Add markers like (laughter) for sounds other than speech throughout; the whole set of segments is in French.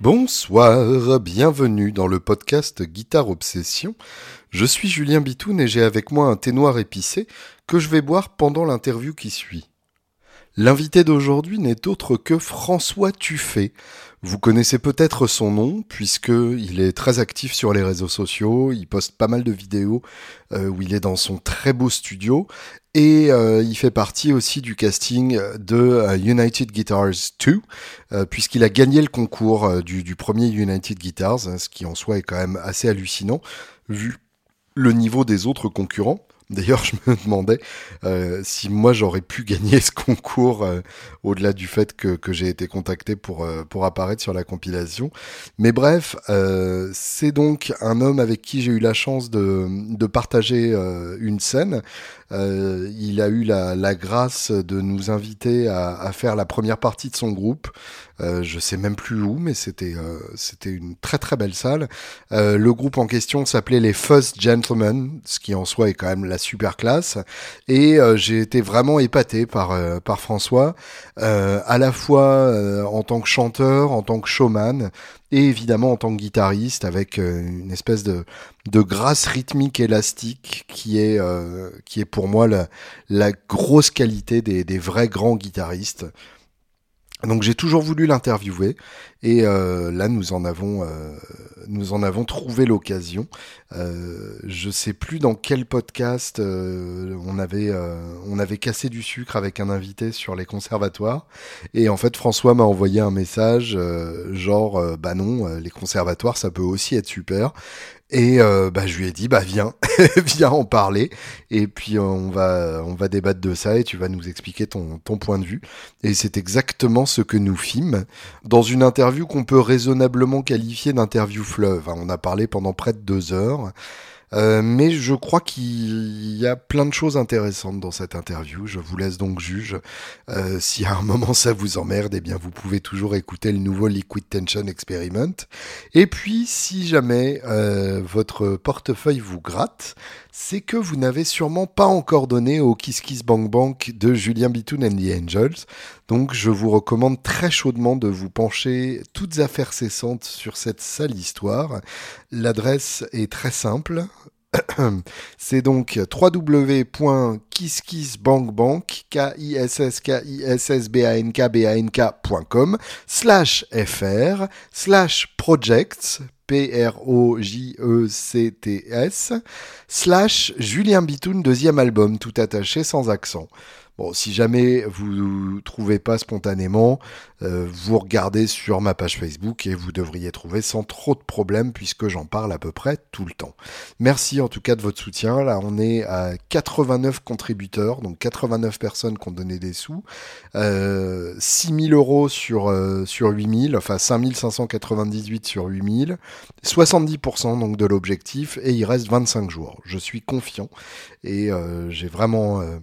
Bonsoir, bienvenue dans le podcast Guitare Obsession. Je suis Julien Bitoun et j'ai avec moi un thé noir épicé que je vais boire pendant l'interview qui suit. L'invité d'aujourd'hui n'est autre que François Tuffet. Vous connaissez peut-être son nom puisque il est très actif sur les réseaux sociaux, il poste pas mal de vidéos euh, où il est dans son très beau studio et euh, il fait partie aussi du casting de euh, United Guitars 2 puisqu'il a gagné le concours du, du, premier United Guitars, hein, ce qui en soi est quand même assez hallucinant vu le niveau des autres concurrents. (laughs) D'ailleurs, je me demandais euh, si moi j'aurais pu gagner ce concours euh, au-delà du fait que, j'ai été contacté pour, euh, pour apparaître sur la compilation. Mais bref, c'est donc un homme avec qui j'ai eu la chance de, de partager une scène. il a eu la, la, grâce de nous inviter à, à, faire la première partie de son groupe. je sais même plus où, mais c'était c'était une très très belle salle. le groupe en question s'appelait les First Gentlemen, ce qui en soi est quand même la super classe. Et j'ai été vraiment épaté par, par François euh, à la fois euh, en tant que chanteur, en tant que showman, et évidemment en tant que guitariste, avec euh, une espèce de, grâce rythmique élastique qui est, euh, qui est pour moi la, la grosse qualité des, des vrais grands guitaristes. Donc j'ai toujours voulu l'interviewer et euh, là nous en avons euh, nous en avons trouvé l'occasion. Euh, je sais plus dans quel podcast euh, on avait euh, on avait cassé du sucre avec un invité sur les conservatoires et en fait François m'a envoyé un message genre bah non les conservatoires ça peut aussi être super et euh, bah, je lui ai dit, bah viens, (laughs) viens en parler. Et puis euh, on va, on va débattre de ça et tu vas nous expliquer ton, ton point de vue. Et c'est exactement ce que nous fîmes dans une interview qu'on peut raisonnablement qualifier d'interview fleuve. Hein, on a parlé pendant près de deux heures. Euh, mais je crois qu'il y a plein de choses intéressantes dans cette interview. Je vous laisse donc juge. Euh, si à un moment ça vous emmerde, eh bien vous pouvez toujours écouter le nouveau Liquid Tension Experiment. Et puis, si jamais euh, votre portefeuille vous gratte, c'est que vous n'avez sûrement pas encore donné au Kiss Kiss Bank Bank de Julien Bitoun and the Angels. Donc je vous recommande très chaudement de vous pencher toutes affaires cessantes sur cette sale histoire. L'adresse est très simple. (clears throat) C'est donc www.kisskissbankbank, k i s s k i s s b a n k b a n k.com slash fr slash projects P-R-O-J-E-C-T-S, slash Julien Bitoun, deuxième album, tout attaché sans accent. Si jamais vous trouvez pas spontanément, euh, vous regardez sur ma page Facebook et vous devriez trouver sans trop de problèmes puisque j'en parle à peu près tout le temps. Merci en tout cas de votre soutien. Là, on est à 89 contributeurs, donc 89 personnes qui ont donné des sous. Euh, 6000 euros sur, euh, sur 8000, enfin 5598 sur 8000. 70% donc de l'objectif et il reste 25 jours. Je suis confiant et euh, j'ai vraiment euh,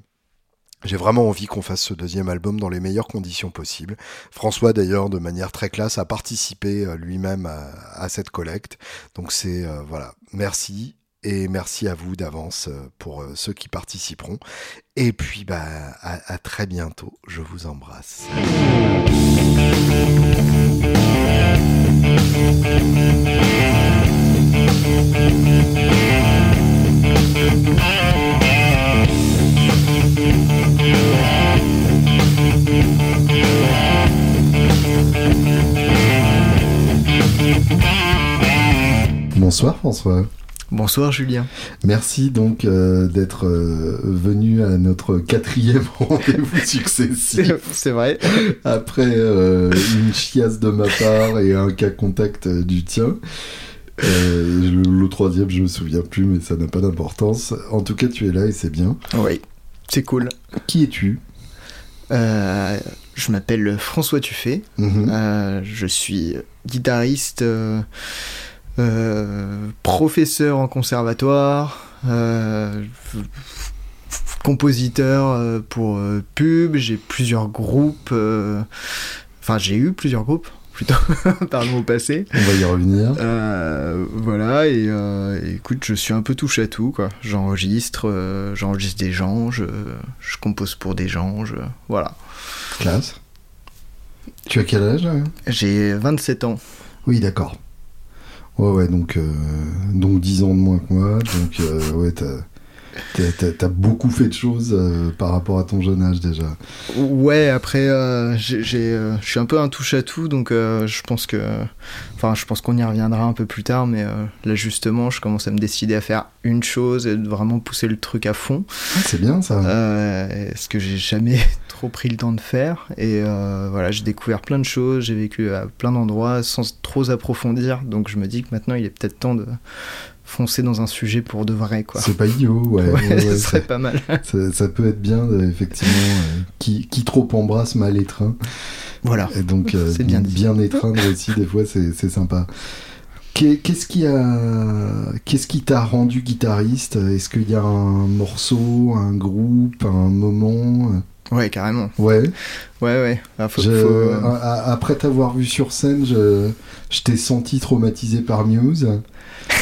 j'ai vraiment envie qu'on fasse ce deuxième album dans les meilleures conditions possibles. François, d'ailleurs, de manière très classe, a participé euh, lui-même à, cette collecte. Donc c'est, euh, voilà, merci. Et merci à vous d'avance euh, pour ceux qui participeront. Et puis, bah, à très bientôt. Je vous embrasse. Bonsoir François. Bonsoir Julien. Merci donc euh, d'être euh, venu à notre quatrième (laughs) rendez-vous successif. (laughs) C'est vrai. Après euh, une chiasse de ma part et un cas contact du tien. Le, le, troisième, je me souviens plus, mais ça n'a pas d'importance. En tout cas, tu es là et c'est bien. Oui, c'est cool. Qui es-tu? Je m'appelle François Tuffet. Mm -hmm. je suis guitariste professeur en conservatoire, euh, compositeur euh, pour pub, j'ai plusieurs groupes, enfin j'ai eu plusieurs groupes (laughs) plutôt par le passé. On va y revenir. Euh, voilà, et, euh, écoute, je suis un peu touche à tout, quoi. J'enregistre, euh, j'enregistre des gens, je, je, compose pour des gens, je, voilà. Classe. Tu as quel âge J'ai 27 ans. Oui, d'accord. Ouais, ouais, donc, euh, donc 10 ans de moins que moi. Donc, euh, ouais, t'as T'as- beaucoup fait de choses euh, par rapport à ton jeune âge déjà. Ouais, après, euh, euh, je suis un peu un touche à tout, donc je pense que, enfin, je pense qu'on y reviendra un peu plus tard, mais là justement, je commence à me décider à faire une chose et de vraiment pousser le truc à fond, Ah, c'est bien ça. ce que j'ai jamais (laughs) trop pris le temps de faire. Et voilà, j'ai découvert plein de choses, j'ai vécu à plein d'endroits sans trop approfondir, donc je me dis que maintenant, il est peut-être temps de foncer dans un sujet pour de vrai, quoi. C'est pas idiot, ouais. (laughs) Ouais, ce ça, serait pas mal. (laughs) ça- ça peut être bien, euh, effectivement. euh, qui, qui trop embrasse mal étreint. voilà. Et donc, euh, C'est bien bien étreindre aussi, des fois, c'est c'est sympa. Qu'est- Qu'est-ce qui a, qu'est-ce qui t'a rendu guitariste? Est-ce qu'il y a un morceau, un groupe, un moment? Ouais, carrément. Ouais. Ouais, ouais. Ah, faut- Je- faut, euh, après t'avoir vu sur scène, je, je t'ai senti traumatisé par Muse.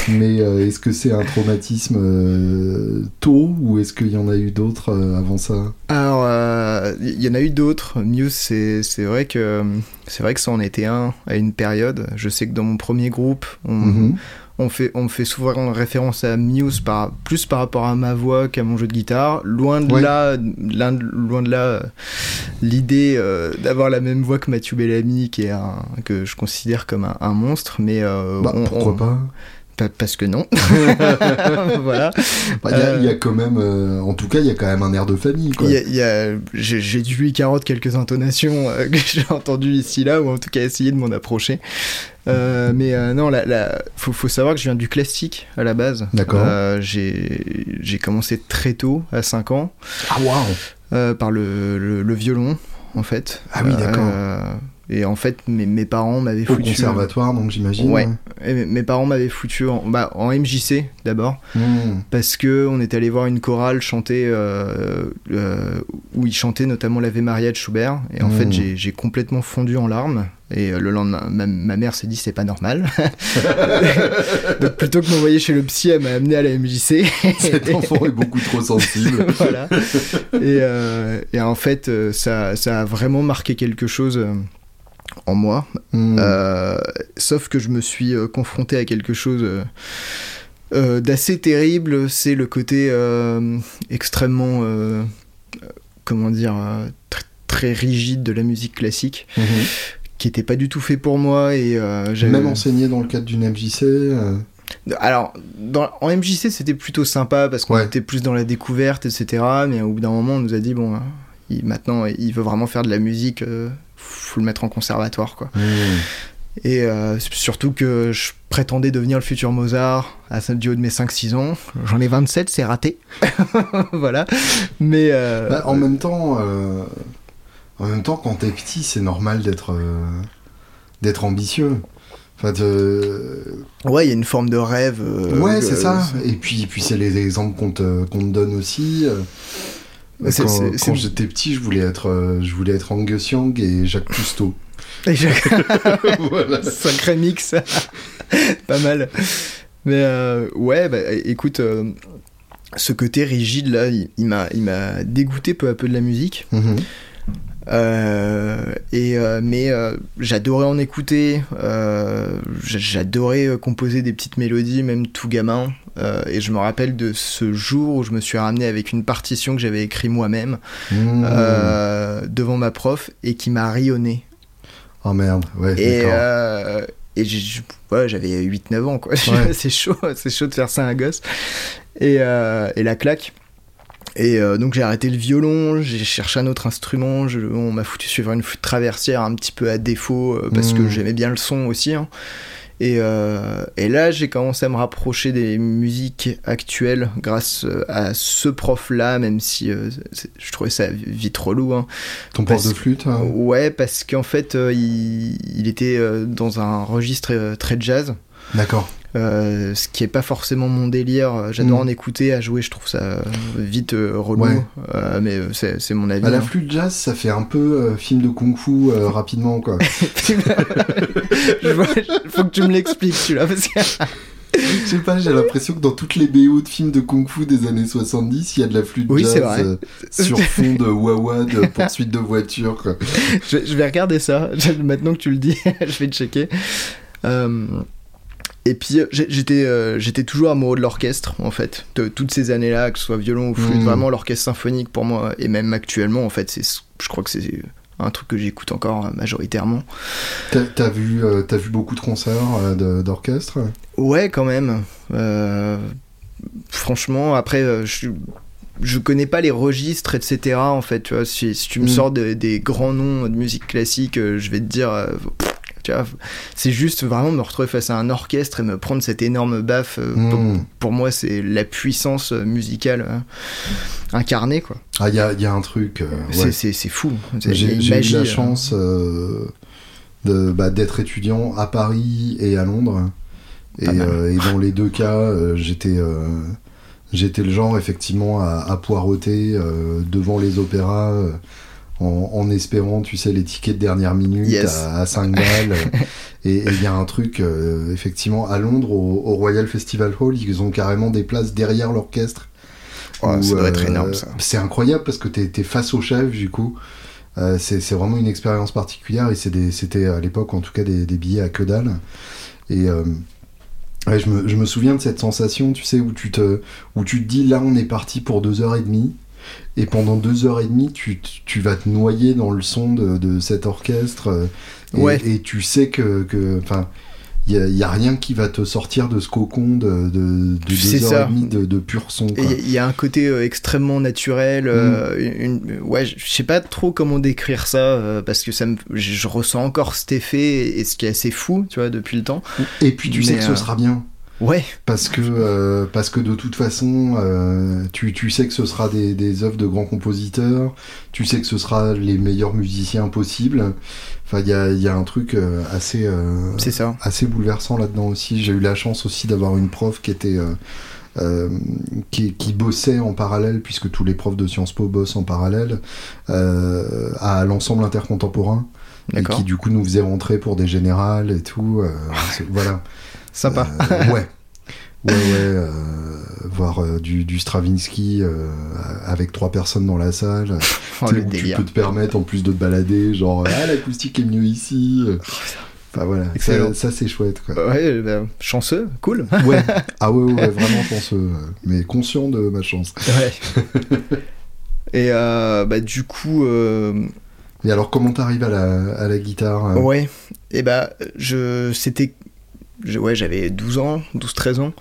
Mais euh, est-ce que c'est un traumatisme euh, tôt ou est-ce qu'il y en a eu d'autres euh, avant ça? Alors, il y en a eu d'autres. Muse, c'est vrai que c'est vrai que ça en était un à une période. Je sais que dans mon premier groupe, on, Mhm. on fait on fait souvent référence à Muse par plus par rapport à ma voix qu'à mon jeu de guitare. Loin de Ouais. là, loin de, là, l'idée d'avoir la même voix que Mathieu Bellamy, qui est un, que je considère comme un, un monstre, mais Bah, on- pourquoi on- pas- Parce que non. (laughs) voilà. Bah, Il y a- Euh, il y, a quand même, euh, en tout cas, il y a quand même un air de famille. Quoi. Il y a- il y a- j'ai, dû lui carotte quelques intonations euh, que (laughs) j'ai entendues ici là, ou en tout cas essayer de m'en approcher. Euh, mais non, la, la- faut, faut savoir que je viens du classique à la base. D'accord. J'ai, commencé très tôt, à 5 ans, Ah waouh par le, le, le violon, en fait. Ah oui, d'accord. Et en fait, mes, mes parents m'avaient Au foutu. conservatoire, donc j'imagine. Ouais. Et mes- parents m'avaient foutu en, bah, en MJC d'abord Hmm. parce que on est allé voir une chorale chanter euh, euh, où ils chantaient notamment l'Ave Maria de Schubert et en Mm. fait j'ai- complètement fondu en larmes et euh, le lendemain ma, ma mère s'est dit c'est pas normal (laughs) donc plutôt que m'envoyer chez le psy elle m'a amené à la MJC Cet enfant est beaucoup trop sensible. (laughs) voilà et, euh, et en fait ça, ça a vraiment marqué quelque chose en moi Hmm. euh, sauf que je me suis euh, confronté à quelque chose euh, d'assez terrible, c'est le côté extrêmement, comment dire, tr- très rigide de la musique classique, Mhm. qui était pas du tout fait pour moi et Même enseigné dans le cadre d'une MJC. Alors, dans, en MJC, c'était plutôt sympa parce qu'on Ouais. était plus dans la découverte, etc. Mais au bout d'un moment, on nous a dit bon, il- maintenant, il veut vraiment faire de la musique, euh, faut le mettre en conservatoire, quoi. hmm. Et euh, surtout que je prétendais devenir le futur Mozart à du haut de mes 5-6 ans. J'en ai 27, c'est raté. (laughs) voilà. Mais. euh, Bah, en même temps, euh, en même temps, quand t'es petit, c'est normal d'être d'être ambitieux. Enfin, de- Ouais, il y a une forme de rêve. ouais, c'est ça. Et puis, puis c'est les exemples qu'on te, qu'on te donne aussi. Quand j'étais petit, je voulais être, euh, je voulais être Angus Young et Jacques Cousteau. (laughs) Et (laughs) voilà. Sacré mix. (laughs) pas mal. Mais euh, ouais, bah, écoute, euh, ce côté rigide là, il, il m'a, il m'a dégoûté peu à peu de la musique. Mhm. Euh, et euh, mais euh, j'adorais en écouter, j'a- j'adorais composer des petites mélodies, même tout gamin. Et je me rappelle de ce jour où je me suis ramené avec une partition que j'avais écrite moi-même euh, devant ma prof et qui m'a rayonné. Oh merde, ouais, Et, et ouais, j'avais 8-9 ans, quoi. Ouais. (laughs) c'est chaud, c'est chaud de faire ça à un gosse. Et, et la claque. Et euh, donc j'ai arrêté le violon, j'ai cherché un autre instrument, je- on m'a foutu suivre une flûte traversière un petit peu à défaut, euh, parce que Mm. j'aimais bien le son aussi. hein. Et, euh, et là j'ai commencé à me rapprocher des musiques actuelles grâce à ce prof-là, même si je trouvais ça vite relou. hein. Ton prof de flûte hein Ouais, parce qu'en fait, il, il était dans un registre très jazz, D'accord. Euh, ce qui est pas forcément mon délire. J'adore Mm. en écouter, à jouer, je trouve ça euh, vite euh, relou, Ouais. Euh, mais c'est mon avis. La hein. flûte jazz, ça fait un peu film de kung-fu rapidement, quoi. (laughs) Vois- faut que tu me l'expliques, celui-là, parce que Je sais pas, j'ai l'impression que dans toutes les BO de films de kung-fu des années 70, il y a de la flûte Oui, jazz vrai. euh, sur fond de wawa de poursuite de voiture. Quoi. je, je vais regarder ça. Maintenant que tu le dis, (laughs) je vais checker. Euh, et puis j'étais j'étais toujours amoureux de l'orchestre en fait, de toutes ces années-là, que ce soit violon ou flûte, Mm. vraiment l'orchestre symphonique pour moi et même actuellement en fait, c'est je crois que c'est un truc que j'écoute encore majoritairement. T'as vu, euh, t'as vu beaucoup de concerts euh, d'orchestre Ouais, quand même. Euh, franchement, après, euh, je, je connais pas les registres, etc. En fait, tu vois, si, si tu me Mm. sors de- des grands noms de musique classique, euh, je vais te dire. euh, pff, tu vois, c'est juste vraiment me retrouver face à un orchestre et me prendre cette énorme baffe. euh, Mm. pour, pour moi, c'est la puissance euh, musicale euh, incarnée, quoi. Ah, il y a, il y a un truc. euh, C'est- ouais. C'est c'est fou. J'ai eu la euh, chance euh, de- bah, d'être étudiant à Paris et à Londres. Et, euh, dans les deux cas, j'étais j'étais le genre effectivement à, à poireauter devant les opéras en, en espérant, tu sais, les tickets de dernière minute Yes. à, à 5 balles. (laughs) et il y a un truc, euh, effectivement, à Londres, au, au Royal Festival Hall, ils ont carrément des places derrière l'orchestre. Ouais, où, ça doit être euh, énorme, ça. C'est incroyable parce que t'es es face au chef, du coup. Euh, c'est vraiment une expérience particulière et c'était à l'époque en tout cas des, des billets à que dalle. Et euh, ouais, je, me, je me souviens de cette sensation, tu sais, où tu te, où tu te dis là on est parti pour deux heures et demie. Et pendant deux heures et demie, tu, tu vas te noyer dans le son de, de cet orchestre. euh, Et, Ouais. et tu sais que. que- Enfin, il n'y a, y a rien qui va te sortir de ce cocon de, de, de deux heures ça. et demie de, de pur son. Il y a un côté euh, extrêmement naturel. euh, une- ouais, je sais pas trop comment décrire ça euh, parce que ça me, je, ressens encore cet effet et ce qui est assez fou, tu vois, depuis le temps. Et puis tu sais que ce sera bien. Ouais, Parce que, euh, parce que de toute façon, euh, tu, tu sais que ce sera des, des œuvres de grands compositeurs, tu sais que ce sera les meilleurs musiciens possibles. Enfin, il y a, il y a un truc euh, assez, euh, c'est ça. assez bouleversant là-dedans aussi. J'ai eu la chance aussi d'avoir une prof qui était. euh, euh, qui, qui bossait en parallèle, puisque tous les profs de Sciences Po bossent en parallèle, euh, à l'ensemble intercontemporain, et qui du coup nous faisait rentrer pour des générales et tout. euh, (laughs) voilà. Sympa. Euh, ouais. Ouais, ouais. euh, voir euh, du, du Stravinsky euh, avec trois personnes dans la salle. (laughs) Oh, le tu peux te permettre en plus de te balader, genre (laughs) ah l'acoustique est mieux ici. Enfin voilà, Excellent. ça, ça, c'est chouette quoi. Ouais, bah, chanceux, cool. Ouais. (laughs) Ah ouais, ouais, vraiment chanceux, mais conscient de ma chance. Ouais. Et bah du coup, Et alors comment t'arrives à la, à la guitare euh ouais. Et bah je, c'était, ouais, j'avais 12 ans, 12-13 ans.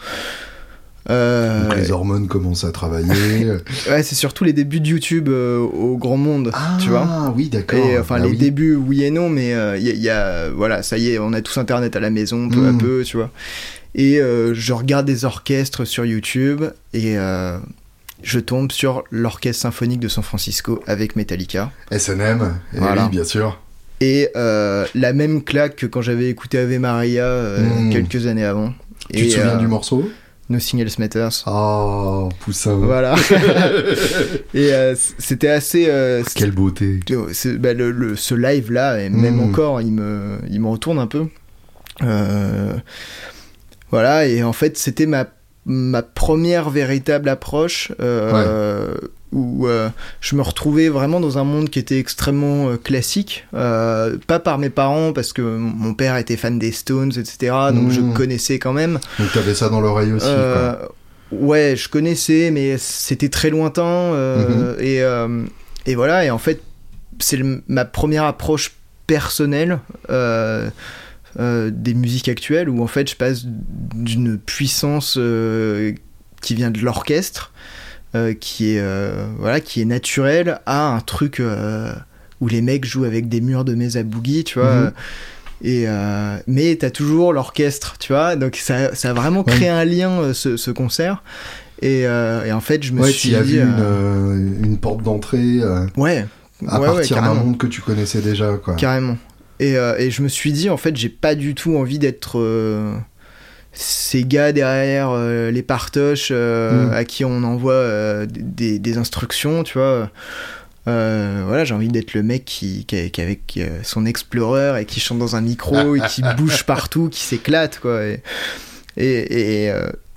Euh, Donc les hormones commencent à travailler. (laughs) ouais, c'est surtout les débuts de YouTube euh, au grand monde, ah tu vois. oui, d'accord. Et enfin, Ah les oui. débuts, oui et non, mais il y, a- y a, voilà, ça y est, on a tous internet à la maison, peu Mm. à peu, tu vois. Et euh, je regarde des orchestres sur YouTube et euh, je tombe sur l'orchestre symphonique de San Francisco avec Metallica. SNM, eh Voilà. oui, bien sûr. Et euh, la même claque que quand j'avais écouté Ave Maria euh, Mm. quelques années avant. Tu et, te souviens euh, du morceau? No Singles Matters. Oh, poussin. Voilà. (laughs) (laughs) et euh, c'était assez. euh, Quelle beauté. bah, le, le- ce live là et même Mm. encore il me il me retourne un peu Euh, voilà et en fait c'était ma ma première véritable approche euh, où euh, je me retrouvais vraiment dans un monde qui était extrêmement euh, classique euh, pas par mes parents parce que mon père était fan des Stones etc donc Mm. je connaissais quand même Donc t'avais ça dans l'oreille aussi, quoi. ouais, je connaissais, mais c'était très lointain. euh, et, et voilà, et en fait, c'est ma première approche personnelle des musiques actuelles où en fait je passe d'une puissance qui vient de l'orchestre, qui est euh, voilà, qui est naturelle, à un truc euh, où les mecs jouent avec des murs de mesa boogie, tu vois. Mhm. Et euh, mais t'as toujours l'orchestre, tu vois, donc ça, ça a vraiment créé un lien euh, ce, ce concert. Et, euh, et en fait, je me Ouais, suis as dit, vu euh, une, euh, une porte d'entrée euh, ouais, à ouais, partir d'un monde que tu connaissais déjà, quoi. Carrément. Et, euh, et je me suis dit, en fait, j'ai pas du tout envie d'être euh, ces gars derrière euh, les partoches euh, Mm. à qui on envoie euh, des, des instructions, tu vois. Voilà, j'ai envie d'être le mec qui, qui, qui avec son explorer et qui chante dans un micro et qui (laughs) bouge partout, qui s'éclate, quoi. Et, et, et,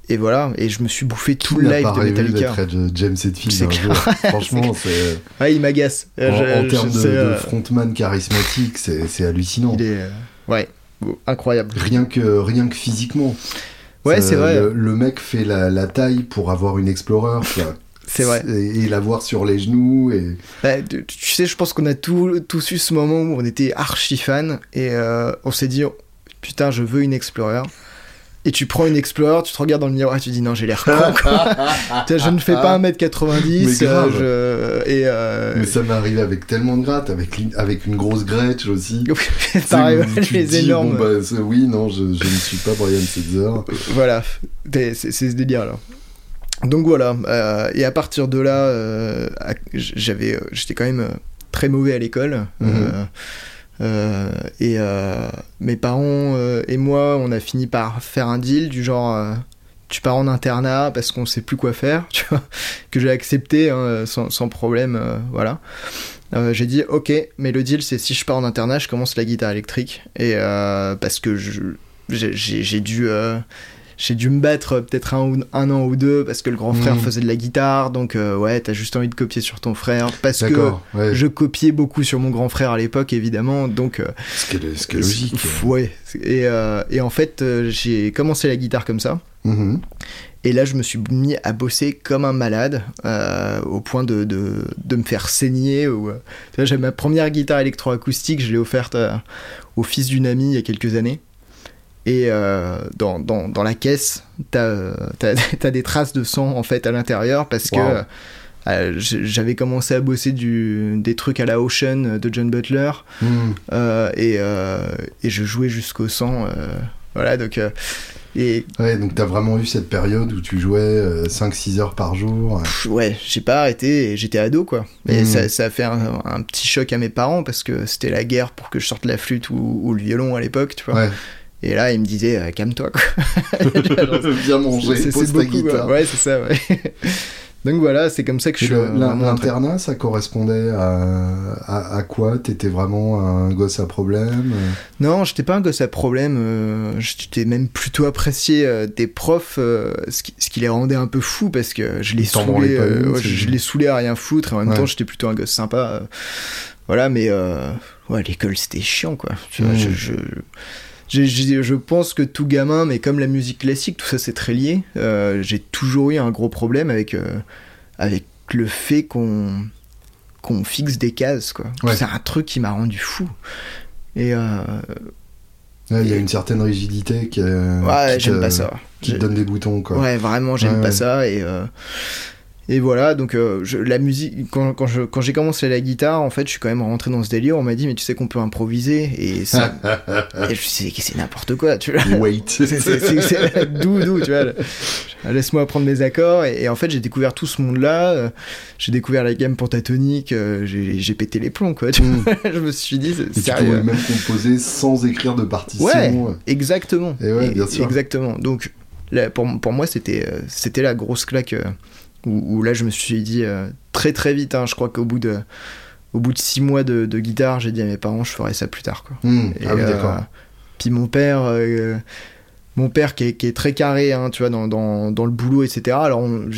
et voilà, et je me suis bouffé tout le live de Metallica. Ed- James Hetfield (laughs) Franchement, c'est Ouais, il m'agace. en, termes de, de frontman charismatique, c'est hallucinant. il est, ouais. Incroyable. Rien que, rien que physiquement. Ouais, c'est vrai. Le, mec fait la, la, taille pour avoir une Explorer, (laughs) C'est vrai. Et, l'avoir sur les genoux. Et... Bah, tu, sais, je pense qu'on a tous eu ce moment où on était archi fan et euh, on s'est dit putain, je veux une Explorer et tu prends une Explorer, tu te regardes dans le miroir et tu dis non, j'ai l'air con. (laughs) je ne fais pas 1m90. Euh, et, euh, Mais ça m'est arrivé avec tellement de gratte, avec, avec une grosse Gretsch aussi. Pareil, les énormes. Bon, bah, oui, non, je, je, ne suis pas Brian Setzer. Voilà, c'est ce délire là. Donc voilà, euh, et à partir de là, j'avais, j'étais quand même très mauvais à l'école. Mhm. Euh, et euh, mes parents euh, et moi, on a fini par faire un deal du genre tu pars en internat parce qu'on sait plus quoi faire, (laughs) que j'ai accepté hein, sans, sans, problème, voilà. j'ai dit ok, mais le deal c'est si je pars en internat, je commence la guitare électrique et parce que j'ai dû j'ai dû me battre peut-être un, un, an ou deux parce que le grand frère hmm. faisait de la guitare, donc euh, ouais, t'as juste envie de copier sur ton frère parce que je copiais beaucoup sur mon grand frère à l'époque, évidemment, donc. Euh, ce qui est, logique. Ouais, et, euh, et, en fait, j'ai commencé la guitare comme ça. Mm-hmm. Et là, je me suis mis à bosser comme un malade, au point de, de, de, me faire saigner. J'ai ma première guitare électroacoustique, je l'ai offerte au fils d'une amie il y a quelques années. Et euh, dans, dans, dans, la caisse, t'as as, (laughs) des traces de sang en fait à l'intérieur parce que euh, j'avais commencé à bosser du, des trucs à la Ocean de John Butler hmm. euh, et, et, je jouais jusqu'au sang. voilà, donc. et... Ouais, donc t'as vraiment eu cette période où tu jouais 5-6 heures par jour. ouais, j'ai pas arrêté et j'étais ado quoi. Mais hmm. ça, ça, a fait un, un, petit choc à mes parents parce que c'était la guerre pour que je sorte la flûte ou, ou le violon à l'époque, tu vois. Ouais. Et là, il me disait, euh, calme-toi, quoi. (laughs) (laughs) Viens manger, pose ta guitare. Ouais, c'est ça, ouais. (laughs) Donc voilà, c'est comme ça que je suis. L'internat, ça correspondait à, à, quoi? T'étais vraiment un gosse à problème? Non, j'étais pas un gosse à problème. Euh, j'étais même plutôt apprécié euh, des profs, ce, qui, ce, qui, les rendait un peu fous parce que je les saoulais, je, les saoulais à rien foutre et en même temps, j'étais plutôt un gosse sympa. voilà, mais ouais, l'école c'était chiant, quoi. Tu vois, je, je je pense que tout gamin, mais comme la musique classique, tout ça c'est très lié. Euh, j'ai toujours eu un gros problème avec, euh, avec le fait qu'on qu'on fixe des cases. quoi. C'est un truc qui m'a rendu fou. Et. Euh, il y a une certaine rigidité qui, ouais, j'aime pas ça. qui te donne des boutons. Quoi. Ouais, vraiment, j'aime pas ça. Et, et voilà, donc euh, la musique, quand, quand, je, quand j'ai commencé la guitare, en fait, je suis quand même rentré dans ce délire. On m'a dit, mais tu sais qu'on peut improviser. Et ça. (laughs) et je me suis dit, c'est n'importe quoi, tu vois. Wait. (laughs) c'est d'où, tu vois. Laisse-moi apprendre mes accords. Et, en fait, j'ai découvert tout ce monde-là. Euh, j'ai découvert la gamme pentatonique. Euh, j'ai pété les plombs, quoi. Mm. (laughs) je me suis dit, c'est sérieux. Tu même composer sans écrire de partition. Ouais, exactement. Et ouais, bien sûr. Exactement. Donc, pour, pour moi, c'était c'était la grosse claque où, là je me suis dit euh, très très vite, hein, je crois qu'au bout de au bout de six mois de, guitare, j'ai dit à mes parents je ferai ça plus tard. Quoi. Mmh. ah oui. Euh, puis mon père, euh, mon père qui est, qui est, très carré, hein, tu vois, dans, dans, dans, le boulot, etc. Alors on,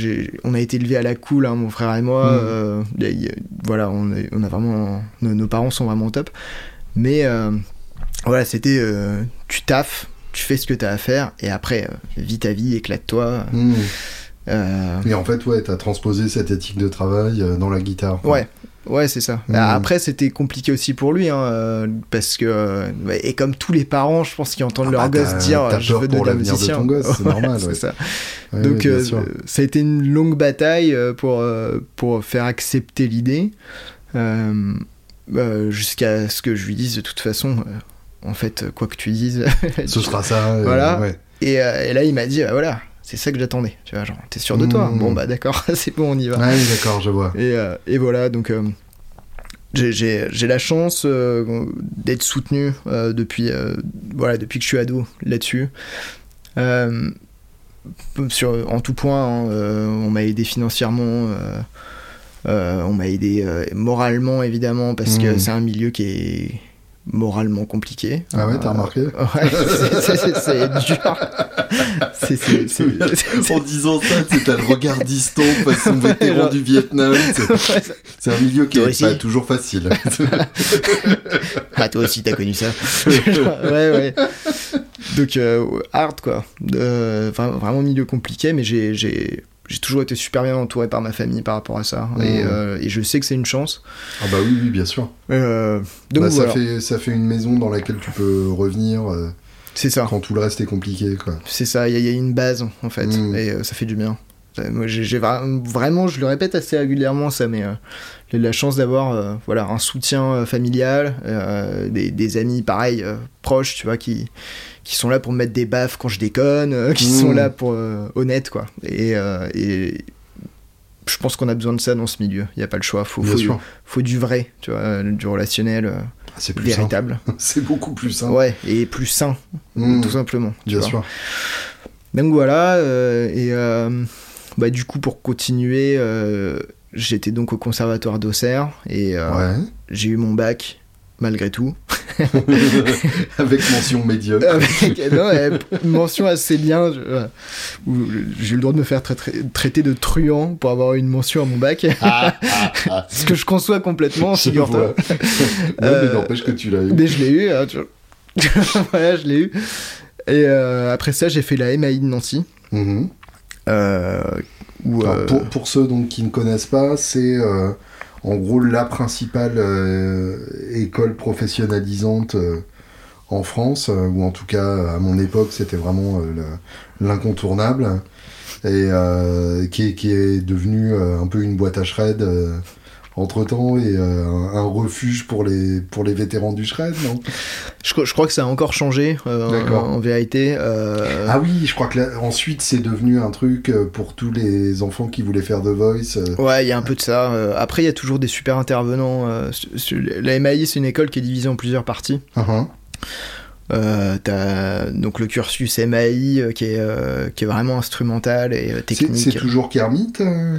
on a été élevé à la cool, hein, mon frère et moi. Mmh. voilà, on, on, a vraiment, nos, parents sont vraiment top. Mais voilà, c'était tu taffes, tu fais ce que tu as à faire, et après, vis ta vie, éclate-toi. Mmh. Euh... Et en fait, ouais, t'as transposé cette éthique de travail euh, dans la guitare. Ouais, ouais, c'est ça. Mmh. Après, c'était compliqué aussi pour lui, hein, euh, parce que et comme tous les parents, je pense qu'ils entendent ah leur bah, gosse dire, je veux de la musicien. De ton gosse, c'est (laughs) normal. c'est ça. Donc, ça a été une longue bataille pour pour faire accepter l'idée, jusqu'à ce que je lui dise de toute façon. en fait, quoi que tu dises, (laughs) ce sera ça. voilà. Et, et, là, il m'a dit, bah, voilà, c'est ça que j'attendais. Tu vois, genre, t'es sûr de toi? Bon, bah d'accord, (laughs) c'est bon, on y va. Ouais, d'accord, je vois. Et, euh, et voilà, donc euh, j'ai la chance euh, d'être soutenu depuis, voilà, depuis que je suis ado là-dessus. en tout point, hein, on m'a aidé financièrement. on m'a aidé moralement évidemment parce que mmh. c'est un milieu qui est moralement compliqué. Ah ouais, t'as remarqué Ouais, (laughs) c'est- c'est c'est dur. C'est- c'est- c'est- En disant ça, tu sais, t'as le regard distant façon vétéran Genre- du Vietnam. c'est- (laughs) C'est un milieu qui est pas toujours facile. (laughs) Ah, toi aussi, t'as connu ça. ouais, ouais. Donc, euh, hard, quoi. Euh, vra- vraiment milieu compliqué, mais j'ai, j'ai, toujours été super bien entouré par ma famille par rapport à ça. Et, Mmh. euh, et je sais que c'est une chance. ah bah oui, oui, bien sûr. Euh, donc, Bah, voilà. ça, fait, ça fait une maison dans laquelle tu peux revenir euh, C'est ça. quand tout le reste est compliqué, quoi. C'est ça. Il y, a- il y a une base, en fait. Mmh. Et euh, ça fait du bien. Euh, Moi, j'ai, j'ai vra- vraiment, je le répète assez régulièrement, ça, mais euh, j'ai la chance d'avoir euh, voilà, un soutien euh, familial, des, des amis pareil, proches, tu vois, qui, qui sont là pour me mettre des baffes quand je déconne, qui Mmh. sont là pour honnête, quoi. Et, et je pense qu'on a besoin de ça dans ce milieu. Il n'y a pas le choix. Faut, faut, du vrai, tu vois, du relationnel Ah, C'est plus simple. véritable. (laughs) C'est beaucoup plus simple. Ouais, et plus sain, Mmh, tout simplement. tu bien vois. sûr. Donc voilà, et bah, du coup, pour continuer, euh, j'étais donc au conservatoire d'Auxerre et euh, Ouais. j'ai eu mon bac, malgré tout. (laughs) Avec mention médiocre. Avec non, une mention assez bien. euh, J'ai eu le droit de me faire tra- tra- traiter de truand pour avoir une mention à mon bac. Ah, ah, ah. (laughs) Ce que je conçois complètement, figure-toi. (laughs) mais Euh, n'empêche que tu l'as eu. Mais je l'ai eu. hein, tu voilà, je l'ai eu. Et euh, après ça, j'ai fait la MAI de Nancy. Mhm. euh, où, Alors, euh, pour, pour ceux donc, qui ne connaissent pas, c'est euh, en gros la principale euh, école professionnalisante euh, en France, euh, ou en tout cas à mon époque c'était vraiment euh, le- l'incontournable, et euh, qui, est, qui est euh, un peu une boîte à shred temps et euh, un, refuge pour les, pour les vétérans du shred, non? Je, crois- je crois que ça a encore changé euh, en, vérité. euh, Ah oui, je crois que là, ensuite c'est devenu un truc pour tous les enfants qui voulaient faire The Voice. Ouais, il y a un peu de ça. Après, il y a toujours des super intervenants. la MAI, c'est une école qui est divisée en plusieurs parties. uh-huh. Euh, T'as donc le cursus MAI euh, qui, est, euh, qui est vraiment instrumental et technique. C'est toujours Kermit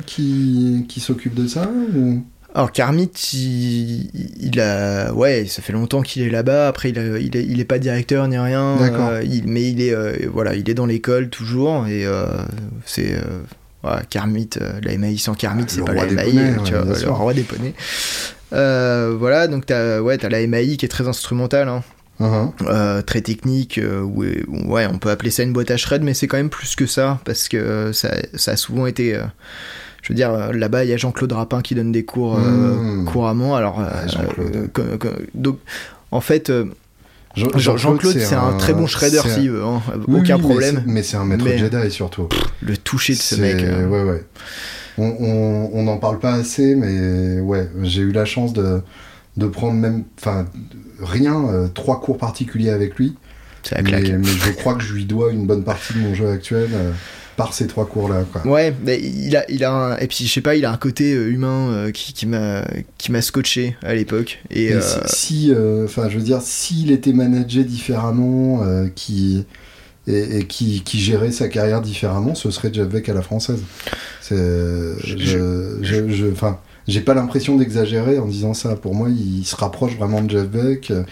qui, qui s'occupe de ça ou... Alors Kermit, il, il a, ouais, ça fait longtemps qu'il est là-bas. Après, il, a- il, est, il est pas directeur ni rien. Euh, il- mais il est, euh, voilà, il est dans l'école toujours et euh, c'est. voilà, Kermit, la MAI sans Kermit, c'est pas la MAI, poneys, tu ouais, vois, bien le roi des poneys. Voilà, donc t'as ouais, as la MAI qui est très instrumentale, hein, Uh-huh. très technique, où, où, ouais, on peut appeler ça une boîte à shred, mais c'est quand même plus que ça, parce que ça, ça a souvent été... je veux dire, euh, là-bas, il y a Jean-Claude Rapin qui donne des cours euh, Mmh. couramment. Alors, euh, donc, en fait, Jean- Jean- Jean-Claude, c'est un, très bon shredder, c'est un- s'il veut, hein, Oui, aucun oui, problème. Mais c'est un maître Mais- Jedi surtout. Le toucher de ce mec. euh, Ouais, ouais. On n'en parle pas assez, mais ouais, j'ai eu la chance de, de prendre même. Enfin, rien, euh, trois cours particuliers avec lui. c'est la Mais, mais je crois que je lui dois une bonne partie de mon jeu actuel euh, par ces trois cours-là. quoi. Ouais, mais il a, il a un, et puis je sais pas, il a un côté euh, humain euh, qui, qui m'a, qui m'a scotché à l'époque. Et, euh, si, si, euh, enfin, je veux dire, s'il était managé différemment, euh, qui et, et qui, qui gérait sa carrière différemment, ce serait Jeff Beck à la française. C'est, Je- je, je, je- enfin, j'ai pas l'impression d'exagérer en disant ça. Pour moi, il se rapproche vraiment de Jeff Beck. Euh,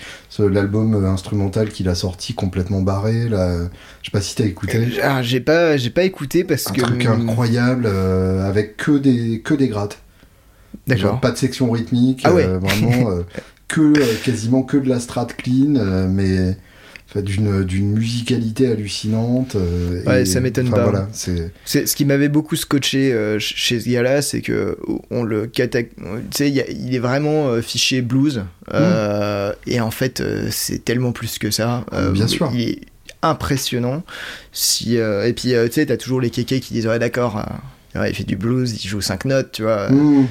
L'album euh, instrumental qu'il a sorti complètement barré, là, je sais pas si t'as écouté. ah, j'ai pas, j'ai pas écouté parce Un que. truc incroyable euh, avec que des que des grattes. D'accord. pas de section rythmique, Ah ouais. euh, vraiment euh, que euh, quasiment que de la strat clean, euh, mais d'une d'une musicalité hallucinante. euh, Ouais, et- ça m'étonne pas. Voilà, c'est ce qui m'avait beaucoup scotché euh, ch- chez ce gars-là, c'est que on le cata- tu sais, il est vraiment euh, fiché blues, euh, et en fait, euh, c'est tellement plus que ça. Euh, Bien sûr. Il est impressionnant. Si euh, et puis euh, tu sais, t'as toujours les kékés qui disent ouais d'accord, euh, ouais, il fait du blues, il joue 5 notes, tu vois. Mmh.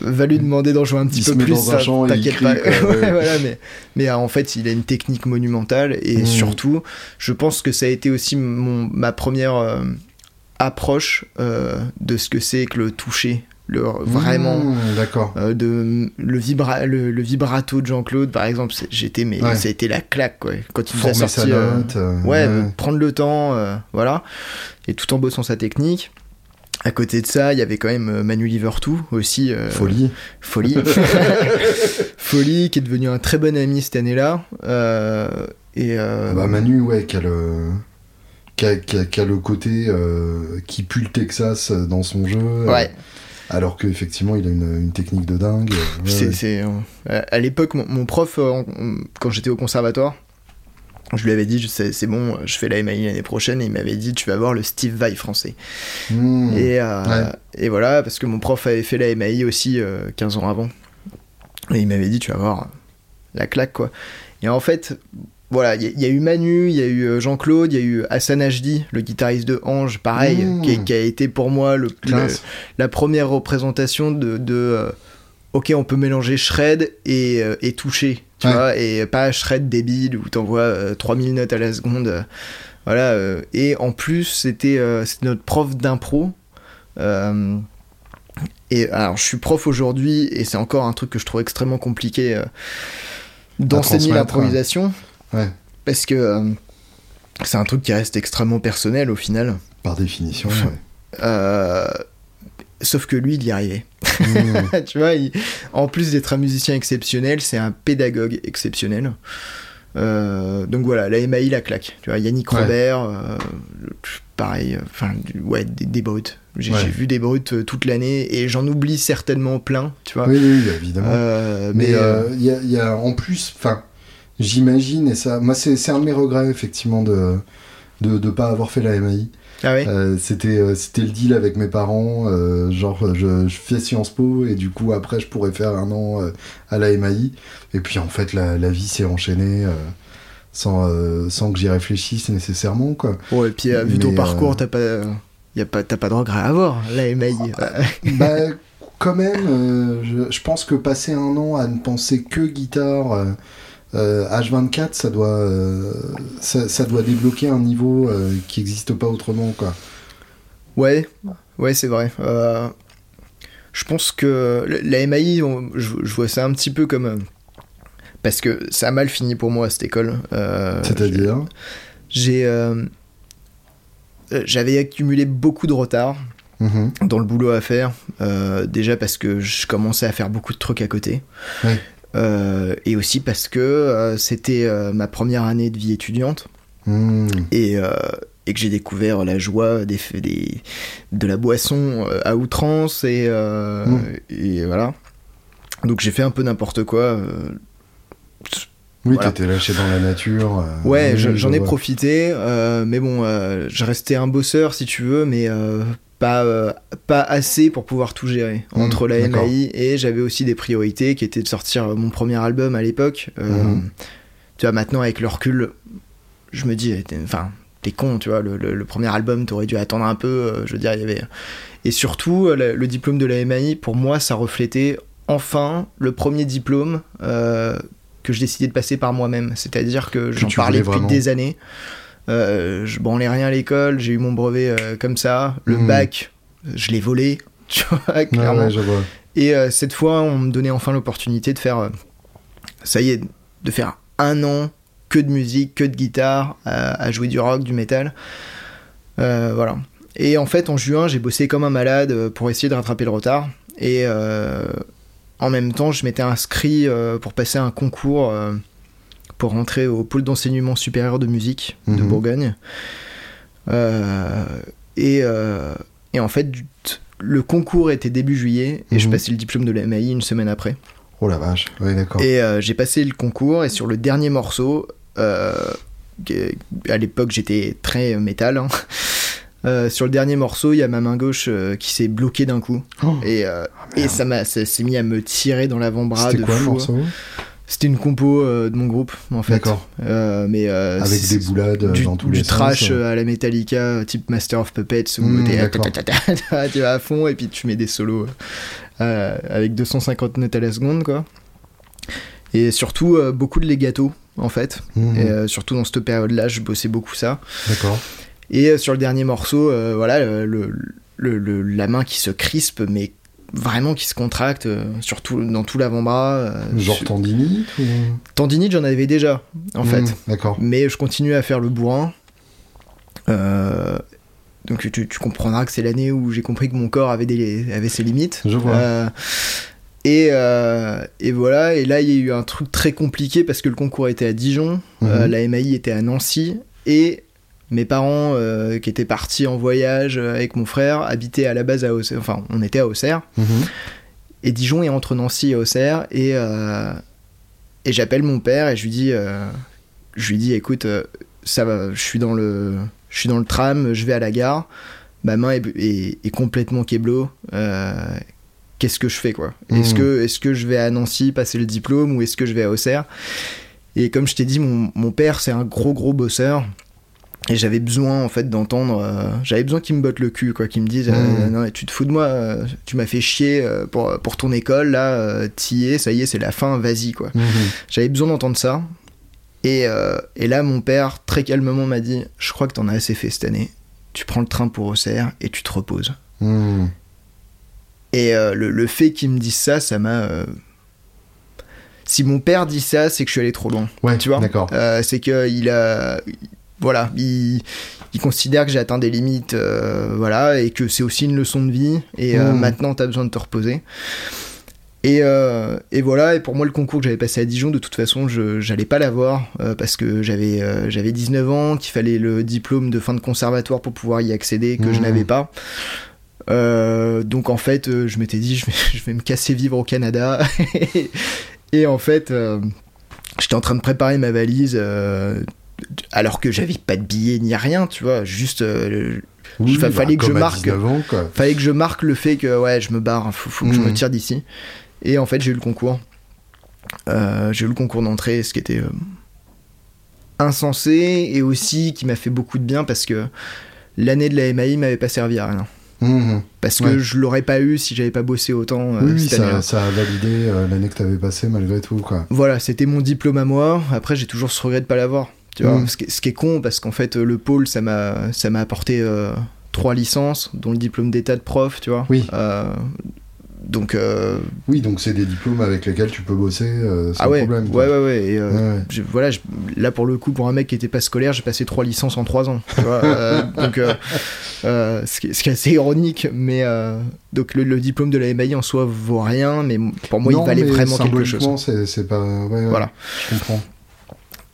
Va lui demander d'en jouer un petit Il peu se met plus, dans un ça, champ et il crie, pas. quoi, ouais. Ouais, (laughs) voilà, mais, mais en fait, il a une technique monumentale et Mm. surtout, je pense que ça a été aussi mon, ma première euh, approche euh, de ce que c'est que le toucher, le vraiment. Mmh, D'accord. euh, de le, vibra le, le vibrato de Jean-Claude par exemple j'étais mais Ouais. ça a été la claque quoi quand il nous a sorti note. ouais, prendre le temps, voilà, et tout en bossant sa technique. À côté de ça, il y avait quand même euh, Manu Livertou aussi. euh, Folie. Folie. (laughs) folie, qui est devenu un très bon ami cette année-là. Euh, et Bah, Manu, ouais, qui a le, qui a, qui a- qui a le côté qui pue le Texas dans son jeu. ouais, alors qu'effectivement, il a une, une technique de dingue. ouais, c'est, à l'époque, mon, mon prof, quand j'étais au conservatoire, je lui avais dit, c'est bon, je fais la MAI l'année prochaine, et il m'avait dit, tu vas voir le Steve Vai français. Mmh. Et, euh, Ouais. et voilà, parce que mon prof avait fait la MAI aussi euh, 15 ans avant. Et il m'avait dit, tu vas voir euh, la claque, quoi. Et en fait, voilà, il y, a- il y a eu Manu, il y a eu euh, Jean-Claude, il y a eu Hassan Hdi, le guitariste de Ange, pareil, Mmh. qui, qui a été pour moi le, la première représentation de, de, ok, on peut mélanger shred et, euh, et toucher, tu Ouais. vois, et pas shred débile où t'envoies euh, 3000 notes à la seconde. euh, voilà, euh, et en plus, c'était euh, notre prof d'impro. euh, et alors, je suis prof aujourd'hui, et c'est encore un truc que je trouve extrêmement compliqué euh, d'enseigner l'improvisation. Ouais. Parce que euh, c'est un truc qui reste extrêmement personnel au final. Par définition. Ouais. Euh, sauf que lui, il y arrivait. Mmh. (laughs) tu vois, il- en plus d'être un musicien exceptionnel, c'est un pédagogue exceptionnel. Euh, donc voilà, la MAI la claque. Tu vois, Yannick Ouais. Robert, euh, pareil, euh, enfin, ouais, des, des brutes. J'ai Ouais. vu des brutes toute l'année et j'en oublie certainement plein, tu vois. Oui, oui, évidemment. Mais il y, a, y a en plus, enfin, j'imagine, et ça, moi, c'est un de mes regrets, effectivement, de de ne pas avoir fait la MAI. Ah Euh, C'était euh, c'était le deal avec mes parents, euh, genre, je, je fais Sciences Po, et du coup, après, je pourrais faire un an euh, à la MAI. Et puis, en fait, la, la vie s'est enchaînée sans, sans que j'y réfléchisse nécessairement, quoi. Bon, et puis vu ton parcours, t'as pas, y a pas, t'as pas de regret à avoir, la MAI. Euh, bah, quand même, je, je pense que passer un an à ne penser que guitare euh, euh, H24, ça doit, euh, ça, ça doit débloquer un niveau euh, qui n'existe pas autrement, quoi. Ouais, ouais, c'est vrai. Euh, je pense que la MAI, on- je, je vois ça un petit peu comme. parce que ça a mal fini pour moi cette école. C'est-à-dire? J'ai. J'avais accumulé beaucoup de retard Mhm. dans le boulot à faire. euh, déjà parce que je commençais à faire beaucoup de trucs à côté. Ouais. Euh, et aussi parce que euh, c'était euh, ma première année de vie étudiante Mhm. et, et que j'ai découvert la joie des, des, de la boisson à outrance et, euh, Mm. et voilà. Donc j'ai fait un peu n'importe quoi. Oui, Voilà. t'étais lâché dans la nature. euh, Ouais, j'en ai profité, euh, mais bon, euh, je restais un bosseur si tu veux, mais pas, euh, pas assez pour pouvoir tout gérer Mm, entre la. MAI et j'avais aussi des priorités qui étaient de sortir euh, mon premier album à l'époque. Euh, Mhm. Tu vois, maintenant avec le recul, je me dis, enfin, t'es con, tu vois, le, le- le premier album, t'aurais dû attendre un peu, euh, je veux dire, il y avait. Et surtout, le, le diplôme de la MAI, pour moi, ça reflétait enfin le premier diplôme que je décidais de passer par moi-même. C'est-à-dire que j'en parlais depuis des années. Euh, je branlais rien à l'école, j'ai eu mon brevet euh, comme ça. Le Mhm. bac, je l'ai volé, (laughs) tu vois, Ouais, clairement. ouais, je vois. Et euh, cette fois, on me donnait enfin l'opportunité de faire, ça y est, de faire un an que de musique, que de guitare, à, à jouer du rock, du métal. Euh, voilà. Et en fait, en juin, j'ai bossé comme un malade pour essayer de rattraper le retard. Et euh, en même temps, je m'étais inscrit euh, pour passer un concours pour rentrer au pôle d'enseignement supérieur de musique de Mhm. Bourgogne. Euh, et, euh, et en fait, le concours était début juillet et je Mhm. passais le diplôme de la MAI une semaine après. Oh la vache, ouais, d'accord. Et euh, j'ai passé le concours et sur le dernier morceau, à l'époque j'étais très métal, hein, (laughs) euh, sur le dernier morceau, il y a ma main gauche euh, qui s'est bloquée d'un coup. Oh, Et, euh, et ça m'a s'est mis à me tirer dans l'avant-bras de quoi le fou. morceau? C'était une compo euh, de mon groupe en fait. D'accord. Euh, mais euh, Avec des boulades du, dans tous du les trash sens. euh, à la Metallica type Master of Puppets où d'accord. tu vas à fond et puis tu mets des solos avec 250 notes à la seconde quoi et surtout beaucoup de legato en fait et euh, surtout dans cette période là je bossais beaucoup ça D'accord. et sur le dernier morceau voilà le, le- le- le- la main qui se crispe mais vraiment qui se contracte euh, surtout dans tout l'avant-bras euh, Genre sur- tendinite ou... tendinite j'en avais déjà en Mhm, fait D'accord. mais je continue à faire le bourrin. Euh, donc tu, tu comprendras que c'est l'année où j'ai compris que mon corps avait, des, avait ses limites. Je vois. Et, et voilà, et là il y a eu un truc très compliqué parce que le concours était à Dijon, Mhm. la MAI était à Nancy, et mes parents euh, qui étaient partis en voyage avec mon frère habitaient à la base à Auxerre, enfin on était à Auxerre, Mhm. et Dijon est entre Nancy et Auxerre, et, euh, et j'appelle mon père et je lui dis, euh, je lui dis écoute, euh, ça va, je suis dans le, je suis dans le tram, je vais à la gare, ma main est, est- est complètement keblo. euh, Qu'est-ce que je fais quoi? Est-ce Mhm. que, est que je vais à Nancy passer le diplôme ou est-ce que je vais à Auxerre? Et comme je t'ai dit, mon, mon père c'est un gros gros bosseur. Et j'avais besoin en fait d'entendre, euh, j'avais besoin qu'il me botte le cul, quoi, qu'il me dise, euh, non, tu te fous de moi, euh, tu m'as fait chier euh, pour, pour ton école, là, t'y es, ça y est, c'est la fin, vas-y, quoi. Mhm. J'avais besoin d'entendre ça. Et, et là, mon père, très calmement, m'a dit Je crois que t'en as assez fait cette année. Tu prends le train pour Auxerre et tu te reposes. Mhm. Et le, le fait qu'il me dise ça, ça m'a. Si mon père dit ça, c'est que je suis allé trop loin. Ouais, Tu vois? D'accord. C'est qu'il a. Voilà, il, il considère que j'ai atteint des limites, euh, voilà, et que c'est aussi une leçon de vie. Et euh, Mhm. maintenant, t'as besoin de te reposer. Et, euh, et voilà, et pour moi, le concours que j'avais passé à Dijon, de toute façon, je j'allais pas l'avoir euh, parce que j'avais euh, j'avais 19 ans, qu'il fallait le diplôme de fin de conservatoire pour pouvoir y accéder, que je Mhm. n'avais pas. Donc en fait, je m'étais dit, je vais, (laughs) je vais me casser vivre au Canada. (laughs) et en fait, j'étais en train de préparer ma valise. Alors que j'avais pas de billets ni rien, tu vois, juste euh, Oui, fa- fallait que je marque. 19 ans, quoi. fallait que je marque le fait que ouais je me barre faut, faut que je me tire d'ici et en fait j'ai eu le concours Euh, j'ai eu le concours d'entrée ce qui était euh, insensé et aussi qui m'a fait beaucoup de bien parce que l'année de la MAI m'avait pas servi à rien Mhm. parce que Ouais. je l'aurais pas eu si j'avais pas bossé autant euh, Oui, cette ça, ça a validé euh, l'année que tu avais passée malgré tout, quoi. Voilà, c'était mon diplôme à moi. Après, j'ai toujours ce regret de pas l'avoir. Tu vois, Mhm. ce, qui, ce qui est con parce qu'en fait, euh, le pôle, ça m'a, ça m'a apporté euh, trois licences, dont le diplôme d'état de prof, tu vois. Oui. Euh, donc, euh, Oui, donc c'est des diplômes avec lesquels tu peux bosser sans ah ouais, problème. ouais, ouais, ouais. Et, Ouais, ouais. je- voilà, je- là pour le coup, pour un mec qui était pas scolaire, j'ai passé trois licences en trois ans. Tu vois, (laughs) donc, ce, qui, ce qui est assez ironique, mais donc le, le diplôme de la MAI en soi vaut rien, mais pour moi, Non, il valait vraiment quelque chose. symboliquement, c'est c'est pas. Voilà. Je comprends.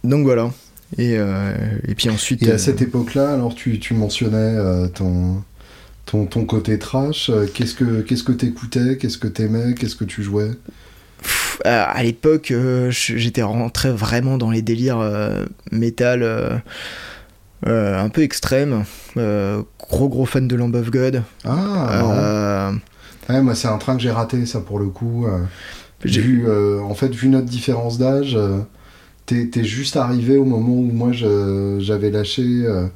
Donc voilà. Et, euh, et puis ensuite. Et euh, à cette époque-là, alors tu, tu mentionnais euh, ton, ton, ton côté trash. euh, Qu'est-ce que qu'est-ce que t'écoutais? Qu'est-ce que t'aimais? Qu'est-ce que tu jouais? Pff, euh, à l'époque, euh, j'étais rentré vraiment dans les délires euh, métal euh, euh, un peu extrêmes. Euh, gros gros fan de Lamb of God. Ah. Euh, Ouais, moi, c'est un train que j'ai raté, ça, pour le coup. euh. Vu, euh, en fait, vu notre différence d'âge, euh, t'es juste arrivé au moment où moi j'avais lâché euh,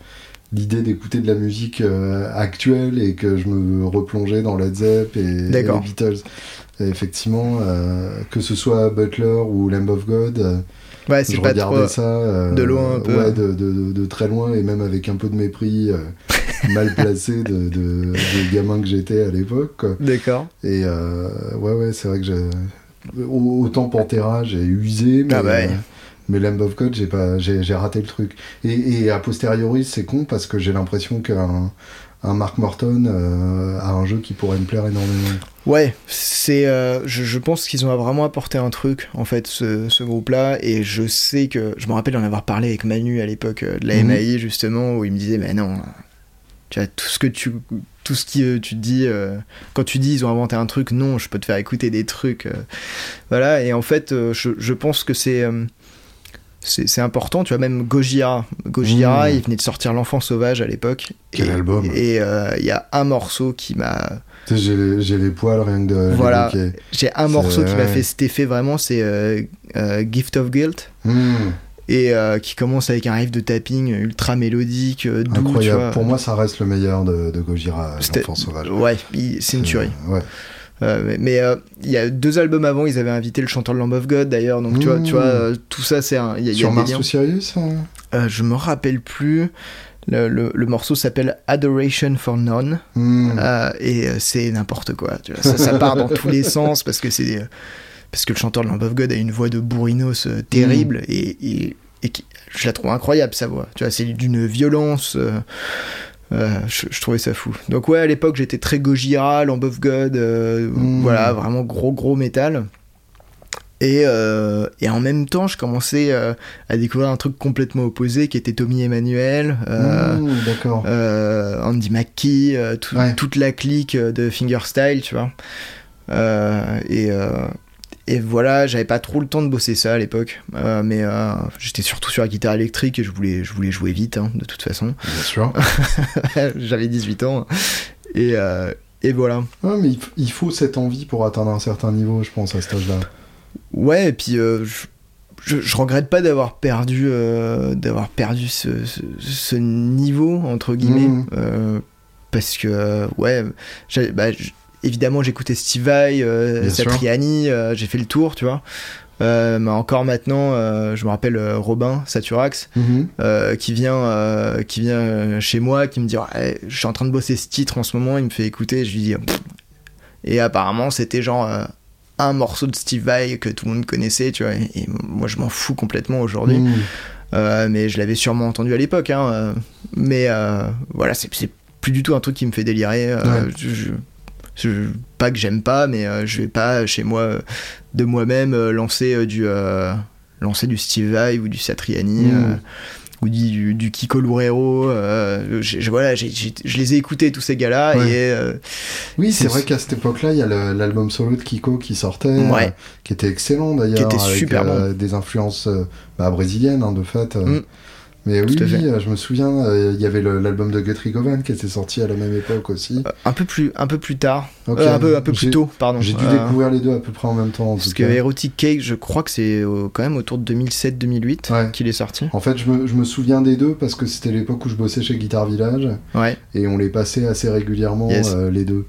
l'idée d'écouter de la musique euh, actuelle et que je me replongeais dans Led Zepp et, et les. Beatles. Et effectivement, euh, que ce soit Butler ou Lamb of God, ouais, je pas regardais trop. ça de loin un peu. Ouais, de, de- de- de très loin et même avec un peu de mépris (laughs) mal placé de, de, gamin que j'étais à l'époque. D'accord. Et ouais, ouais, c'est vrai que j'ai. au- Autant Pantera, j'ai usé, mais, Ah bah ouais. Mais Lamb of God, j'ai pas, j'ai, raté le truc. Et, et a posteriori, c'est con parce que j'ai l'impression qu'un un Mark Morton euh, a un jeu qui pourrait me plaire énormément. Ouais, c'est. euh, je, je pense qu'ils ont vraiment apporté un truc, en fait, ce, ce groupe-là. Et je sais que. Je me rappelle en avoir parlé avec Manu à l'époque euh, de la Mhm. MAI, justement, où il me disait, mais non, tu vois, tout ce que tu. Tout ce qui euh, tu te dis. euh, quand tu dis ils ont inventé un truc, non, je peux te faire écouter des trucs. euh, voilà, et en fait, je, je pense que c'est. C'est important, tu vois, même Gojira. Gojira, Mhm. il venait de sortir L'Enfant Sauvage à l'époque. Quel et, album. Et euh, il y a un morceau qui m'a. Tu sais, j'ai, les, j'ai les poils rien que de Voilà. J'ai un morceau qui m'a fait cet effet vraiment, c'est euh, euh, Gift of Guilt. Hmm, Et euh, qui commence avec un riff de tapping ultra mélodique, doux, tu incroyable. vois. Pour moi, ça reste le meilleur de, de Gojira, l'enfant sauvage. Ouais, c'est une tuerie. Ouais. Euh, mais euh, il y a deux albums avant, ils avaient invité le chanteur de Lamb of God d'ailleurs. Donc tu vois, Mmh. tu vois euh, tout ça, c'est un. Y a, il y a Sur Mars ou Sirius hein je me rappelle plus. Le, le- le morceau s'appelle Adoration for None. Euh, et c'est n'importe quoi. Tu vois. Ça, ça part dans tous les sens parce que c'est parce que le chanteur de Lamb of God a une voix de bourrinos terrible et, et, et qui- je la trouve incroyable sa voix. Tu vois, c'est d'une violence. euh, Euh, je, je trouvais ça fou. Donc ouais, à l'époque, j'étais très Gojira, Lamb of God, euh, Mm. voilà, vraiment gros gros métal. Et, euh, et en même temps, je commençais à découvrir un truc complètement opposé qui était Tommy Emmanuel, Mmh, euh, Andy McKee, tout- Ouais. toute la clique de Fingerstyle, tu vois. Et, et voilà, j'avais pas trop le temps de bosser ça à l'époque, Euh, mais euh, j'étais surtout sur la guitare électrique et je voulais, je voulais jouer vite, hein, de toute façon. Bien sûr. (laughs) J'avais 18 ans. Et, euh, et voilà. Ouais, mais il faut cette envie pour atteindre un certain niveau, je pense, à cet âge-là. Ouais, et puis euh, je, je, je regrette pas d'avoir perdu, euh, d'avoir perdu ce, ce, ce niveau, entre guillemets. Euh, parce que, ouais, bah, évidemment, j'écoutais Steve Vai, euh. Satriani, euh, j'ai fait le tour, tu vois. Euh, mais encore maintenant, euh, je me rappelle euh, Robin Saturax Mhm. qui vient, qui vient chez moi, qui me dit je suis en train de bosser ce titre en ce moment, il me fait écouter, je lui dis Pff. et apparemment c'était genre un morceau de Steve Vai que tout le monde connaissait, tu vois, et, et moi je m'en fous complètement aujourd'hui. Euh, mais je l'avais sûrement entendu à l'époque, hein, mais voilà, c'est c'est plus du tout un truc qui me fait délirer. Ouais. je- je- je- pas que j'aime pas, mais euh, je vais pas chez moi euh, de moi-même euh, lancer euh, du lancer du Steve Vai ou du Satriani Mm. euh, ou du, du Kiko Loureiro. j'ai- voilà, je les ai écoutés tous ces gars-là Ouais. et Oui, c'est vrai qu'à cette époque-là, il y a l'album solo de Kiko qui sortait, Ouais. qui était excellent d'ailleurs, Qui était avec super euh, des influences bah, brésiliennes hein, de fait. euh. Mais oui, euh, je me souviens, euh, il y avait l'album de Guthrie Govan qui était sorti à la même époque aussi. un peu plus un peu plus tard. Euh, un peu un peu plus tôt, pardon. J'ai dû découvrir les deux à peu près en même temps. En Parce que. Erotic Cake, je crois que c'est quand même autour de 2007-2008 Ouais. qu'il est sorti. En fait, je me, je me souviens des deux parce que c'était l'époque où je bossais chez Guitar Village Ouais. et on les passait assez régulièrement Yes. euh, les deux.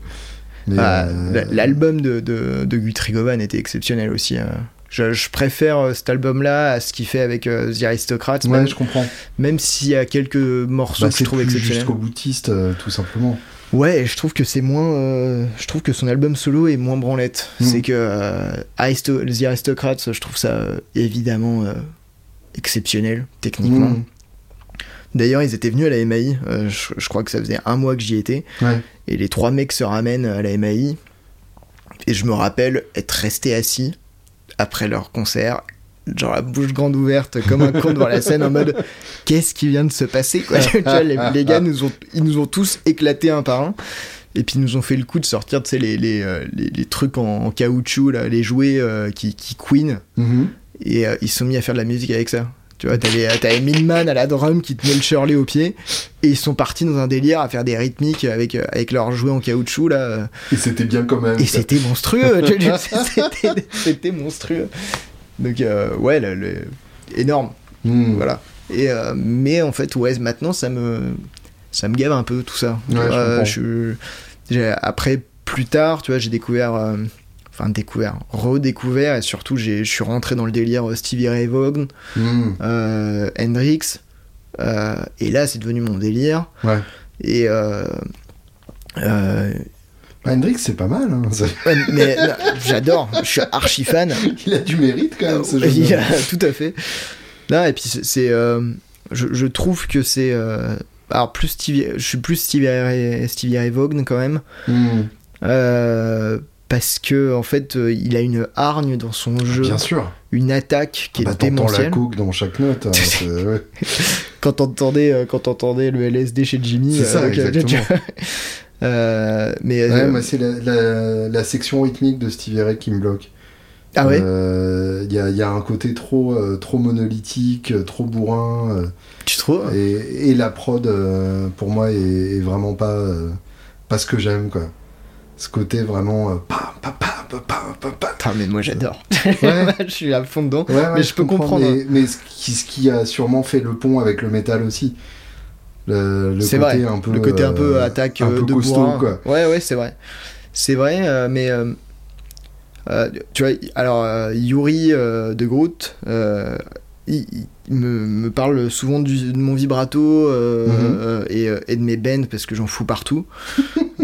Ah, euh, L'album de, de, de Guthrie Govan était exceptionnel aussi. euh. Je, je préfère euh, cet album-là à ce qu'il fait avec euh, The Aristocrats, ouais, même, je comprends. même s'il y a quelques morceaux Bah, que je c'est trouve exceptionnels. jusqu'au boutiste, euh, tout simplement. Ouais, je trouve que c'est moins. euh, je trouve que son album solo est moins branlette. Mm. C'est que euh, Aristo- The Aristocrats, je trouve ça euh, évidemment exceptionnel, techniquement. Mm. D'ailleurs, ils étaient venus à la MAI. je, je crois que ça faisait un mois que j'y étais. Ouais. Et les trois mecs se ramènent à la MAI. Et je me rappelle être resté assis après leur concert, genre la bouche grande ouverte, comme un con devant la scène, en mode qu'est-ce qui vient de se passer quoi (laughs) Tu vois, les, les gars nous ont, ils nous ont tous éclatés un par un. Et puis ils nous ont fait le coup de sortir tu sais, les, les, euh, les, les trucs en, en caoutchouc, là, les jouets euh, qui, qui queen. Mhm. Et euh, ils se sont mis à faire de la musique avec ça. Tu vois, t'avais, t'avais Milman à la drum qui tenait le Shirley au pied, et ils sont partis dans un délire à faire des rythmiques avec, euh, avec leurs jouets en caoutchouc, là. Et c'était bien quand même. Et c'était monstrueux, tu vois, (laughs) c'était, monstrueux. Donc, euh, ouais, le- le- énorme, Mm. voilà. Et, euh, mais en fait, ouais, maintenant, ça me, ça me gave un peu tout ça. Ouais, Euh, je- après, plus tard, tu vois, j'ai découvert. Euh, Enfin, découvert, redécouvert, et surtout, je suis rentré dans le délire Stevie Ray Vaughan, Mm. euh, Hendrix. euh, et là, c'est devenu mon délire. Ouais. Et. Euh, euh, Bah, Hendrix, c'est pas mal. hein. Mais j'adore, je suis archi fan. (laughs) Il a du mérite quand même, ce (laughs) Euh, jeune a- tout à fait. Non, et puis c'est. euh, je, je trouve que c'est. euh, alors, plus Stevie, je suis plus Stevie Ray, Stevie Ray Vaughan quand même. Mm. Parce que, en fait, euh, il a une hargne dans son jeu, Bien sûr. une attaque qui Bah, est la démentielle. coke dans chaque note. hein, (laughs) ouais. quand t'entendais euh, quand t'entendais le LSD chez Jimmy C'est ça, donc, euh, exactement. (laughs) euh, mais Ouais, moi, c'est la, la- la section rythmique de Stevie Ray qui me bloque. ah ouais Il y, a, il y a un côté trop, trop monolithique, trop bourrin. tu trouves? Et, et la prod, pour moi, est, est vraiment pas, pas ce que j'aime, quoi. Ce côté vraiment. euh, pa, pa, pa. Putain, mais moi j'adore Ouais. (laughs) je suis à fond dedans Ouais, ouais, Mais je peux comprends, comprendre. Mais, mais ce, qui, ce qui a sûrement fait le pont avec le métal aussi. Le, côté vrai un peu. le côté un peu euh, attaque un euh, peu de costaud, bourrin. quoi. ouais ouais c'est vrai c'est vrai euh, mais euh, tu vois alors euh, Yuri euh, de Groot il, il me, me parle souvent du- de mon vibrato Mhm. et, et de mes bends parce que j'en fous partout. (laughs)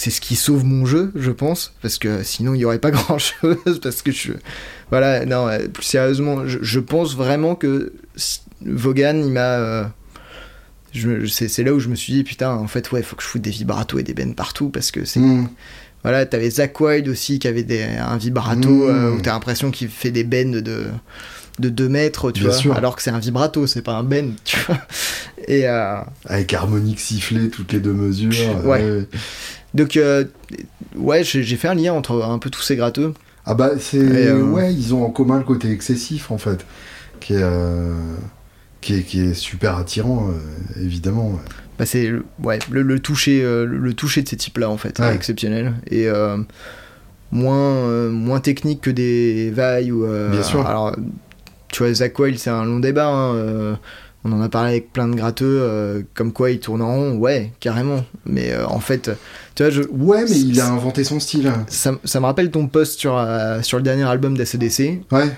C'est ce qui sauve mon jeu, je pense, parce que sinon il y aurait pas (laughs) grand chose. Parce que je, voilà, non, euh, plus sérieusement, je, je pense vraiment que Vaughan, il m'a, euh, je, c'est là où je me suis dit, putain, en fait, ouais, faut que je foute des vibratos et des bennes partout parce que c'est. Mm. Voilà, t'avais Zach Wild aussi qui avait des, un vibrato Mm. euh, où t'as l'impression qu'il fait des bends de, de 2 mètres, tu Bien vois, sûr. alors que c'est un vibrato, c'est pas un bend, tu vois. Et euh, Avec harmonique sifflée toutes les deux mesures. Ouais. Donc, euh, ouais, j'ai fait un lien entre un peu tous ces gratteux. Ah bah c'est euh, ouais, ils ont en commun le côté excessif en fait, qui est euh, qui est, qui est super attirant évidemment. ouais. Bah, c'est le- ouais, le, le toucher, le, le toucher de ces types-là, en fait, Ouais. exceptionnel. Et moins, moins technique que des vailles ou. Bien sûr. Alors, tu vois, Zach Wild, c'est un long débat. hein, on en a parlé avec plein de gratteux, euh, comme quoi il tourne en rond, ouais, carrément. Mais euh, en fait, tu vois, je, Ouais, mais il a inventé son style. ça, ça me rappelle ton post sur, euh, sur le dernier album d'ACDC, Ouais.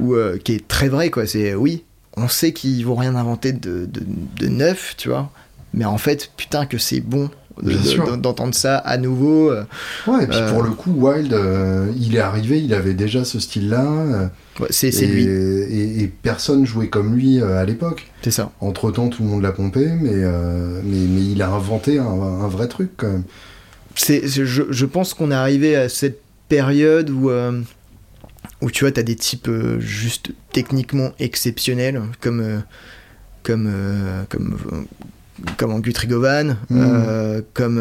où, euh, qui est très vrai, quoi. C'est oui, on sait qu'ils vont rien inventer de, de, de neuf, tu vois. Mais en fait, putain, que c'est bon de- d'entendre ça à nouveau. euh, Ouais, et puis pour le coup, Wild, il est arrivé, il avait déjà ce style-là. ouais, c'est lui, Et, et personne jouait comme lui à l'époque. c'est ça. Entre temps, tout le monde l'a pompé, mais, mais, mais il a inventé un, un vrai truc quand même. C'est, je, je pense qu'on est arrivé à cette période où, euh, où tu vois, t'as des types euh, juste techniquement exceptionnels, comme, euh, comme, euh, comme, euh, comme en Mm. euh, comme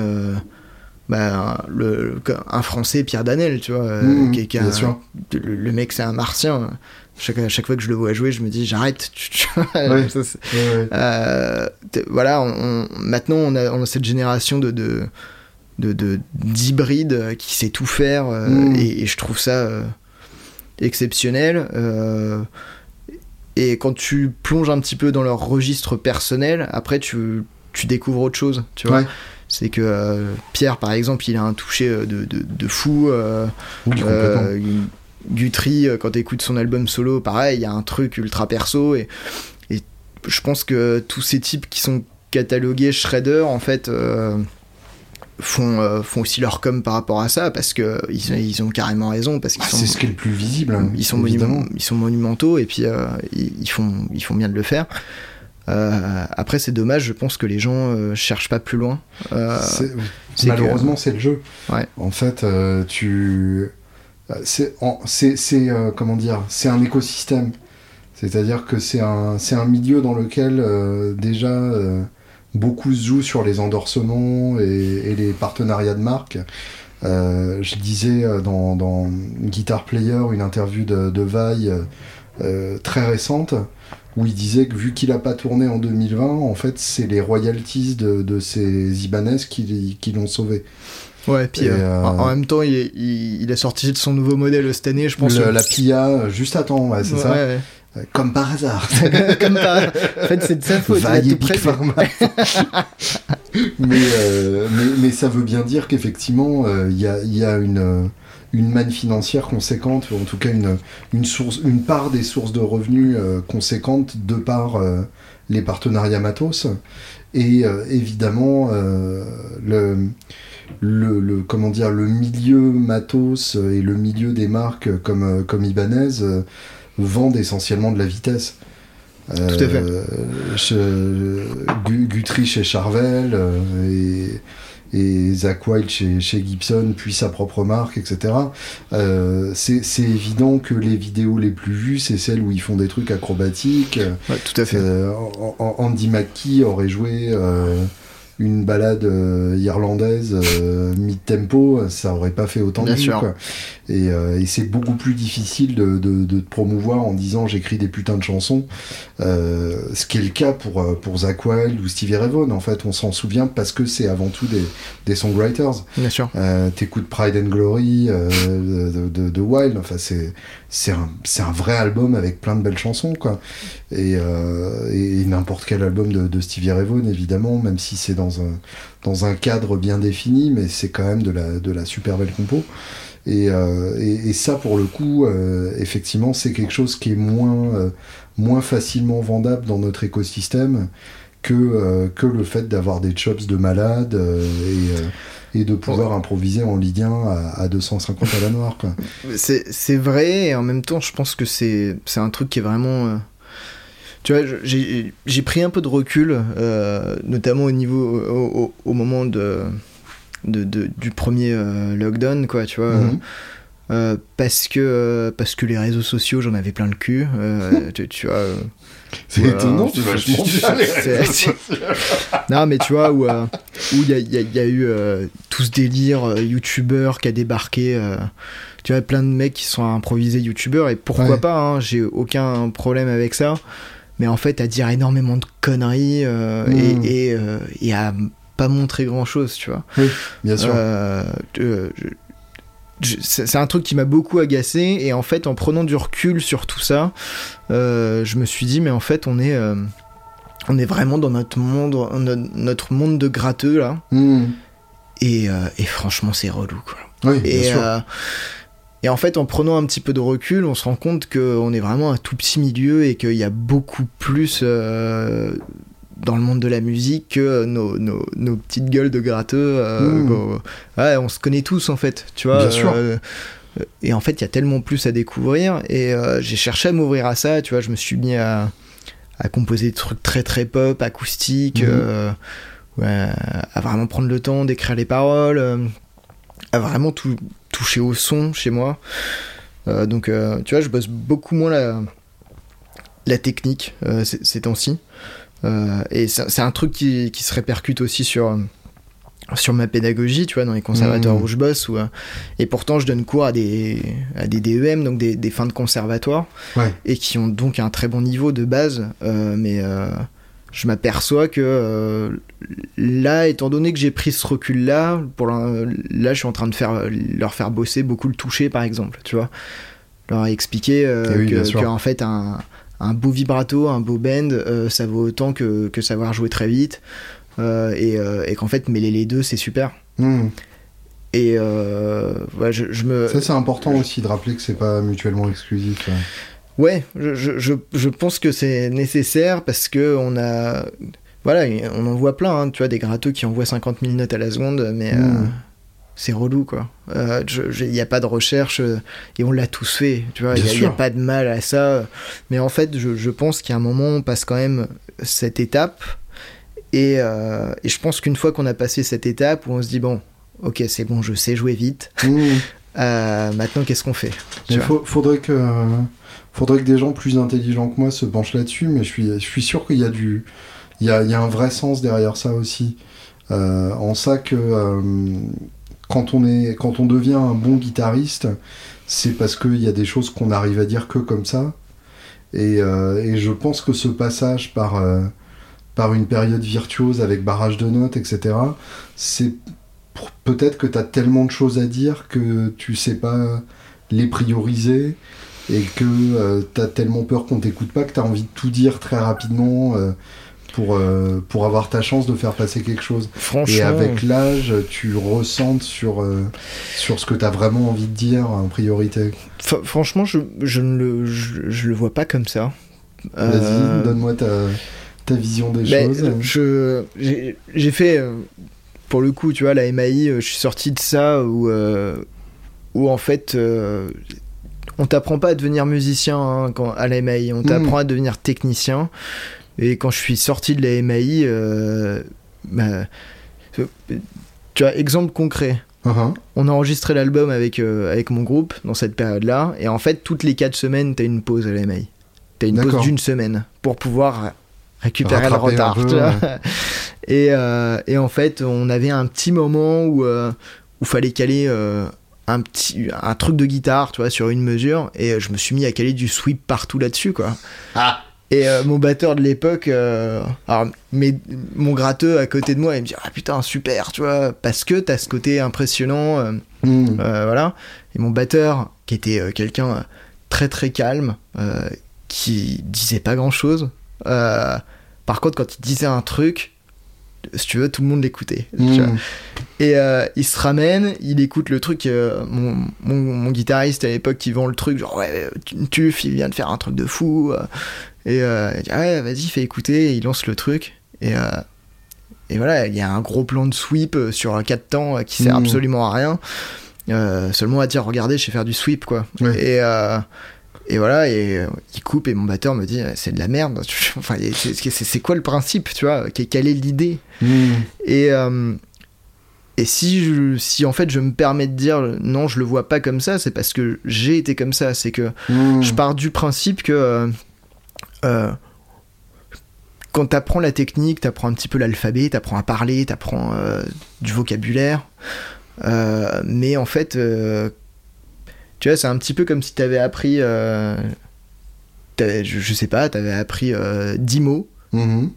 bah, le, un français, Pierre Danel, tu vois, Mmh, qui est- qui sûr. le, le mec, c'est un martien. Chaque, à chaque fois que je le vois jouer, je me dis, j'arrête. voilà, on, on- maintenant on a, on a cette génération de, de, de, de- d'hybrides qui sait tout faire euh, Mm. et, et je trouve ça euh, exceptionnel. euh, et quand tu plonges un petit peu dans leur registre personnel, après tu, tu découvres autre chose, tu vois. Ouais. C'est que euh, Pierre, par exemple, il a un toucher de, de, de fou. euh, Oui, euh, Guthrie, quand t'écoutes son album solo, pareil, il y a un truc ultra perso et, et je pense que tous ces types qui sont catalogués Shredder, en fait, font, euh, font aussi leur com par rapport à ça parce que ils, ils ont carrément raison parce qu'ils Ah, c'est ce qui est le plus visible. hein, ils sont, monument- ils sont monumentaux et puis euh, ils, font, ils font bien de le faire. Euh, après, c'est dommage, je pense que les gens cherchent pas plus loin. C'est- c'est Malheureusement, c'est le jeu. Ouais. En fait, tu. C'est, c'est, c'est, comment dire, c'est un écosystème. C'est-à-dire que c'est un, c'est un milieu dans lequel déjà beaucoup se joue sur les endorsements et, et les partenariats de marque. Euh, je disais euh, dans, dans Guitar Player une interview de, de Vaille euh, euh, très récente où il disait que vu qu'il a pas tourné en 2020, en fait c'est les royalties de, de ces Ibanez qui, qui l'ont sauvé. Ouais, puis Et, euh, euh, en même temps, il, est- il, il a sorti de son nouveau modèle cette année, je pense. Le- que- la Pia, juste à temps, ouais, c'est Ouais, ça ouais. Euh, Comme par hasard. (laughs) Comme pas. En fait, c'est de sa faute. Vaille et Big. Pharma. mais, euh, mais, mais ça veut bien dire qu'effectivement, euh, il y, a, il y a une, euh, une manne financière conséquente, ou en tout cas une, une, source, une part des sources de revenus euh, conséquentes de par les partenariats matos. Et évidemment, le, le, le- comment dire, le milieu matos et le milieu des marques comme, comme Ibanez vendent essentiellement de la vitesse. Tout à fait. Euh, Gu- Guthrie chez Charvel euh, et, et Zach Wild chez, chez Gibson, puis sa propre marque, etc. Euh, c'est évident que les vidéos les plus vues, c'est celles où ils font des trucs acrobatiques. Ouais, tout à fait. Euh, Andy McKee aurait joué euh, une balade euh, irlandaise euh, mid-tempo, ça aurait pas fait autant de quoi. Et, euh, et c'est beaucoup plus difficile de, de, de te promouvoir en disant j'écris des putains de chansons. Euh, ce qui est le cas pour, euh, pour Zach Wild ou Stevie Ray Vaughan, en fait, on s'en souvient parce que c'est avant tout des, des songwriters. Bien sûr. Euh, T'écoutes Pride and Glory euh, de, de, de Wild, enfin c'est c'est un, c'est un vrai album avec plein de belles chansons quoi. Et, euh, et, n'importe quel album de, de Stevie Ray Vaughan évidemment, même si c'est dans un dans un cadre bien défini, mais c'est quand même de la de la super belle compo. Et, euh, et, et ça pour le coup, euh, effectivement, c'est quelque chose qui est moins moins facilement vendable dans notre écosystème que, que le fait d'avoir des chops de malade et, et de pouvoir improviser en Ligue 1 à, à 250 à la noire. C'est vrai, et en même temps, je pense que c'est c'est un truc qui est vraiment. Euh, tu vois, j'ai pris un peu de recul, euh, notamment au niveau, au, au, moment de, de, de, du premier lockdown, quoi, tu vois. Mhm. Euh, parce que parce que les réseaux sociaux j'en avais plein le cul euh, (laughs) tu, vois euh, c'est étonnant tu vachement non mais tu vois où où il y a, y a, eu tout ce délire youtubeur qui a débarqué tu vois plein de mecs qui sont improvisés youtubeurs et pourquoi pas hein, j'ai aucun problème avec ça mais en fait à dire énormément de conneries hmm. et, et, à pas montrer grand chose tu vois oui bien sûr c'est un truc qui m'a beaucoup agacé et en fait en prenant du recul sur tout ça euh, je me suis dit mais en fait on est euh, on est vraiment dans notre monde notre monde de gratteux là hmm. et, euh, et, franchement c'est relou quoi oui, et, sûr. Et en fait en prenant un petit peu de recul on se rend compte qu'on est vraiment un tout petit milieu et qu'il y a beaucoup plus dans le monde de la musique que nos, nos, nos petites gueules de gratteux. Euh, ouais, on se connaît tous en fait, tu vois. Bien sûr. Euh, et en fait, il y a tellement plus à découvrir. Et euh, j'ai cherché à m'ouvrir à ça, tu vois. Je me suis mis à, à composer des trucs très très pop, acoustiques, ouais, à vraiment prendre le temps d'écrire les paroles, à vraiment tout, toucher au son chez moi. donc, tu vois, je bosse beaucoup moins la, la technique ces temps-ci. Euh, et c'est un truc qui, qui, se répercute aussi sur sur ma pédagogie, tu vois, dans les conservatoires mmh. où je bosse. Où, euh, et pourtant, je donne cours à des, à des DEM, donc des, des fins de conservatoire, et qui ont donc un très bon niveau de base. Euh, mais je m'aperçois que là, étant donné que j'ai pris ce recul-là, pour là, je suis en train de faire, leur faire bosser beaucoup le toucher, par exemple, tu vois. Leur expliquer eh que, que, en fait, un, un beau vibrato, un beau bend, euh, ça vaut autant que, savoir jouer très vite. Euh, euh, et, qu'en fait, mêler les deux, c'est super. Hmm. Et je, me. Ça, c'est important aussi de rappeler que c'est pas mutuellement exclusif. Ouais, je, pense que c'est nécessaire parce que on a. Voilà, on en voit plein, hein, tu vois, des gratteux qui envoient 50 000 notes à la seconde, mais. Hmm c'est relou quoi. Il euh, n'y a pas de recherche euh, et on l'a tous fait, tu vois. Il n'y a, pas de mal à ça. Mais en fait, je, je pense qu'à un moment, on passe quand même cette étape. Et, euh, et je pense qu'une fois qu'on a passé cette étape où on se dit, bon, ok, c'est bon, je sais jouer vite. Mmh. (laughs) maintenant, qu'est-ce qu'on fait? Il faudrait que. Faudrait que des gens plus intelligents que moi se penchent là-dessus, mais je suis, je suis sûr qu'il y a du, il y a, il y a un vrai sens derrière ça aussi. en ça que quand on, est, quand on devient un bon guitariste, c'est parce qu'il y a des choses qu'on arrive à dire que comme ça. Et, euh, je pense que ce passage par, euh, par une période virtuose avec barrage de notes, etc., c'est peut-être que tu as tellement de choses à dire que tu sais pas les prioriser et que euh, tu as tellement peur qu'on t'écoute pas que tu as envie de tout dire très rapidement pour, euh, pour avoir ta chance de faire passer quelque chose. Franchement. Et avec l'âge, tu ressentes sur, euh, sur ce que tu as vraiment envie de dire en priorité. franchement, je, je ne le, je, le vois pas comme ça. Vas-y, euh, donne-moi ta, ta, vision des ben, choses. Je, j'ai fait, pour le coup, tu vois, la MAI, je suis sorti de ça où, où en fait on t'apprend pas à devenir musicien hein, quand, à la MAI, on hmm. t'apprend à devenir technicien. Et quand je suis sorti de la MAI, euh, bah, tu vois, exemple concret. Uh-huh. On a enregistré l'album avec, euh, avec mon groupe dans cette période-là, et en fait, toutes les 4 semaines, t'as une pause à la MAI. T'as une pause d'une semaine pour pouvoir récupérer le retard. (laughs) et, euh, et, en fait, on avait un petit moment où il fallait caler un petit un truc de guitare, tu vois, sur une mesure, et je me suis mis à caler du sweep partout là-dessus, quoi. Ah et euh, mon batteur de l'époque, euh, mais mon gratteux à côté de moi, il me dit ah putain super, tu vois, parce que t'as ce côté impressionnant, euh, hmm. voilà. Et mon batteur, qui était quelqu'un très très calme, qui disait pas grand chose. par contre, quand il disait un truc, si tu veux, tout le monde l'écoutait. Hmm. Et il se ramène, il écoute le truc. mon, mon, guitariste à l'époque qui vend le truc, genre ouais, Tuf, il vient de faire un truc de fou. Et euh, il dit, ouais, vas-y, fais écouter. il lance le truc. Et, euh, et voilà, il y a un gros plan de sweep euh, sur 4 temps qui sert mmh. absolument à rien. seulement à dire, regardez, je sais faire du sweep, quoi. Et, Et voilà, et euh, il coupe et mon batteur me dit c'est de la merde. (laughs) Enfin, c'est quoi le principe, tu vois Quelle est l'idée Hmm. Et euh, et si je, si en fait je me permets de dire non, je le vois pas comme ça, c'est parce que j'ai été comme ça. C'est que Hmm. je pars du principe que euh, euh, quand t'apprends la technique, t'apprends un petit peu l'alphabet, t'apprends à parler, t'apprends euh, du vocabulaire, euh, mais en fait, euh, tu vois, c'est un petit peu comme si t'avais appris, euh, t'avais- je, je sais pas, t'avais appris euh, 10 mots Mhm.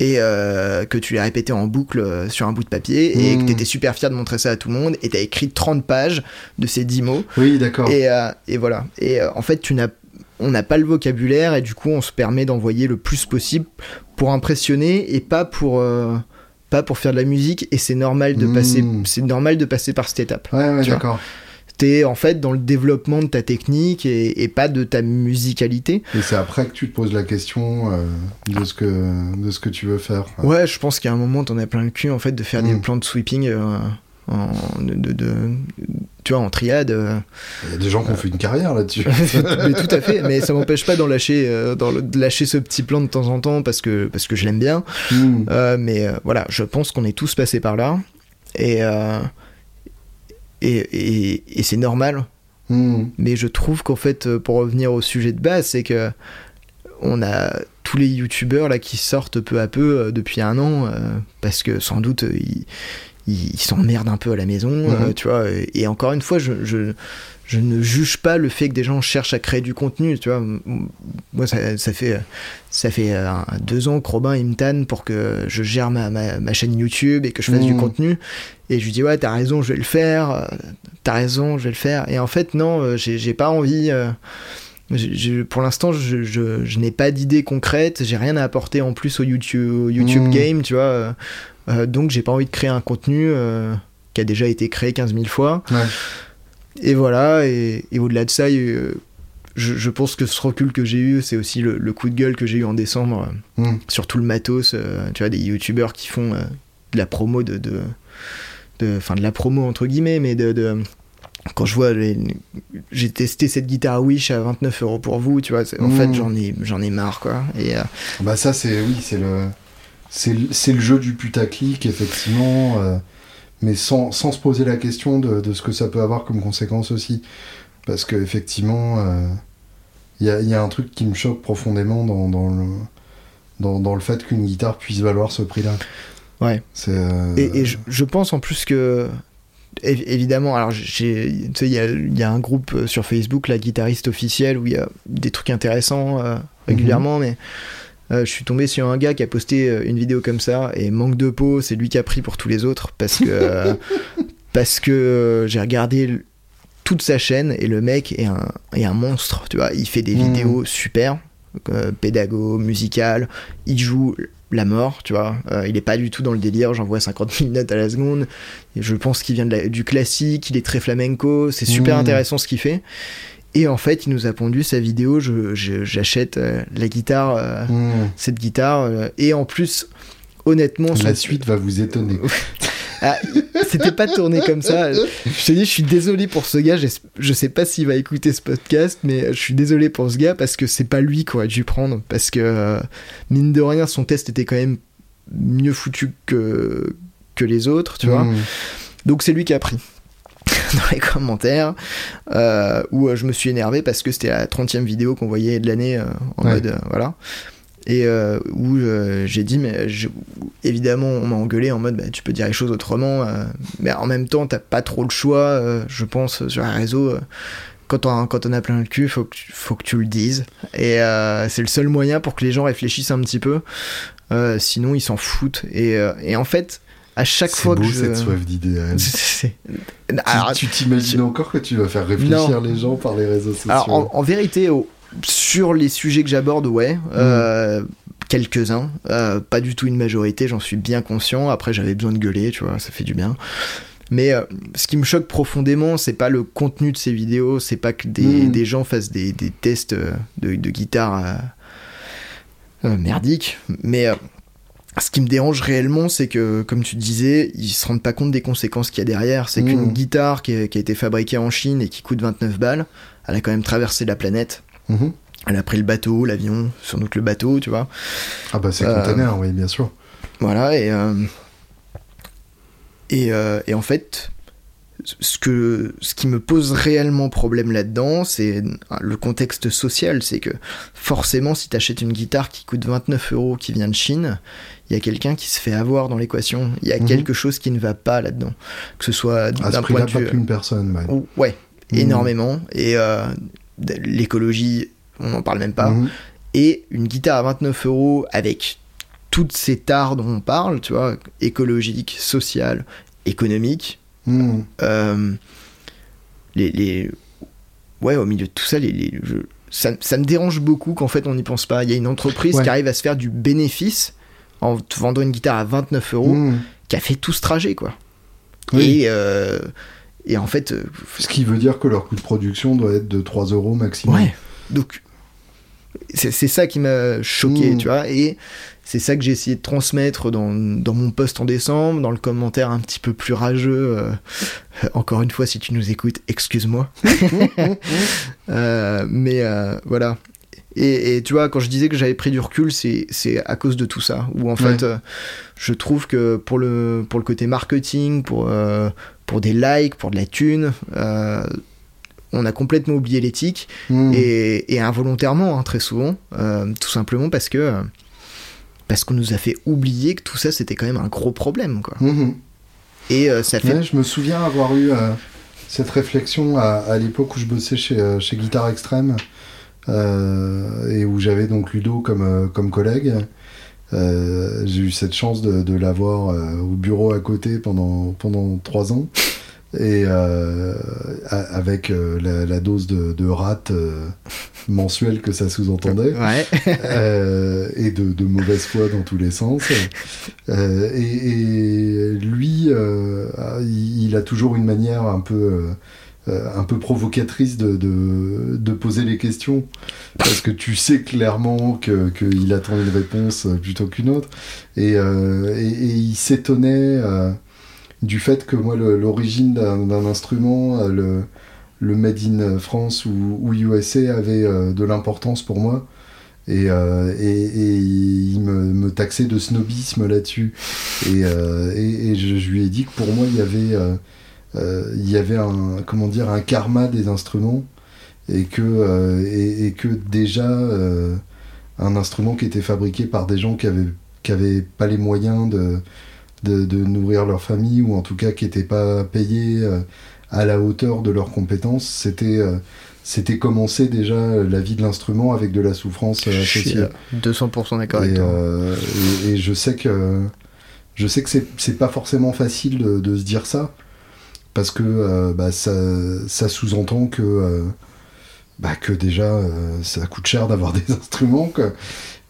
et euh, que tu les répétais en boucle euh, sur un bout de papier et que t'étais super fier de montrer ça à tout le monde et t'as écrit 30 pages de ces 10 mots Oui, d'accord. et, euh, et voilà. Et euh, en fait, tu n'as, on n'a pas le vocabulaire et du coup, on se permet d'envoyer le plus possible pour impressionner et pas pour, euh, pas pour faire de la musique. Et c'est normal de Mm. passer, c'est normal de passer par cette étape. Ouais, ouais, d'accord. T'es en fait dans le développement de ta technique et, et pas de ta musicalité. Et c'est après que tu te poses la question euh, de, ce que, de ce que tu veux faire. Ouais, je pense qu'à un moment, t'en as plein le cul en fait de faire des Mm. plans de sweeping. euh, en, de, de- de- tu vois, en triade. euh. Il y a des gens qui ont fait une carrière là-dessus. (laughs) mais tout à fait, mais ça m'empêche pas d'en lâcher, d'en- de lâcher ce petit plan de temps en temps parce que, parce que je l'aime bien. Euh, mais voilà, je pense qu'on est tous passés par là. Et, et, et, et c'est normal. Hmm. Mais je trouve qu'en fait, euh, pour revenir au sujet de base, c'est que on a tous les youtubeurs là qui sortent peu à peu euh, depuis un an euh, parce que sans doute ils ils s'emmerdent un peu à la maison, euh, Mhm. tu vois. Et, et encore une fois, je, je, je ne juge pas le fait que des gens cherchent à créer du contenu, tu vois. Moi, ça, ça fait, ça fait euh, deux ans que Robin il me tanne pour que je gère ma, ma, ma chaîne YouTube et que je fasse du Mhm. contenu. Et je lui dis, ouais, t'as raison, je vais le faire. euh, T'as raison, je vais le faire. Et en fait, non, euh, j'ai pas envie. euh, pour l'instant, je, je, je n'ai pas d'idée concrète, j'ai rien à apporter en plus au YouTube, au YouTube Mhm. Game, tu vois. euh, euh, donc, j'ai pas envie de créer un contenu euh, qui a déjà été créé 15 000 fois. Ouais. Et voilà, et, et au-delà de ça, euh, je, je pense que ce recul que j'ai eu, c'est aussi le, le coup de gueule que j'ai eu en décembre euh, Hmm. sur tout le matos, euh, tu vois, des youtubeurs qui font de la promo de. de Enfin, de, la promo entre guillemets, mais de. de- quand je vois. J'ai testé cette guitare Wish à 29 euros pour vous, tu vois. En fait, j'en ai, j'en ai marre, quoi. Et. euh, Bah ça c'est oui c'est le c'est le, c'est le jeu du putaclic effectivement euh, mais sans, sans se poser la question de, de ce que ça peut avoir comme conséquence aussi parce que effectivement il y, a, y a un truc qui me choque profondément dans, dans le dans, dans le fait qu'une guitare puisse valoir ce prix là Ouais. euh, Et, et je, je pense en plus que. Évidemment, alors j'ai, tu sais, il y y a un groupe euh, sur Facebook, la guitariste officielle, où il y a des trucs intéressants euh, régulièrement, mais euh, je suis tombé sur un gars qui a posté euh, une vidéo comme ça, et manque de peau, c'est lui qui a pris pour tous les autres, parce que, euh, (laughs) parce que euh, j'ai regardé toute sa chaîne, et le mec est un, est un monstre, tu vois, il fait des Mhm. vidéos super, euh, pédago, musical, il joue la mort, tu vois. Euh, il est pas du tout dans le délire, j'envoie 50 000 notes à la seconde. Et je pense qu'il vient de la- du classique, il est très flamenco, c'est super Mm. intéressant ce qu'il fait. Et en fait, il nous a pondu sa vidéo, je- je- j'achète euh, la guitare, euh, hmm. cette guitare, euh, et en plus, honnêtement, son- la suite va vous étonner (laughs) Ah, c'était pas tourné comme ça. Je te dis, je suis désolé pour ce gars. Je sais pas s'il va écouter ce podcast, mais je suis désolé pour ce gars parce que c'est pas lui qu'on aurait dû prendre. Parce que, mine de rien, son test était quand même mieux foutu que, que les autres, tu vois. Hmm. Donc c'est lui qui a pris. (laughs) Dans les commentaires, euh, où euh, je me suis énervé parce que c'était la 30e vidéo qu'on voyait de l'année euh, en Ouais. mode. voilà. Et euh, où euh, j'ai dit, mais je- évidemment, on m'a engueulé en mode, bah, tu peux dire les choses autrement, euh, mais en même temps, t'as pas trop le choix, je pense, sur un réseau. quand on, quand on a plein le cul, faut que tu, faut que tu le dises. Et c'est le seul moyen pour que les gens réfléchissent un petit peu. Sinon, ils s'en foutent. Et, et en fait, à chaque fois beau que je. cette soif d'idéal (laughs) Alors, tu t'imagines encore que tu vas faire réfléchir les gens par les réseaux sociaux alors, en, en vérité, sur les sujets que j'aborde, ouais. euh, Quelques-uns, euh, pas du tout une majorité, j'en suis bien conscient. Après, j'avais besoin de gueuler, tu vois, ça fait du bien. Mais euh, ce qui me choque profondément, c'est pas le contenu de ces vidéos, c'est pas que des, Mm. des gens fassent des, des tests de, de guitare euh, merdiques, mais ce qui me dérange réellement, c'est que, comme tu disais, ils se rendent pas compte des conséquences qu'il y a derrière. C'est qu'une guitare qui a, qui a été fabriquée en Chine et qui coûte 29 balles, elle a quand même traversé la planète. Mhm. Elle a pris le bateau, l'avion, sans doute le bateau, tu vois. Ah bah c'est Euh, container, oui, bien sûr. Voilà, et, euh, et, euh, et en fait, ce, que, ce qui me pose réellement problème là-dedans, c'est le contexte social. C'est que forcément, si tu achètes une guitare qui coûte 29 euros, qui vient de Chine, il y a quelqu'un qui se fait avoir dans l'équation. Il y a Mhm. quelque chose qui ne va pas là-dedans. Que ce soit d'un point de pas vue. qu'une personne. ouais. Ou- Ouais, Mhm. énormément. Et euh, l'écologie, on n'en parle même pas. Mhm. Et une guitare à 29 euros avec toutes ces tares dont on parle, tu vois, écologique, sociale, économique, Euh, les, les- Ouais, au milieu de tout ça, les, les- je- ça, ça me dérange beaucoup qu'en fait on n'y pense pas. Il y a une entreprise Ouais. qui arrive à se faire du bénéfice en te vendant une guitare à 29 euros Mhm. qui a fait tout ce trajet, quoi. Oui. Et, euh, et en fait, euh, Ce qui veut dire que leur coût de production doit être de 3 euros maximum. Ouais. Donc, c'est c'est ça qui m'a choqué, Mm. tu vois. Et c'est ça que j'ai essayé de transmettre dans, dans mon post en décembre, dans le commentaire un petit peu plus rageux. euh, encore une fois, si tu nous écoutes, excuse-moi. (laughs) Euh, mais euh, voilà. Et, et tu vois, quand je disais que j'avais pris du recul, c'est à cause de tout ça. Où en fait, Ouais. euh, je trouve que pour le, pour le côté marketing, pour, euh, pour des likes, pour de la thune, euh, on a complètement oublié l'éthique Mhm. et, et involontairement hein, très souvent euh, tout simplement parce que euh, parce qu'on nous a fait oublier que tout ça c'était quand même un gros problème quoi Mhm. et euh, ça fait Ouais, je me souviens avoir eu euh, cette réflexion à, à l'époque où je bossais chez, euh, chez Guitare Extrême et où j'avais donc Ludo comme, comme collègue. J'ai eu cette chance de, de l'avoir au bureau à côté pendant, pendant trois ans et euh, avec euh, la, la dose de, de rate euh, (laughs) mensuelle que ça sous-entendait ouais (laughs) euh, et de, de mauvaise foi dans tous les sens. Et, et lui, il, il a toujours une manière un peu, un peu provocatrice de, de, de poser les questions, parce que tu sais clairement que qu'il attend une réponse plutôt qu'une autre. Et, euh, et, et il s'étonnait euh, du fait que moi, l'origine d'un instrument, euh, le, le Made in France ou, USA avait euh, de l'importance pour moi. Et, euh, il me, taxait de snobisme là-dessus. Et, je, lui ai dit que pour moi, il y avait, il y avait un, comment dire, un karma des instruments. Et que, déjà, un instrument qui était fabriqué par des gens qui avaient, qui avaient pas les moyens de, de, de nourrir leur famille, ou en tout cas qui n'étaient pas payés euh, à la hauteur de leurs compétences, c'était. euh, c'était commencer déjà la vie de l'instrument avec de la souffrance euh, je associée. euh, 200% d'accord Et, euh, et, et je sais que je sais que c'est c'est pas forcément facile de, de se dire ça parce que euh, bah, ça, ça sous-entend que euh, bah, que déjà ça coûte cher d'avoir (laughs) des instruments quoi.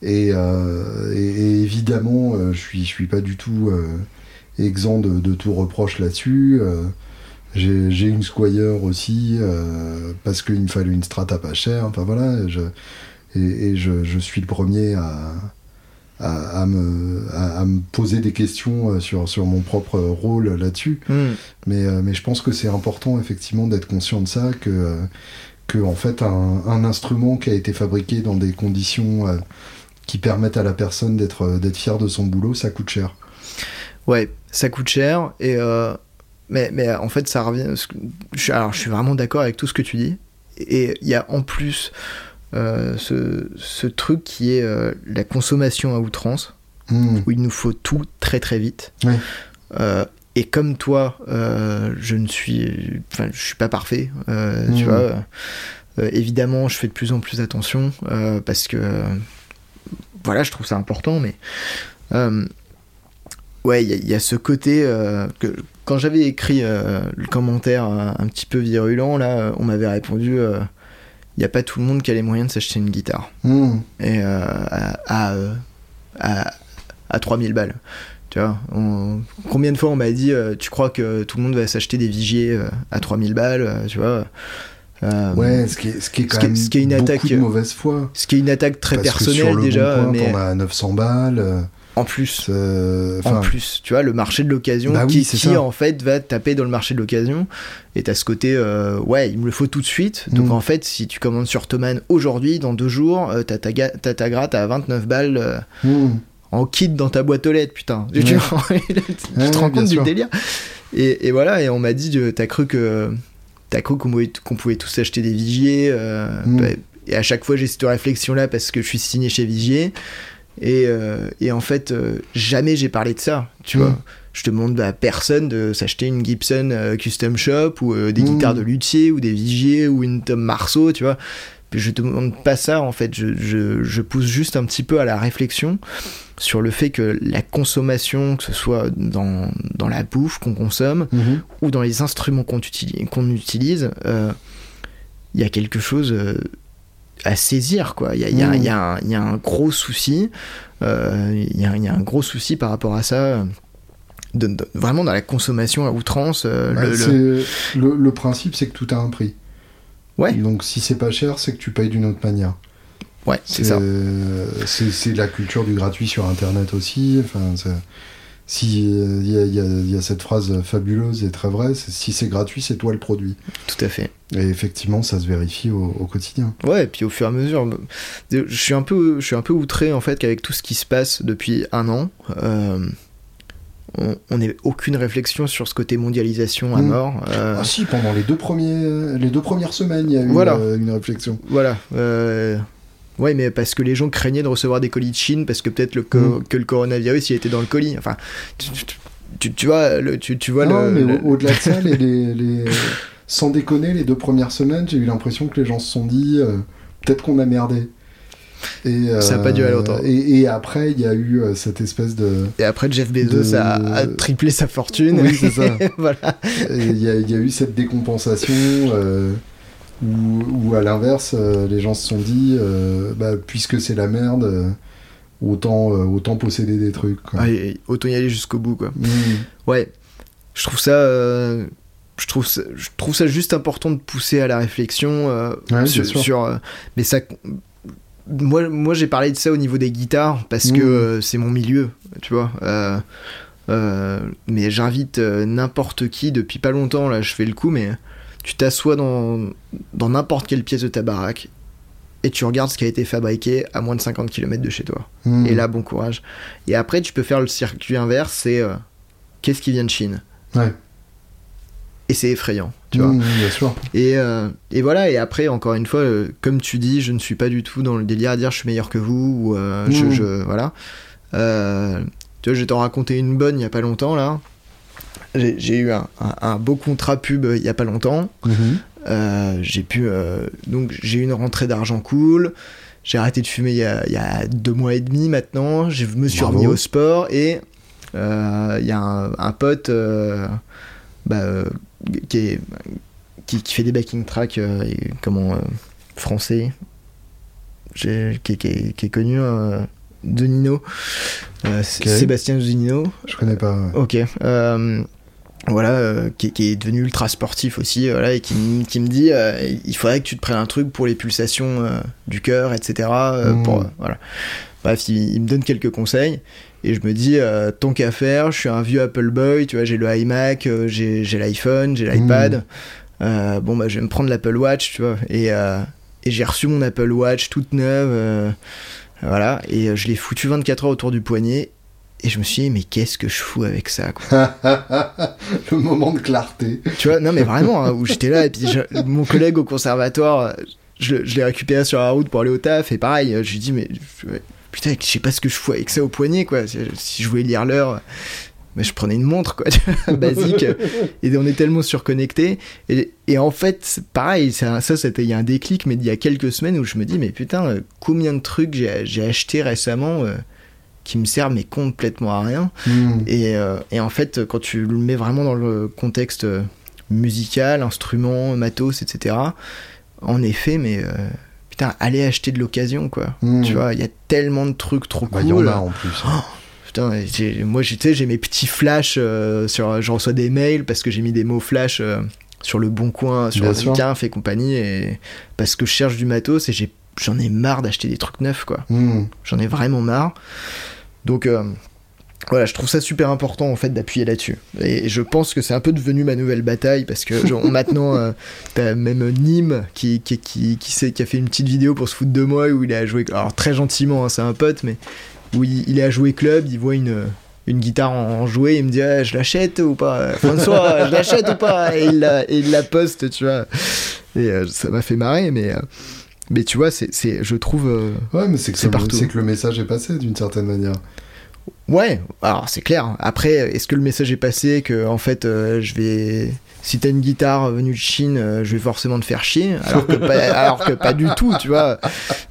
Et, euh, et, et évidemment euh, je suis je suis pas du tout euh, exempt de, de tout reproche là-dessus. j'ai une Squire aussi parce qu'il me fallait une strata pas chère. Enfin voilà, je, et, et je, je suis le premier à, à, à me, à, à me poser des questions sur, sur mon propre rôle là-dessus. Hmm. Mais, mais je pense que c'est important effectivement d'être conscient de ça, que, que en fait un, un instrument qui a été fabriqué dans des conditions euh, qui permettent à la personne d'être euh, d'être fière de son boulot, ça coûte cher. ouais ça coûte cher et euh, mais, mais en fait ça revient alors je suis vraiment d'accord avec tout ce que tu dis et il y a en plus euh, ce, ce truc qui est euh, la consommation à outrance Mmh. où il nous faut tout très très vite. Et comme toi, je ne suis, enfin, je suis pas parfait, tu Mhm. vois. Évidemment, je fais de plus en plus attention parce que, voilà, je trouve ça important, mais euh, ouais, il y, a- il y a ce côté euh, que quand j'avais écrit euh, le commentaire un, petit peu virulent, là, on m'avait répondu. il n'y a pas tout le monde qui a les moyens de s'acheter une guitare Mmh. et à, à, à, à 3000 balles. Tu vois, on- combien de fois on m'a dit euh, tu crois que tout le monde va s'acheter des vigiers euh, à 3000 balles, euh, tu vois Euh, Ouais, ce qui est, ce qui est quand ce même ce qui est une beaucoup attaque, de mauvaise foi. Ce qui est une attaque très Parce que sur personnelle le déjà, Bon Coin, mais as à 900 balles. euh, En plus. En plus, tu vois, le marché de l'occasion Bah oui, qui, ça. en fait va taper dans le marché de l'occasion. Et t'as ce côté, euh, ouais, il me le faut tout de suite. Donc Mm. en fait, si tu commandes sur Thomann aujourd'hui, dans deux jours, euh, t'as ta, ta gratte à 29 balles euh, hmm. en kit dans ta boîte aux lettres, putain. Tu, Ouais. (laughs) tu- te rends compte du délire et, et voilà, et on m'a dit, euh, t'as cru que. T'as cru qu'on pouvait, tous acheter des Vigier. euh, Mm. bah, et à chaque fois, j'ai cette réflexion-là parce que je suis signé chez Vigier. Et, euh, et en fait, euh, jamais j'ai parlé de ça. Tu Mm. vois, je demande à personne de s'acheter une Gibson euh, Custom Shop ou des Mm. guitares de luthier ou des Vigier ou une Tom Marceau, tu vois. Puis je demande pas ça en fait. Je, je, je pousse juste un petit peu à la réflexion sur le fait que la consommation, que ce soit dans, dans la bouffe qu'on consomme Mhm. ou dans les instruments qu'on utilise, qu'on utilise, euh, il y a quelque chose euh, à saisir, quoi. Il y a, il y un- il y a un gros souci, euh, il y, a, il y a un gros souci par rapport à ça, de- de- vraiment dans la consommation à outrance. euh, Bah, le- le- c'est- le, le principe, c'est que tout a un prix. Ouais. Donc si c'est pas cher, c'est que tu payes d'une autre manière. Ouais, c'est ça. C'est la culture du gratuit sur Internet aussi. Enfin, si euh, il y, a, il y a- il y a cette phrase fabuleuse et très vraie, si c'est gratuit, c'est toi le produit. Tout à fait. Et effectivement, ça se vérifie au, au quotidien. Ouais, et puis au fur et à mesure, je suis un peu, je suis un peu outré en fait qu'avec tout ce qui se passe depuis un an, euh, on n'ait aucune réflexion sur ce côté mondialisation à Mm. mort. euh, Ah si, pendant les deux, premiers, les deux premières semaines, il y a eu Voilà. euh, une réflexion. Voilà. euh, Ouais, mais parce que les gens craignaient de recevoir des colis de Chine, parce que peut-être le Mm. que le coronavirus il était dans le colis. Enfin, tu, tu- tu- vois, le, tu, tu vois non, le. mais le- au- au-delà de ça, (laughs) les, les- les- sans déconner, les deux premières semaines, j'ai eu l'impression que les gens se sont dit euh, peut-être qu'on a merdé. Et, Ça a pas duré longtemps. Et, et après, il y a eu euh, cette espèce de. Et après, Jeff Bezos de- a, a triplé sa fortune. Oui, c'est ça. (laughs) voilà. et Il y, a- il y a eu cette décompensation où, à l'inverse, euh, les gens se sont dit euh, bah, puisque c'est la merde, euh, autant, autant posséder des trucs. quoi. Allez, autant y aller jusqu'au bout, quoi. Mm. Ouais, je trouve ça, euh, je trouve ça, je trouve ça juste important de pousser à la réflexion euh, Ouais, sur, euh, mais ça, moi, moi j'ai parlé de ça au niveau des guitares parce que euh, c'est mon milieu, tu vois. mais j'invite n'importe qui depuis pas longtemps là, je fais le coup, mais tu t'assois dans dans n'importe quelle pièce de ta baraque et tu regardes ce qui a été fabriqué à moins de 50 km de chez toi. Mm. Et là, bon courage. Et après, tu peux faire le circuit inverse, c'est euh, qu'est-ce qui vient de Chine? Ouais. Et c'est effrayant, tu vois. Mm, bien sûr. Et, euh, et voilà, et après, encore une fois, euh, comme tu dis, je ne suis pas du tout dans le délire à dire je suis meilleur que vous, ou euh, je, je- Voilà. Tu vois, je vais t'en raconter une bonne il y a pas longtemps, là. J'ai eu un, un- un beau contrat pub il y a pas longtemps. Mhm. Euh, j'ai pu euh, donc j'ai eu une rentrée d'argent cool j'ai arrêté de fumer il y, a, il y a deux mois et demi maintenant je me suis Bravo. remis au sport et euh, il y a un, un pote bah, qui, est, qui, qui fait des backing tracks comment français qui, est- qui est, qui est connu de Nino Euh, C- Ok. Sébastien Zunino Je connais pas. ouais. Ok. Euh, voilà, euh, qui, qui est devenu ultra sportif aussi, voilà, et qui, me dit euh, il faudrait que tu te prennes un truc pour les pulsations euh, du cœur, etc. euh, Mm. pour, euh, voilà. Bref, il, il me donne quelques conseils, et je me dis euh, tant qu'à faire, je suis un vieux Apple Boy, tu vois, j'ai le iMac, euh, j'ai j'ai l'iPhone, j'ai l'iPad. Euh, bon, bah, je vais me prendre l'Apple Watch, tu vois, et, euh, et j'ai reçu mon Apple Watch toute neuve, euh, voilà, et euh, je l'ai foutu 24 heures autour du poignet. Et je me suis dit, mais qu'est-ce que je fous avec ça, quoi. (laughs) le moment de clarté. Tu vois, non mais vraiment, hein, où j'étais là, et puis je- mon collègue au conservatoire, je, je l'ai récupéré sur la route pour aller au taf, et pareil, je lui dis, mais putain, je sais pas ce que je fous avec ça au poignet, quoi. Si je voulais lire l'heure, mais je prenais une montre, quoi, (laughs) basique, et on est tellement surconnectés. Et, et en fait, pareil, ça, ça c'était il y a un déclic, mais il y a quelques semaines où je me dis, mais putain, euh, combien de trucs j'ai j'ai acheté récemment euh, qui me servent, mais complètement à rien. Mm. Et, euh, et en fait, quand tu le mets vraiment dans le contexte euh, musical, instrument, matos, etc., en effet, mais euh, putain, allez acheter de l'occasion, quoi. Mm. Tu vois, il y a tellement de trucs trop Bah, il y en cool. a en plus. Putain, et j'ai- moi, j'ai- tu sais, j'ai mes petits flashs, euh, sur, je reçois des mails parce que j'ai mis des mots flash euh, sur le bon coin, sur. Zicaf et compagnie, et parce que je cherche du matos et j'en ai marre d'acheter des trucs neufs, quoi. Mm. J'en ai vraiment marre. Donc, euh, voilà, je trouve ça super important en fait d'appuyer là-dessus. Et je pense que c'est un peu devenu ma nouvelle bataille parce que genre, (laughs) maintenant, euh, t'as même Nîmes qui, qui, qui, qui, sait, qui a fait une petite vidéo pour se foutre de moi où il a joué, alors très gentiment, hein, c'est un pote, mais où il, il est à jouer club, il voit une, une guitare en jouer, il me dit ah, je l'achète ou pas François, (laughs) je l'achète ou pas Et il la, et il la poste, tu vois. Et euh, ça m'a fait marrer, mais. euh, mais tu vois, c'est, c'est, je trouve. euh, Ouais, mais c'est que, C'est le- c'est que le message est passé d'une certaine manière. Ouais, alors c'est clair. Après, est-ce que le message est passé que en fait, euh, je vais, si t'as une guitare venue de Chine, euh, je vais forcément te faire chier, alors que pas, (laughs) alors que pas du tout, tu vois,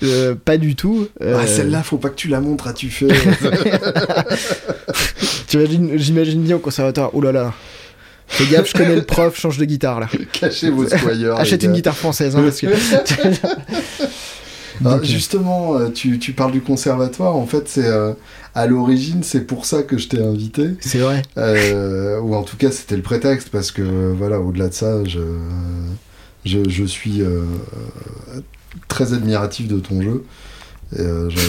Euh, pas du tout. Euh, Ah, celle-là, faut pas que tu la montres, as-tu fait (laughs) tu imagines- j'imagine bien au conservatoire. Oh là là, fais gaffe, je connais le prof, change de guitare là. (laughs) Cachez vos squires. (laughs) Achète une guitare française, hein, parce que. (laughs) Donc, euh, justement, euh, tu, tu parles du conservatoire. En fait, c'est euh, à l'origine, c'est pour ça que je t'ai invité. C'est vrai. Euh, ou en tout cas, c'était le prétexte parce que voilà, au-delà de ça, je, je, je suis euh, très admiratif de ton jeu.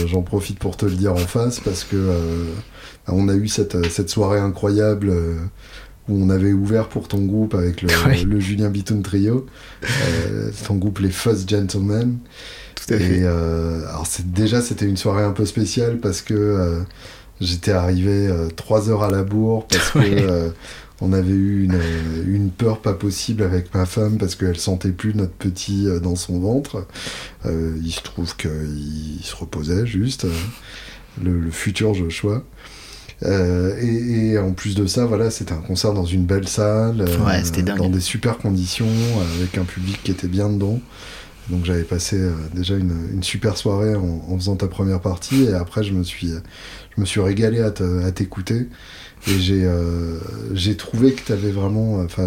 J'en profite pour te le dire en face parce que on a eu cette, cette soirée incroyable où on avait ouvert pour ton groupe avec le, (laughs) Ouais. le Julien Bitoun Trio, euh, ton groupe les Fuzz Gentlemen. Tout à fait. Euh, alors déjà c'était une soirée un peu spéciale parce que euh, j'étais arrivé trois heures à la bourre parce Ouais. que on avait eu une, une peur pas possible avec ma femme parce qu'elle sentait plus notre petit dans son ventre. Il se trouve qu'il se reposait juste euh, le, le futur Joshua. Euh, et, et en plus de ça, voilà, c'était un concert dans une belle salle, euh, Ouais, dingue. dans des super conditions, euh, avec un public qui était bien dedans. Donc j'avais passé euh, déjà une, une super soirée en, en faisant ta première partie et après je me suis, je me suis régalé à te- à t'écouter et j'ai euh, j'ai trouvé que tu avais vraiment, enfin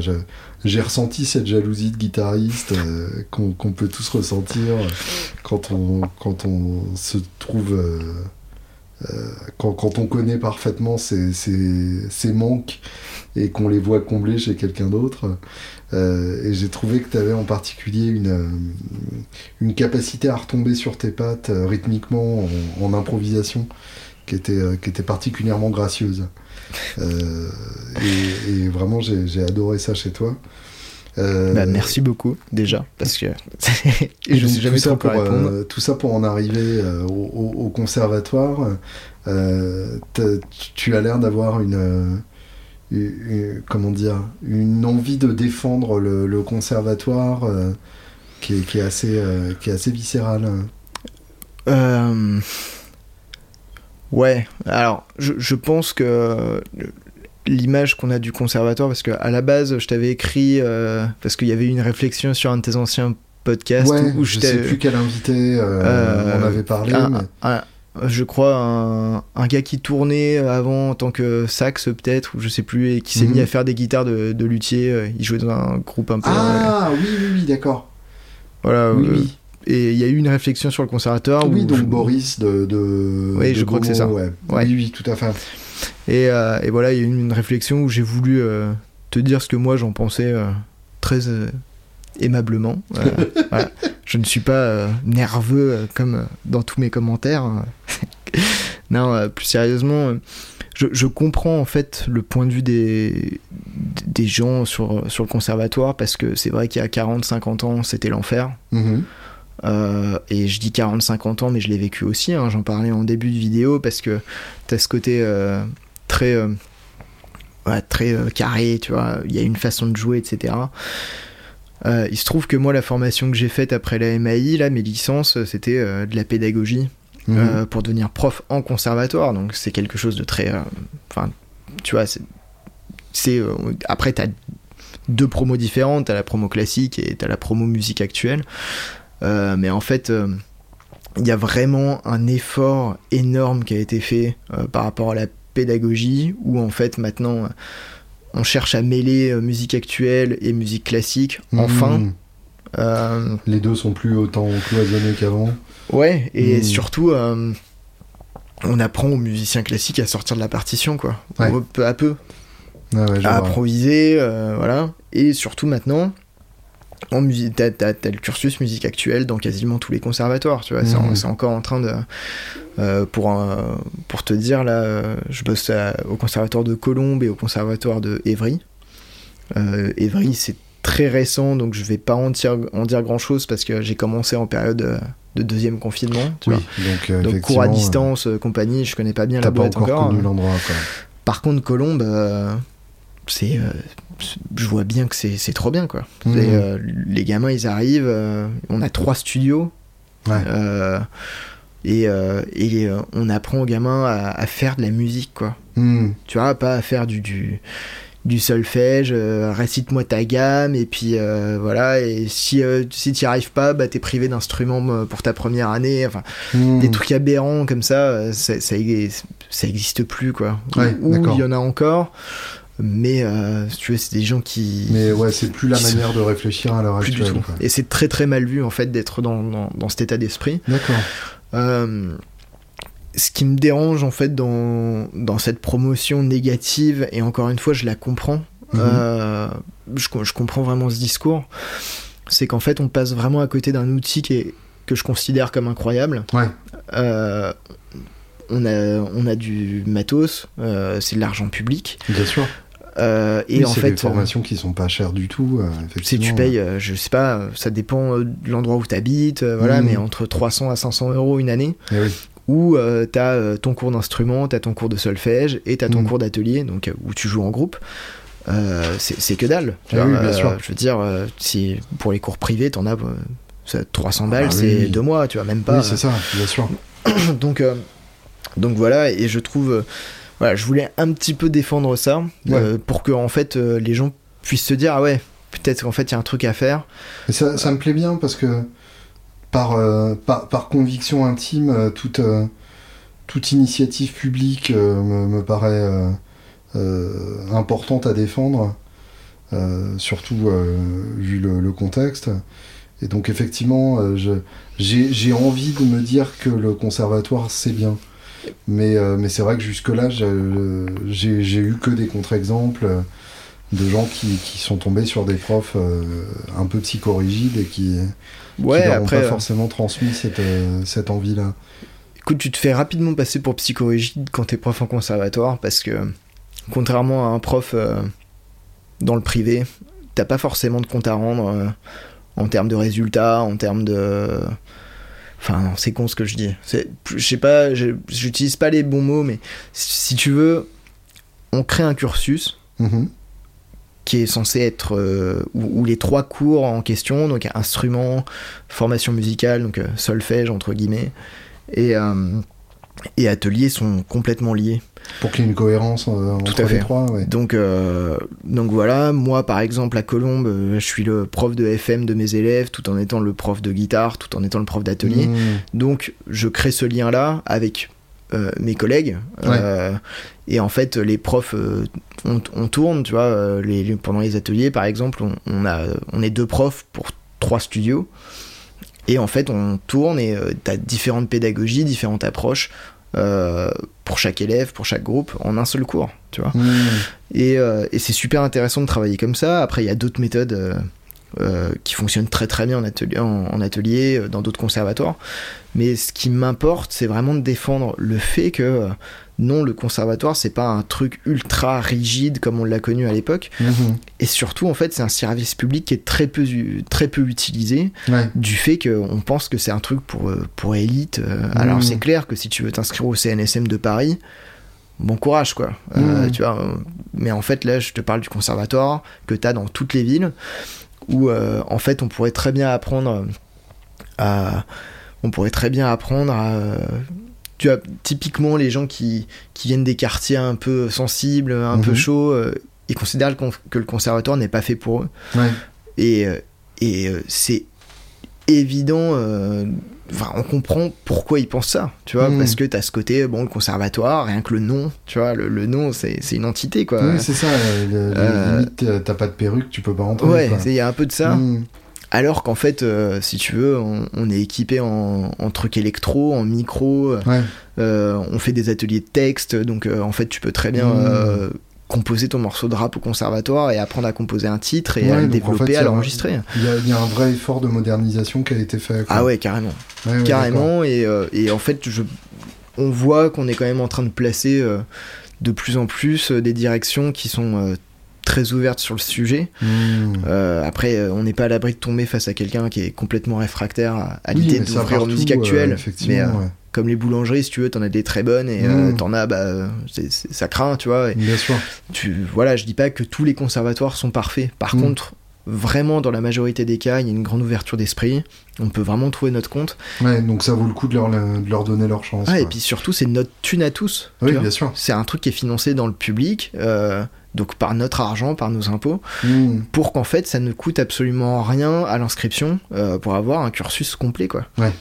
j'ai ressenti cette jalousie de guitariste euh, qu'on peut tous ressentir quand on, quand on se trouve, euh, euh, quand, quand on connaît parfaitement ses, ses, ses manques et qu'on les voit combler chez quelqu'un d'autre. Euh, et j'ai trouvé que tu avais en particulier une, euh, une capacité à retomber sur tes pattes euh, rythmiquement en, improvisation qui était, euh, qui était particulièrement gracieuse. Euh, et, et vraiment, j'ai adoré ça chez toi. Euh, Bah, merci beaucoup déjà parce que (laughs) (laughs) je donc, sais jamais trop quoi répondre. euh, tout ça pour en arriver euh, au, conservatoire. Tu as l'air d'avoir une, une- une- comment dire, une envie de défendre le, le conservatoire qui, est, qui est assez, qui est assez viscérale. Ouais, alors je, je pense que l'image qu'on a du conservatoire, parce qu'à la base je t'avais écrit, euh, parce qu'il y avait eu une réflexion sur un de tes anciens podcasts ouais, où je je sais plus quel invité euh, Euh, on avait parlé. un- mais- un- je crois un, gars qui tournait avant en tant que sax peut-être, ou je sais plus, et qui s'est Mhm. mis à faire des guitares de, de luthier. Il jouait dans un groupe un peu. Ah oui, oui, oui, d'accord. voilà. Oui, oui. Et il y a eu une réflexion sur le conservatoire. oui, où donc je- Boris de, de Oui, de je crois que c'est ça. ouais. Ouais. Oui, oui, tout à fait. Et, euh, et voilà, il y a eu une réflexion où j'ai voulu euh, te dire ce que moi j'en pensais euh, très aimablement. (laughs) Voilà. Je ne suis pas nerveux comme dans tous mes commentaires. (laughs) non, plus sérieusement, je, je comprends en fait le point de vue des, des gens sur, sur le conservatoire parce que c'est vrai qu'il y a 40-50 ans, c'était l'enfer. Mhm. Euh, et je dis 40-50 ans, mais je l'ai vécu aussi. hein, J'en parlais en début de vidéo parce que t'as ce côté euh, très, euh, ouais, très euh, carré, tu vois. Il y a une façon de jouer, etc. Euh, il se trouve que moi, la formation que j'ai faite après la MAI, là, mes licences, c'était de la pédagogie Mhm. pour devenir prof en conservatoire. Donc c'est quelque chose de très. Enfin, tu vois, c'est. après, t'as deux promos différentes. T'as la promo classique et t'as la promo musique actuelle. Mais en fait, il y a vraiment un effort énorme qui a été fait euh, par rapport à la pédagogie, où en fait maintenant. on cherche à mêler euh, musique actuelle et musique classique, enfin. Mhm. Euh, Les deux sont plus autant cloisonnés qu'avant. Ouais, et Mm. surtout, euh, on apprend aux musiciens classiques à sortir de la partition, quoi. Ouais. Peu à peu, Ah ouais, à improviser, euh, voilà. Et surtout maintenant, en musique, t'as, t'as- t'as le cursus musique actuelle dans quasiment tous les conservatoires, tu vois. C'est, en- c'est encore en train de. euh, pour, un- pour te dire, là, euh, je bosse à- au conservatoire de Colombes et au conservatoire de Évry. Euh, Évry, c'est très récent, donc je vais pas en dire, en dire grand chose parce que j'ai commencé en période euh, de deuxième confinement, tu Oui, vois. donc, euh, Donc cours à distance, compagnie, je connais pas bien la boîte encore, connu hein. l'endroit, quoi. Par contre, Colombe, euh, c'est, euh, je vois bien que c'est, trop bien, quoi. C'est, euh, les gamins, ils arrivent, euh, on a trois studios, Ouais. euh, et, et on apprend aux gamins à, à faire de la musique, quoi. Hmm. Tu vois, pas à faire du, du, du solfège, récite-moi ta gamme, et puis voilà, et si, si tu n'y arrives pas, bah, t'es privé d'instruments pour ta première année, enfin, Hmm. des trucs aberrants comme ça, ça, ça, ça existe plus, quoi. Ouais, Ou il y en a encore, mais euh, si tu veux, c'est des gens qui. Mais ouais, c'est plus la manière de réfléchir à l'heure actuelle. du tout. quoi. Et c'est très très mal vu en fait d'être dans, dans, dans cet état d'esprit. D'accord. Euh, ce qui me dérange en fait dans, dans cette promotion négative, et encore une fois je la comprends, Mhm. euh, je, je comprends vraiment ce discours, c'est qu'en fait on passe vraiment à côté d'un outil qui est, que je considère comme incroyable. Ouais. On, a, on a du matos, c'est de l'argent public. Bien sûr. Euh, et Oui, en c'est fait, des formations qui sont pas chères du tout. euh, si tu payes, euh, je sais pas, euh, ça dépend euh, de l'endroit où tu habites, voilà, Mhm. mais entre 300 à 500 euros une année, Eh oui. où euh, tu as ton cours d'instrument, tu as ton cours de solfège et tu as ton Mhm. cours d'atelier, donc euh, où tu joues en groupe. Euh, c'est que dalle. tu Ah vois, oui, bien euh, sûr. Je veux dire, euh, si pour les cours privés, t'en as euh, ça, 300 balles, Ah oui, c'est oui. deux mois, tu vois, même pas. Oui, c'est ça, bien sûr. (coughs) donc, euh, donc voilà, et je trouve. Voilà, je voulais un petit peu défendre ça euh, pour que en fait euh, les gens puissent se dire ah ouais, peut-être qu'en fait il y a un truc à faire. Et ça, ça me plaît bien parce que par, euh, par, par conviction intime, euh, toute, euh, toute initiative publique me, me paraît importante à défendre, surtout vu le, le contexte. Et donc effectivement, j'ai envie de me dire que le conservatoire c'est bien. Mais, euh, mais c'est vrai que jusque-là, j'ai eu que des contre-exemples euh, de gens qui, qui sont tombés sur des profs euh, un peu psychorigides et qui, Ouais, qui leur après, ont pas forcément transmis cette, cette envie-là. écoute, tu te fais rapidement passer pour psychorigide quand t'es prof en conservatoire parce que contrairement à un prof dans le privé, t'as pas forcément de compte à rendre en termes de résultats, en termes de. Enfin, c'est con ce que je dis. C'est, je sais pas, j'utilise pas les bons mots, mais si tu veux, on crée un cursus Mhm. qui est censé être euh, où, où les trois cours en question, donc instrument, formation musicale, donc euh, solfège entre guillemets, et, euh, et atelier sont complètement liés. Pour qu'il y ait une cohérence euh, Tout entre les trois. Ouais. Donc, euh, donc voilà, moi par exemple à Colombe, euh, je suis le prof de FM de mes élèves, tout en étant le prof de guitare, tout en étant le prof d'atelier. Mhm. Donc je crée ce lien-là avec euh, mes collègues. Euh, et en fait, les profs, euh, on, on tourne, tu vois, les, les- pendant les ateliers, par exemple, on, on a, on est deux profs pour trois studios. Et en fait, on tourne et t'as différentes pédagogies, différentes approches euh, pour chaque élève, pour chaque groupe, en un seul cours, tu vois. Et, euh, et c'est super intéressant de travailler comme ça. Après, il y a d'autres méthodes euh, qui fonctionnent très très bien en atelier, en, en atelier dans d'autres conservatoires. Mais ce qui m'importe, c'est vraiment de défendre le fait que non, le conservatoire, c'est pas un truc ultra rigide comme on l'a connu à l'époque. Mhm. Et surtout, en fait, c'est un service public qui est très peu, u- très peu utilisé Ouais. du fait qu'on pense que c'est un truc pour, euh, pour élite. euh, Alors Mhm. c'est clair que si tu veux t'inscrire au CNSM de Paris, bon courage quoi. Euh, Mhm. tu vois, mais en fait là je te parle du conservatoire que tu as dans toutes les villes où euh, en fait on pourrait très bien apprendre à... On pourrait très bien apprendre à... Tu typiquement les gens qui, qui viennent des quartiers un peu sensibles, un peu Mhm. chauds, euh, ils considèrent le que le conservatoire n'est pas fait pour eux. Ouais. Et, euh, et euh, c'est évident. euh, Enfin, on comprend pourquoi ils pensent ça, tu vois, Mm. parce que t'as ce côté, bon, le conservatoire, rien que le nom, tu vois, le, le nom, c'est c'est une entité, quoi. Oui, c'est ça. le- Euh, Limite, t'as pas de perruque, tu peux pas rentrer. ouais, il y a un peu de ça. Mhm. Alors qu'en fait, euh, si tu veux, on, on est équipé en, en trucs électro, en micro, Ouais. euh, on fait des ateliers de texte, donc euh, en fait, tu peux très bien Mm. euh, composer ton morceau de rap au conservatoire et apprendre à composer un titre et à le développer, à l'enregistrer. Il y, a un vrai effort de modernisation qui a été fait. Ah ouais, carrément. carrément. Et, et, en fait, je, on voit qu'on est quand même en train de placer de plus en plus des directions qui sont très ouverte sur le sujet. Hmm. Euh, après, euh, on n'est pas à l'abri de tomber face à quelqu'un qui est complètement réfractaire à, l'idée d'ouvrir aux musique actuelle. Euh, mais comme les boulangeries, si tu veux, t'en as des très bonnes et hmm. t'en as, bah, ça craint, tu vois. Bien sûr. Tu, voilà, je dis pas que tous les conservatoires sont parfaits. Par hmm. contre, vraiment dans la majorité des cas, il y a une grande ouverture d'esprit. On peut vraiment trouver notre compte. Ouais, donc ça vaut le coup de leur, de leur donner leur chance. Ah, et puis surtout, c'est notre thune à tous. Oui, bien sûr. C'est un truc qui est financé dans le public. Euh, donc par notre argent, par nos impôts, hmm. pour qu'en fait ça ne coûte absolument rien à l'inscription euh, pour avoir un cursus complet quoi. Ouais.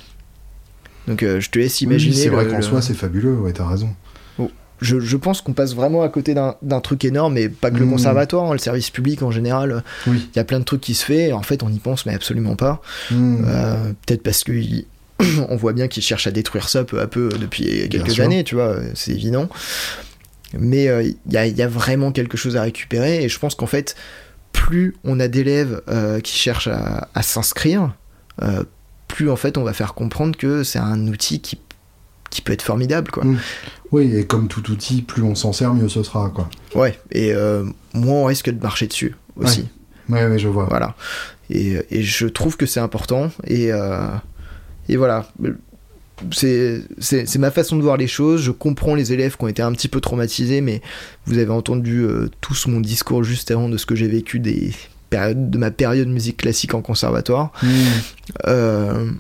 Donc euh, je te laisse imaginer. c'est vrai qu'en soi c'est fabuleux, ouais, t'as raison. Oh, je, je, pense qu'on passe vraiment à côté d'un truc énorme, mais pas que le hmm. conservatoire, hein, le service public en général. Il y a plein de trucs qui se fait, en fait on y pense, mais absolument pas. Hmm. Euh, peut-être parce que (clears throat) on voit bien qu'ils cherchent à détruire ça peu à peu depuis quelques années, tu vois, c'est évident. Mais il euh, y, a, vraiment quelque chose à récupérer et je pense qu'en fait, plus on a d'élèves euh, qui cherchent à, s'inscrire, euh, plus en fait on va faire comprendre que c'est un outil qui, qui peut être formidable. Quoi. Mmh. Oui, et comme tout outil, plus on s'en sert, mieux ce sera. Quoi. Ouais, et moins on risque de marcher dessus aussi. Ouais, ouais, je vois. Voilà. Et, et, je trouve que c'est important. Et, et voilà c'est ma façon de voir les choses. Je comprends les élèves qui ont été un petit peu traumatisés, mais vous avez entendu euh, tous mon discours juste avant de ce que j'ai vécu des périodes, de ma période musique classique en conservatoire. Hmm. Euh,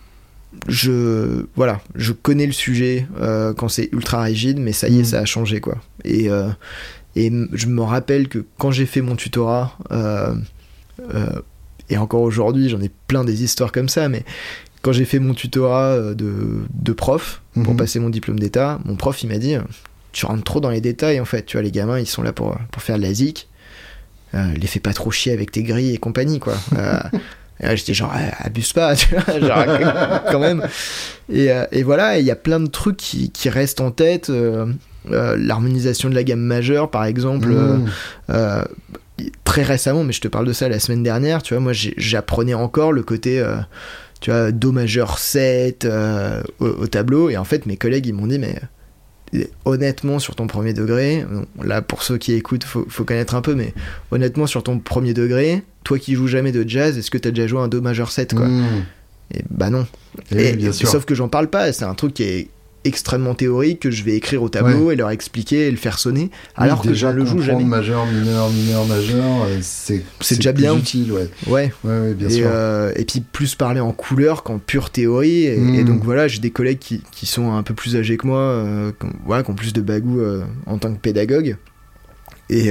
je voilà, je connais le sujet euh, quand c'est ultra rigide, mais ça y est, hmm. ça a changé quoi. Et et je me rappelle que quand j'ai fait mon tutorat et encore aujourd'hui, j'en ai plein des histoires comme ça, mais quand j'ai fait mon tutorat euh, de, prof pour mhm. passer mon diplôme d'état, mon prof il m'a dit tu rentres trop dans les détails en fait, tu vois les gamins ils sont là pour, pour faire de la zik, euh, les fais pas trop chier avec tes grilles et compagnie quoi. Euh, (laughs) j'étais genre abuse pas, (laughs) tu vois, genre, quand même. Et, et voilà, il y a plein de trucs qui, qui restent en tête. L'harmonisation de la gamme majeure par exemple. Mhm. très récemment, mais je te parle de ça la semaine dernière, tu vois, moi j'apprenais encore le côté tu vois, Do majeur 7 euh, au, tableau. Et en fait, mes collègues, ils m'ont dit, mais honnêtement, sur ton premier degré, là, pour ceux qui écoutent, faut, faut connaître un peu, mais honnêtement, sur ton premier degré, toi qui joues jamais de jazz, est-ce que t'as déjà joué un Do majeur 7, quoi? Mmh. Et bah non. Et, bien sûr. Sauf que j'en parle pas, c'est un truc qui est extrêmement théorique que je vais écrire au tableau et leur expliquer et le faire sonner alors que je le joue jamais. majeur mineur mineur majeur euh, c'est c'est déjà bien. utile ouais. Ouais, ouais, bien et, sûr. euh, et puis plus parler en couleur qu'en pure théorie et, hmm. donc voilà j'ai des collègues qui, qui, sont un peu plus âgés que moi euh, qui, voilà, qui ont plus de bagou en tant que pédagogue. Et,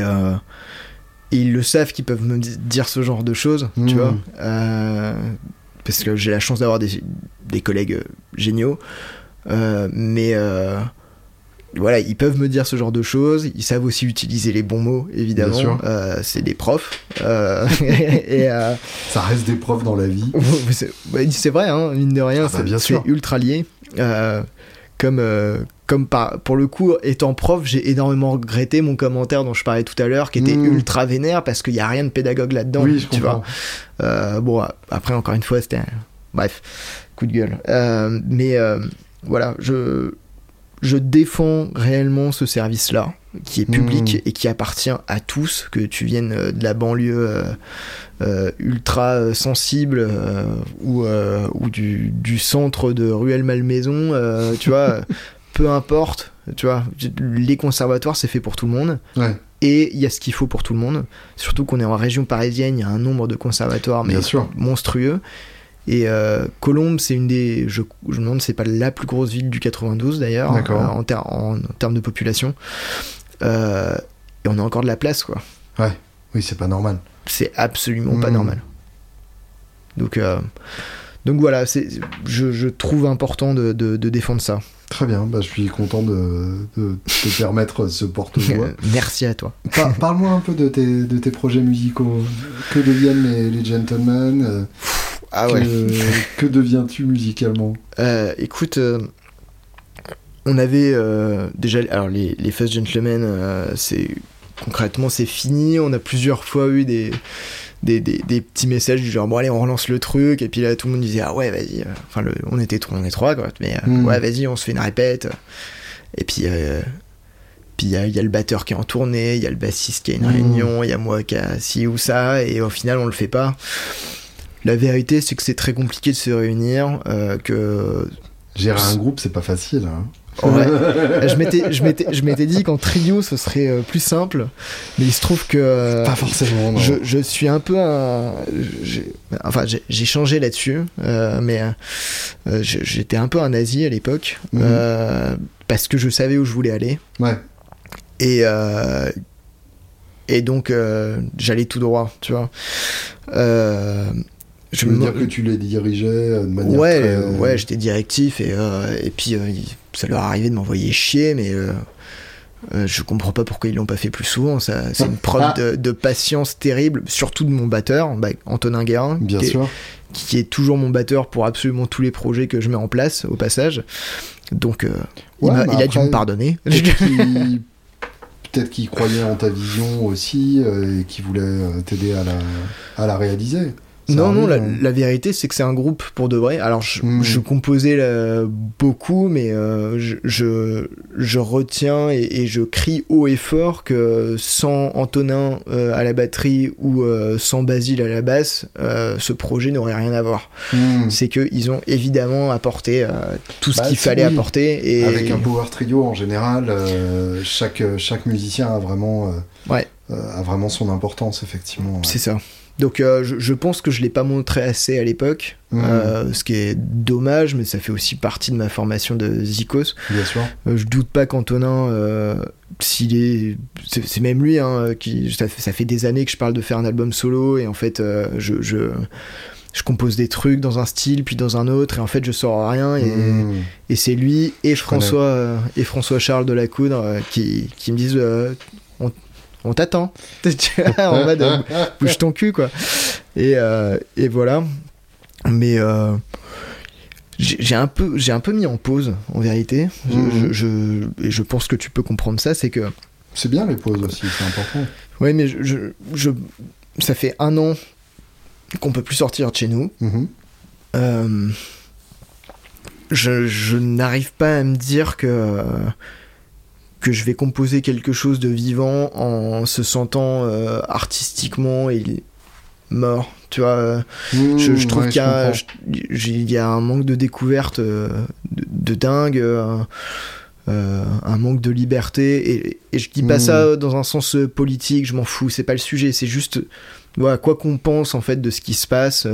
ils le savent qu'ils peuvent me dire ce genre de choses tu hmm. vois. Parce que j'ai la chance d'avoir des, des collègues géniaux mais euh, voilà, ils peuvent me dire ce genre de choses. Ils savent aussi utiliser les bons mots, évidemment. Euh, c'est des profs. (laughs) et, Ça reste des profs dans la vie. (laughs) c'est vrai, hein, mine de rien, ah bah, c'est ultra lié. comme comme pour le coup, étant prof, j'ai énormément regretté mon commentaire dont je parlais tout à l'heure, qui était hmm. ultra vénère parce qu'il n'y a rien de pédagogue là-dedans. Oui, tu vois. bon, après, encore une fois, c'était. Bref, coup de gueule. mais voilà, je, je défends réellement ce service-là, qui est public hmm. et qui appartient à tous, que tu viennes euh, de la banlieue euh, euh, ultra sensible ou, ou du, du, centre de Ruelle-Malmaison, tu vois, (laughs) peu importe, tu vois, les conservatoires, c'est fait pour tout le monde. Et il y a ce qu'il faut pour tout le monde. Surtout qu'on est en région parisienne, il y a un nombre de conservatoires mais monstrueux. Et euh, Colombe, c'est une des. Je, je, me demande, c'est pas la plus grosse ville du 92 d'ailleurs, euh, en, en, termes de population. Euh, et on a encore de la place, quoi. Ouais, oui, c'est pas normal. C'est absolument pas hmm. normal. Donc, donc voilà, je, je trouve important de, de, défendre ça. Très bien, bah, je suis content de, de te permettre ce porte-voix. (laughs) Merci à toi. Parle-moi un peu de tes, de tes projets musicaux. Que deviennent les, les gentlemen ah ouais. (laughs) Que, deviens-tu musicalement? Euh, Écoute, euh, on avait euh, déjà. Alors, les, les First Gentlemen, c'est concrètement, c'est fini. On a plusieurs fois eu des, des, des, des, petits messages du genre bon allez on relance le truc et puis là tout le monde disait ah ouais vas-y enfin le, on était on est trois quoi mais mm. ouais vas-y on se fait une répète et puis euh, puis il y, y, a le batteur qui est en tournée il y a le bassiste qui a une mmh. réunion il y a moi qui a ci ou ça et au final on le fait pas la vérité c'est que c'est très compliqué de se réunir euh, que gérer un groupe c'est pas facile hein. Ouais. (laughs) je m'étais, je m'étais, je m'étais dit qu'en trio ce serait euh, plus simple, mais il se trouve que euh, pas forcément. Non. Je, je, suis un peu un, enfin j'ai changé là-dessus, euh, mais j'étais un peu un nazi à l'époque mmh. parce que je savais où je voulais aller. Ouais. Et et donc j'allais tout droit, tu vois. Je veux dire que tu les dirigeais de manière ouais, très... ouais, j'étais directif et, euh, et puis euh, ça leur arrivait de m'envoyer chier, mais euh, je comprends pas pourquoi ils l'ont pas fait plus souvent. Ça, c'est une preuve ah. de, de, patience terrible, surtout de mon batteur, bah, Antonin Guérin, Bien qui, sûr. Est, qui est toujours mon batteur pour absolument tous les projets que je mets en place au passage. Donc ouais, il, a, il a dû me pardonner. (laughs) Peut-être qu'il croyait en ta vision aussi et qu'il voulait t'aider à la, à la réaliser. Non, non, la, la, vérité, c'est que c'est un groupe pour de vrai. Alors, je, mmh. je composais là, beaucoup, mais euh, je, je, je, retiens et, et, je crie haut et fort que sans Antonin euh, à la batterie ou euh, sans Basile à la basse, euh, ce projet n'aurait rien à voir. Mmh. C'est qu'ils ont évidemment apporté euh, tout ce bah, qu'il fallait oui. apporter. Et... Avec un power trio, en général, euh, chaque, chaque musicien a vraiment, ouais. a vraiment son importance, effectivement. Ouais. C'est ça. Donc euh, je, je, pense que je l'ai pas montré assez à l'époque, mmh. euh, ce qui est dommage, mais ça fait aussi partie de ma formation de Zikos. Bien sûr. Euh, je doute pas qu'Antonin, s'il est, c'est même lui, hein, qui, ça fait, ça fait, des années que je parle de faire un album solo et en fait je, je, je compose des trucs dans un style puis dans un autre et en fait je sors rien et, mmh. et c'est lui et François et François Charles de la Coudre qui, qui me disent on, on t'attend. (laughs) en mode bouge ton cul, quoi. Et, euh, et voilà. Mais euh, j'ai un, peu, un peu mis en pause, en vérité. Mmh. Je, je, et je pense que tu peux comprendre ça, c'est que. C'est bien les pauses aussi, c'est important. Oui, mais je, je, ça fait un an qu'on peut plus sortir de chez nous. Mmh. Euh, je, je n'arrive pas à me dire que que je vais composer quelque chose de vivant en se sentant euh, artistiquement et mort tu vois mmh, je, je, trouve ouais, qu'il y, y, a un manque de découverte euh, de, de, dingue euh, un manque de liberté et, et je dis pas mmh. ça dans un sens politique je m'en fous c'est pas le sujet c'est juste voilà, quoi qu'on pense en fait de ce qui se passe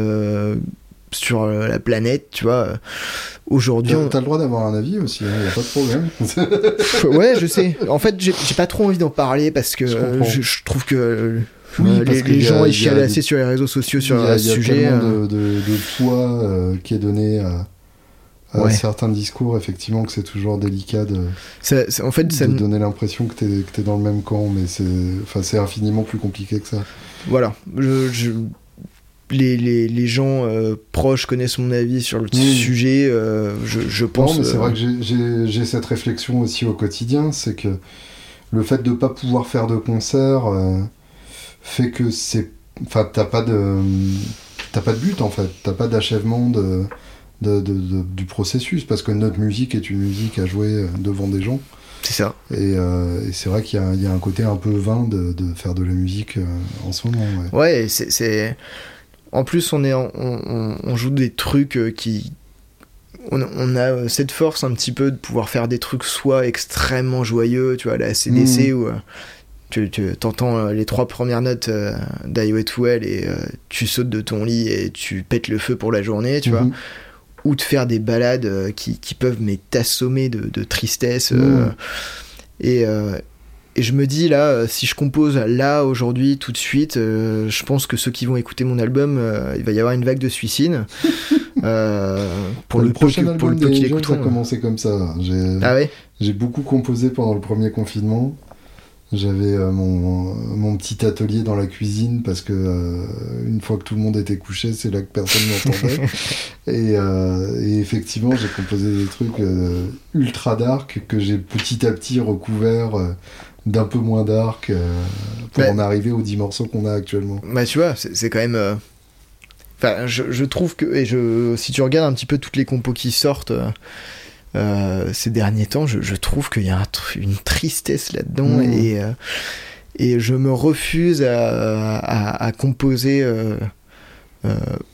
sur la planète, tu vois. Aujourd'hui. T'as on... le droit d'avoir un avis aussi, il hein, n'y a pas de problème. (laughs) ouais, je sais. En fait, j'ai pas trop envie d'en parler parce que je, je, trouve que. Oui, euh, les, les gens ils chialent assez sur les réseaux sociaux sur ce sujet. Il y a tellement de, de, de poids euh, qui est donné à, à ouais. certains discours, effectivement, que c'est toujours délicat de, ça, en fait, de ça... donner l'impression que t'es es dans le même camp, mais c'est infiniment plus compliqué que ça. Voilà. Je, je les, les, les gens euh, proches connaissent mon avis sur le sujet. Euh, je, je, pense. Non, mais c'est vrai que j'ai cette réflexion aussi au quotidien, c'est que le fait de pas pouvoir faire de concert euh, fait que c'est, enfin, t'as pas de, t'as pas de but en fait, t'as pas d'achèvement de, de, de, de, du processus parce que notre musique est une musique à jouer devant des gens. C'est ça. Et, euh, et c'est vrai qu'il y, y, a un côté un peu vain de, de faire de la musique en ce moment. Ouais, ouais c'est en plus, on, est en, on, on, joue des trucs euh, qui. On, on, a euh, cette force un petit peu de pouvoir faire des trucs soit extrêmement joyeux, tu vois, la CDC, mmh. où euh, tu, tu entends les trois premières notes d'Io et Well et tu sautes de ton lit et tu pètes le feu pour la journée, tu mmh. vois. Ou de faire des balades qui, qui, peuvent t'assommer de, de, tristesse. Mmh. et, et je me dis là, euh, si je compose là aujourd'hui tout de suite, euh, je pense que ceux qui vont écouter mon album, euh, il va y avoir une vague de suicide. (laughs) Euh, pour le, le prochain peu, album pour le peu qu'il écoute, ça a commencé comme ça. J'ai ah ouais? beaucoup composé pendant le premier confinement. J'avais euh, mon, mon, petit atelier dans la cuisine parce que euh, une fois que tout le monde était couché, c'est là que personne m'entendait. (laughs) et, euh, et, effectivement, j'ai composé des trucs ultra dark que j'ai petit à petit recouvert d'un peu moins dark euh, pour en arriver aux 10 morceaux qu'on a actuellement. Bah tu vois, c'est quand même. euh, Enfin, je, je trouve que et je, si tu regardes un petit peu toutes les compos qui sortent euh, ces derniers temps, je, je trouve qu'il y a un une tristesse là-dedans Mm. et et je me refuse à, à, à composer.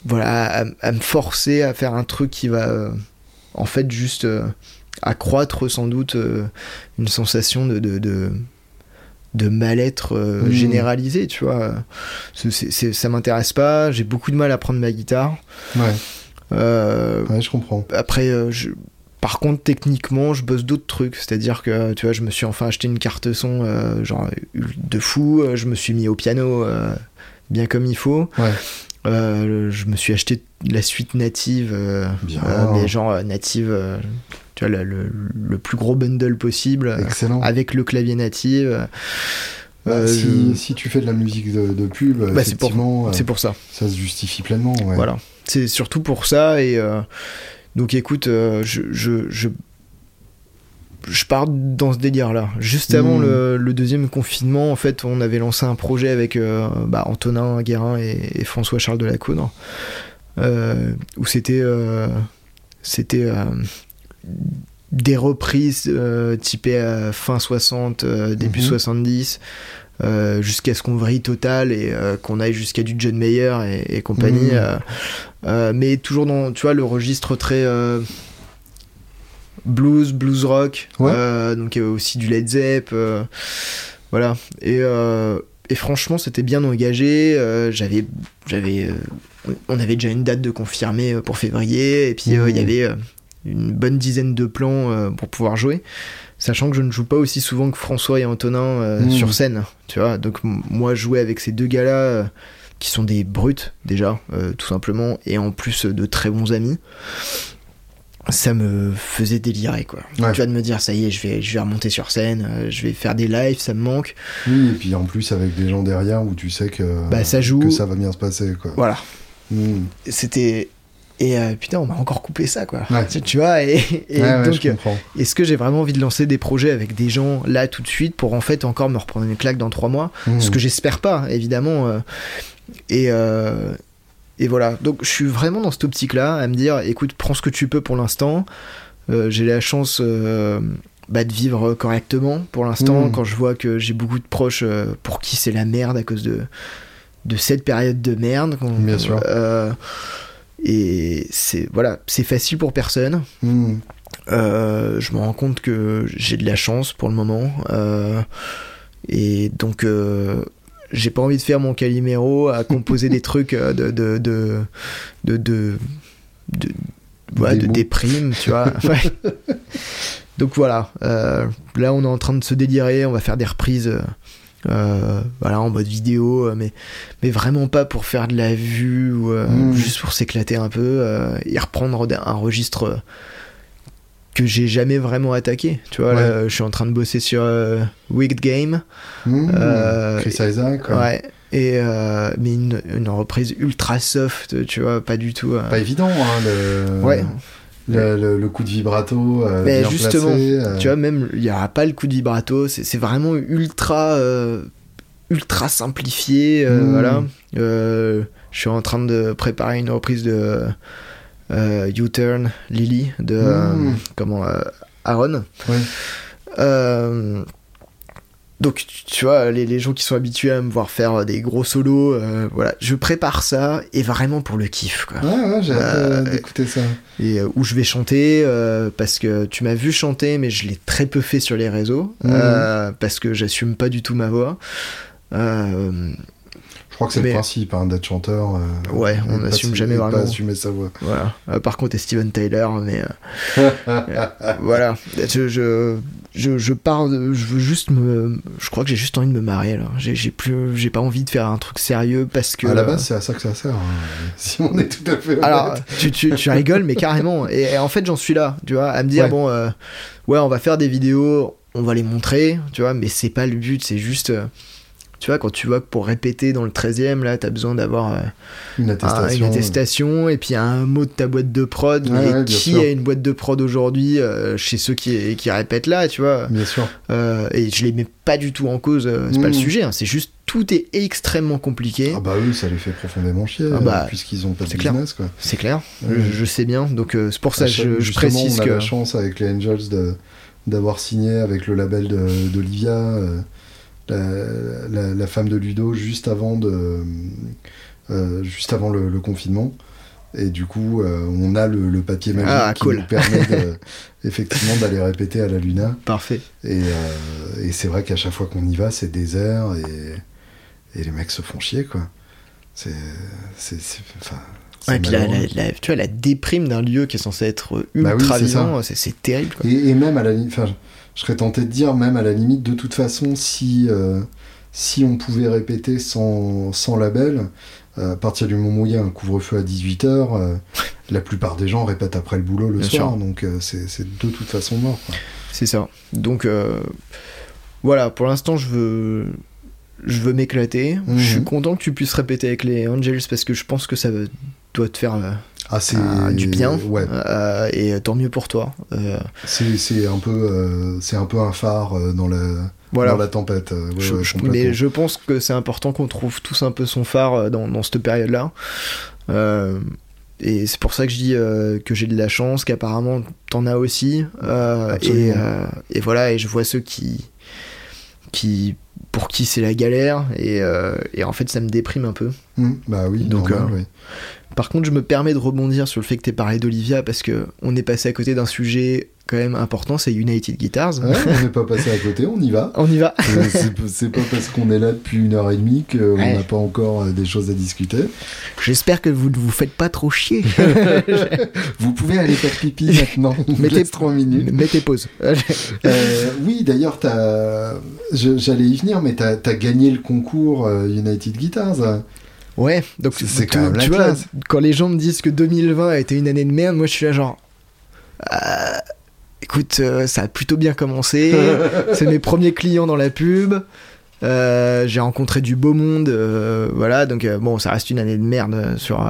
voilà, à, à me forcer à faire un truc qui va en fait juste accroître sans doute euh, une sensation de, de, de, de mal-être euh, Mm. généralisé, tu vois. C'est- ça m'intéresse pas, j'ai beaucoup de mal à prendre ma guitare. Ouais, Euh, ouais, je comprends. après, euh, je- par contre, techniquement, je bosse d'autres trucs. C'est-à-dire que, tu vois, je me suis enfin acheté une carte son, genre, de fou. Je me suis mis au piano bien comme il faut. Ouais. Je me suis acheté la suite native, Bien. euh, mais genre native, tu vois, le, le- le plus gros bundle possible, euh, Excellent. avec le clavier native. euh, Bah, euh, si, je- si tu fais de la musique de, de pub, Bah, c'est pour- ça. ça se justifie pleinement. Ouais. Voilà. C'est surtout pour ça. Et euh, donc, écoute, euh, je, je, je, je pars dans ce délire-là. Juste avant Mm. le, le deuxième confinement, en fait, on avait lancé un projet avec bah, Antonin Guérin et, et François-Charles Delacoudre, euh, où c'était c'était des reprises euh, typées à fin 60, euh, début Mhm. 70. euh, jusqu'à ce qu'on vrille total et euh, qu'on aille jusqu'à du John Mayer et, et compagnie Mhm. euh, euh, mais toujours dans tu vois le registre très euh, blues blues rock Ouais. euh, donc il y avait aussi du Led Zepp euh, voilà et, euh, et franchement c'était bien engagé euh, j'avais j'avais euh, on avait déjà une date de confirmée euh, pour février et puis euh, il y Mhm. avait euh, une bonne dizaine de plans euh, pour pouvoir jouer sachant que je ne joue pas aussi souvent que François et Antonin euh, Mhm. sur scène tu vois donc moi jouer avec ces deux gars là qui sont des brutes déjà euh, tout simplement et en plus euh, de très bons amis ça me faisait délirer quoi Ouais. tu vas de me dire ça y est je vais je vais remonter sur scène euh, je vais faire des lives ça me manque Oui, et puis en plus avec des gens derrière où tu sais que, Bah, ça joue. que ça va bien se passer. Quoi. voilà Mm. c'était et euh, putain on m'a encore coupé ça quoi Ouais. tu, tu vois et, et Ouais, ouais, donc est-ce que j'ai vraiment envie de lancer des projets avec des gens là tout de suite pour en fait encore me reprendre une claque dans trois mois Mm. ce que j'espère pas évidemment euh, et euh, et voilà donc je suis vraiment dans cette optique là à me dire écoute prends ce que tu peux pour l'instant Euh, j'ai la chance euh, bah, de vivre correctement pour l'instant Mm. quand je vois que j'ai beaucoup de proches euh, pour qui c'est la merde à cause de de cette période de merde Bien sûr. Et c'est voilà c'est facile pour personne Mm. euh, je me rends compte que j'ai de la chance pour le moment. euh, et donc, euh, j'ai pas envie de faire mon Calimero à (laughs) composer des trucs de. de, de, de, de, déprime, tu vois. (laughs) Ouais. donc voilà, là on est en train de se délirer, on va faire des reprises. Euh, voilà en mode vidéo euh, mais mais vraiment pas pour faire de la vue ou euh, Mm. juste pour s'éclater un peu euh, et reprendre un registre que j'ai jamais vraiment attaqué tu vois Ouais. là, je suis en train de bosser sur Wicked Game Mm. Chris Isaac, quoi. ouais et euh, mais une, une reprise ultra soft tu vois pas du tout euh, Pas évident, hein, le, ouais le, le- le coup de vibrato euh, Mais bien justement, placé, euh, tu vois même il y aura pas le coup de vibrato c'est vraiment ultra euh, ultra simplifié euh, Mm. voilà je suis en train de préparer une reprise de U-Turn Lily de euh, Mm. comment Aaron Ouais. Euh, donc tu- vois les, les gens qui sont habitués à me voir faire des gros solos euh, voilà je prépare ça et vraiment pour le kiff quoi Ouais, ouais, j'ai hâte Euh, euh, d'écouter ça. et euh, où je vais chanter euh, parce que tu m'as vu chanter mais je l'ai très peu fait sur les réseaux Mhm. euh, parce que j'assume pas du tout ma voix Euh, crois que c'est le principe hein, d'être chanteur. euh, Ouais, on n'assume su- jamais vraiment. Pas assumer sa voix. voilà Euh, par contre et Steven Tyler mais (laughs) euh, voilà je, je, je, je pars de- je veux juste me je crois que j'ai juste envie de me marier là j'ai j'ai plus j'ai pas envie de faire un truc sérieux parce que à la base, c'est à ça que ça sert. hein, (laughs) Si on est tout à fait honnête. Alors, tu, tu, tu rigoles, mais carrément. Et, et en fait, j'en suis là, tu vois, à me dire, Ouais. bon, ouais, on va faire des vidéos, on va les montrer, tu vois, mais c'est pas le but, c'est juste. Tu vois, quand tu vois que pour répéter dans le 13e, là, t'as besoin d'avoir euh, Une un- attestation. une attestation et puis un mot de ta boîte de prod. Ouais, mais ouais, qui sûr. a une boîte de prod aujourd'hui euh, chez ceux qui, qui répètent là, tu vois? Bien sûr. Euh, Et je les mets pas du tout en cause, c'est pas le Mhm. sujet, hein, c'est juste tout est extrêmement compliqué. Ah bah eux, ça les fait profondément chier, Ah bah, puisqu'ils ont pas de clair. business, quoi. C'est clair, je, je sais bien, donc euh, c'est pour ça que je, précise on a que. la chance avec les Angels d'avoir signé avec le label d'Olivia, euh, la, la- la femme de Ludo, juste avant, de, euh, juste avant le, le confinement. Et du coup, euh, on a le, le papier magique Ah, qui nous permet de- (laughs) effectivement d'aller répéter à la Luna. Parfait. Et, euh, et c'est vrai qu'à chaque fois qu'on y va, c'est désert et, et les mecs se font chier, quoi. C'est. Enfin. Ouais, et puis la, malheureux. la- la- tu vois, la déprime d'un lieu qui est censé être Bah oui, ultra c'est vivant, c'est terrible. Quoi. Et, et même à la enfin, je serais tenté de dire, même à la limite, de toute façon, si, euh, si on pouvait répéter sans, sans label, euh, à partir du moment où il y a un couvre-feu à 18h, la plupart des gens répètent après le boulot le Bien soir, sûr. donc euh, c'est c'est de toute façon mort. C'est ça. Donc euh, voilà, pour l'instant, je veux, je veux m'éclater. Mhm. Je suis content que tu puisses répéter avec les Angels parce que je pense que ça doit te faire euh, Ah, c'est ah, du bien. Ouais, Euh, et tant mieux pour toi. Euh, c'est c'est un, peu, euh, c'est un peu un phare euh, dans la, voilà. dans la tempête. euh, ouais, Je- ouais, je- complètement. mais je pense que c'est important qu'on trouve tous un peu son phare euh, dans, dans cette période-là. Euh, et c'est pour ça que je dis euh, que j'ai de la chance, qu'apparemment t'en as aussi. Euh, et, euh, et voilà, et je vois ceux qui, qui pour qui c'est la galère. Et, euh, et en fait, ça me déprime un peu. Hum, bah oui, Donc, normal, euh, oui. Par contre, je me permets de rebondir sur le fait que t'aies parlé d'Olivia parce que on est passé à côté d'un sujet quand même important, c'est United Guitars. Ouais, on n'est pas passé à côté, on y va. (laughs) On y va. Euh, c'est pas parce qu'on est là depuis une heure et demie qu'on Ouais. n'a pas encore euh, des choses à discuter. J'espère que vous ne vous faites pas trop chier. (laughs) Vous pouvez aller faire pipi maintenant. (laughs) Mettez- trois minutes. Mettez pause. Euh, oui, d'ailleurs, j'allais y venir, mais t'as as gagné le concours euh, United Guitars. Ouais, donc C'est- tu, quand même la tu vois, classe. quand les gens me disent que 2020 a été une année de merde, moi je suis là genre. euh, écoute, euh, ça a plutôt bien commencé. (laughs) c'est mes premiers clients dans la pub. Euh, J'ai rencontré du beau monde. voilà, donc bon, ça reste une année de merde sur.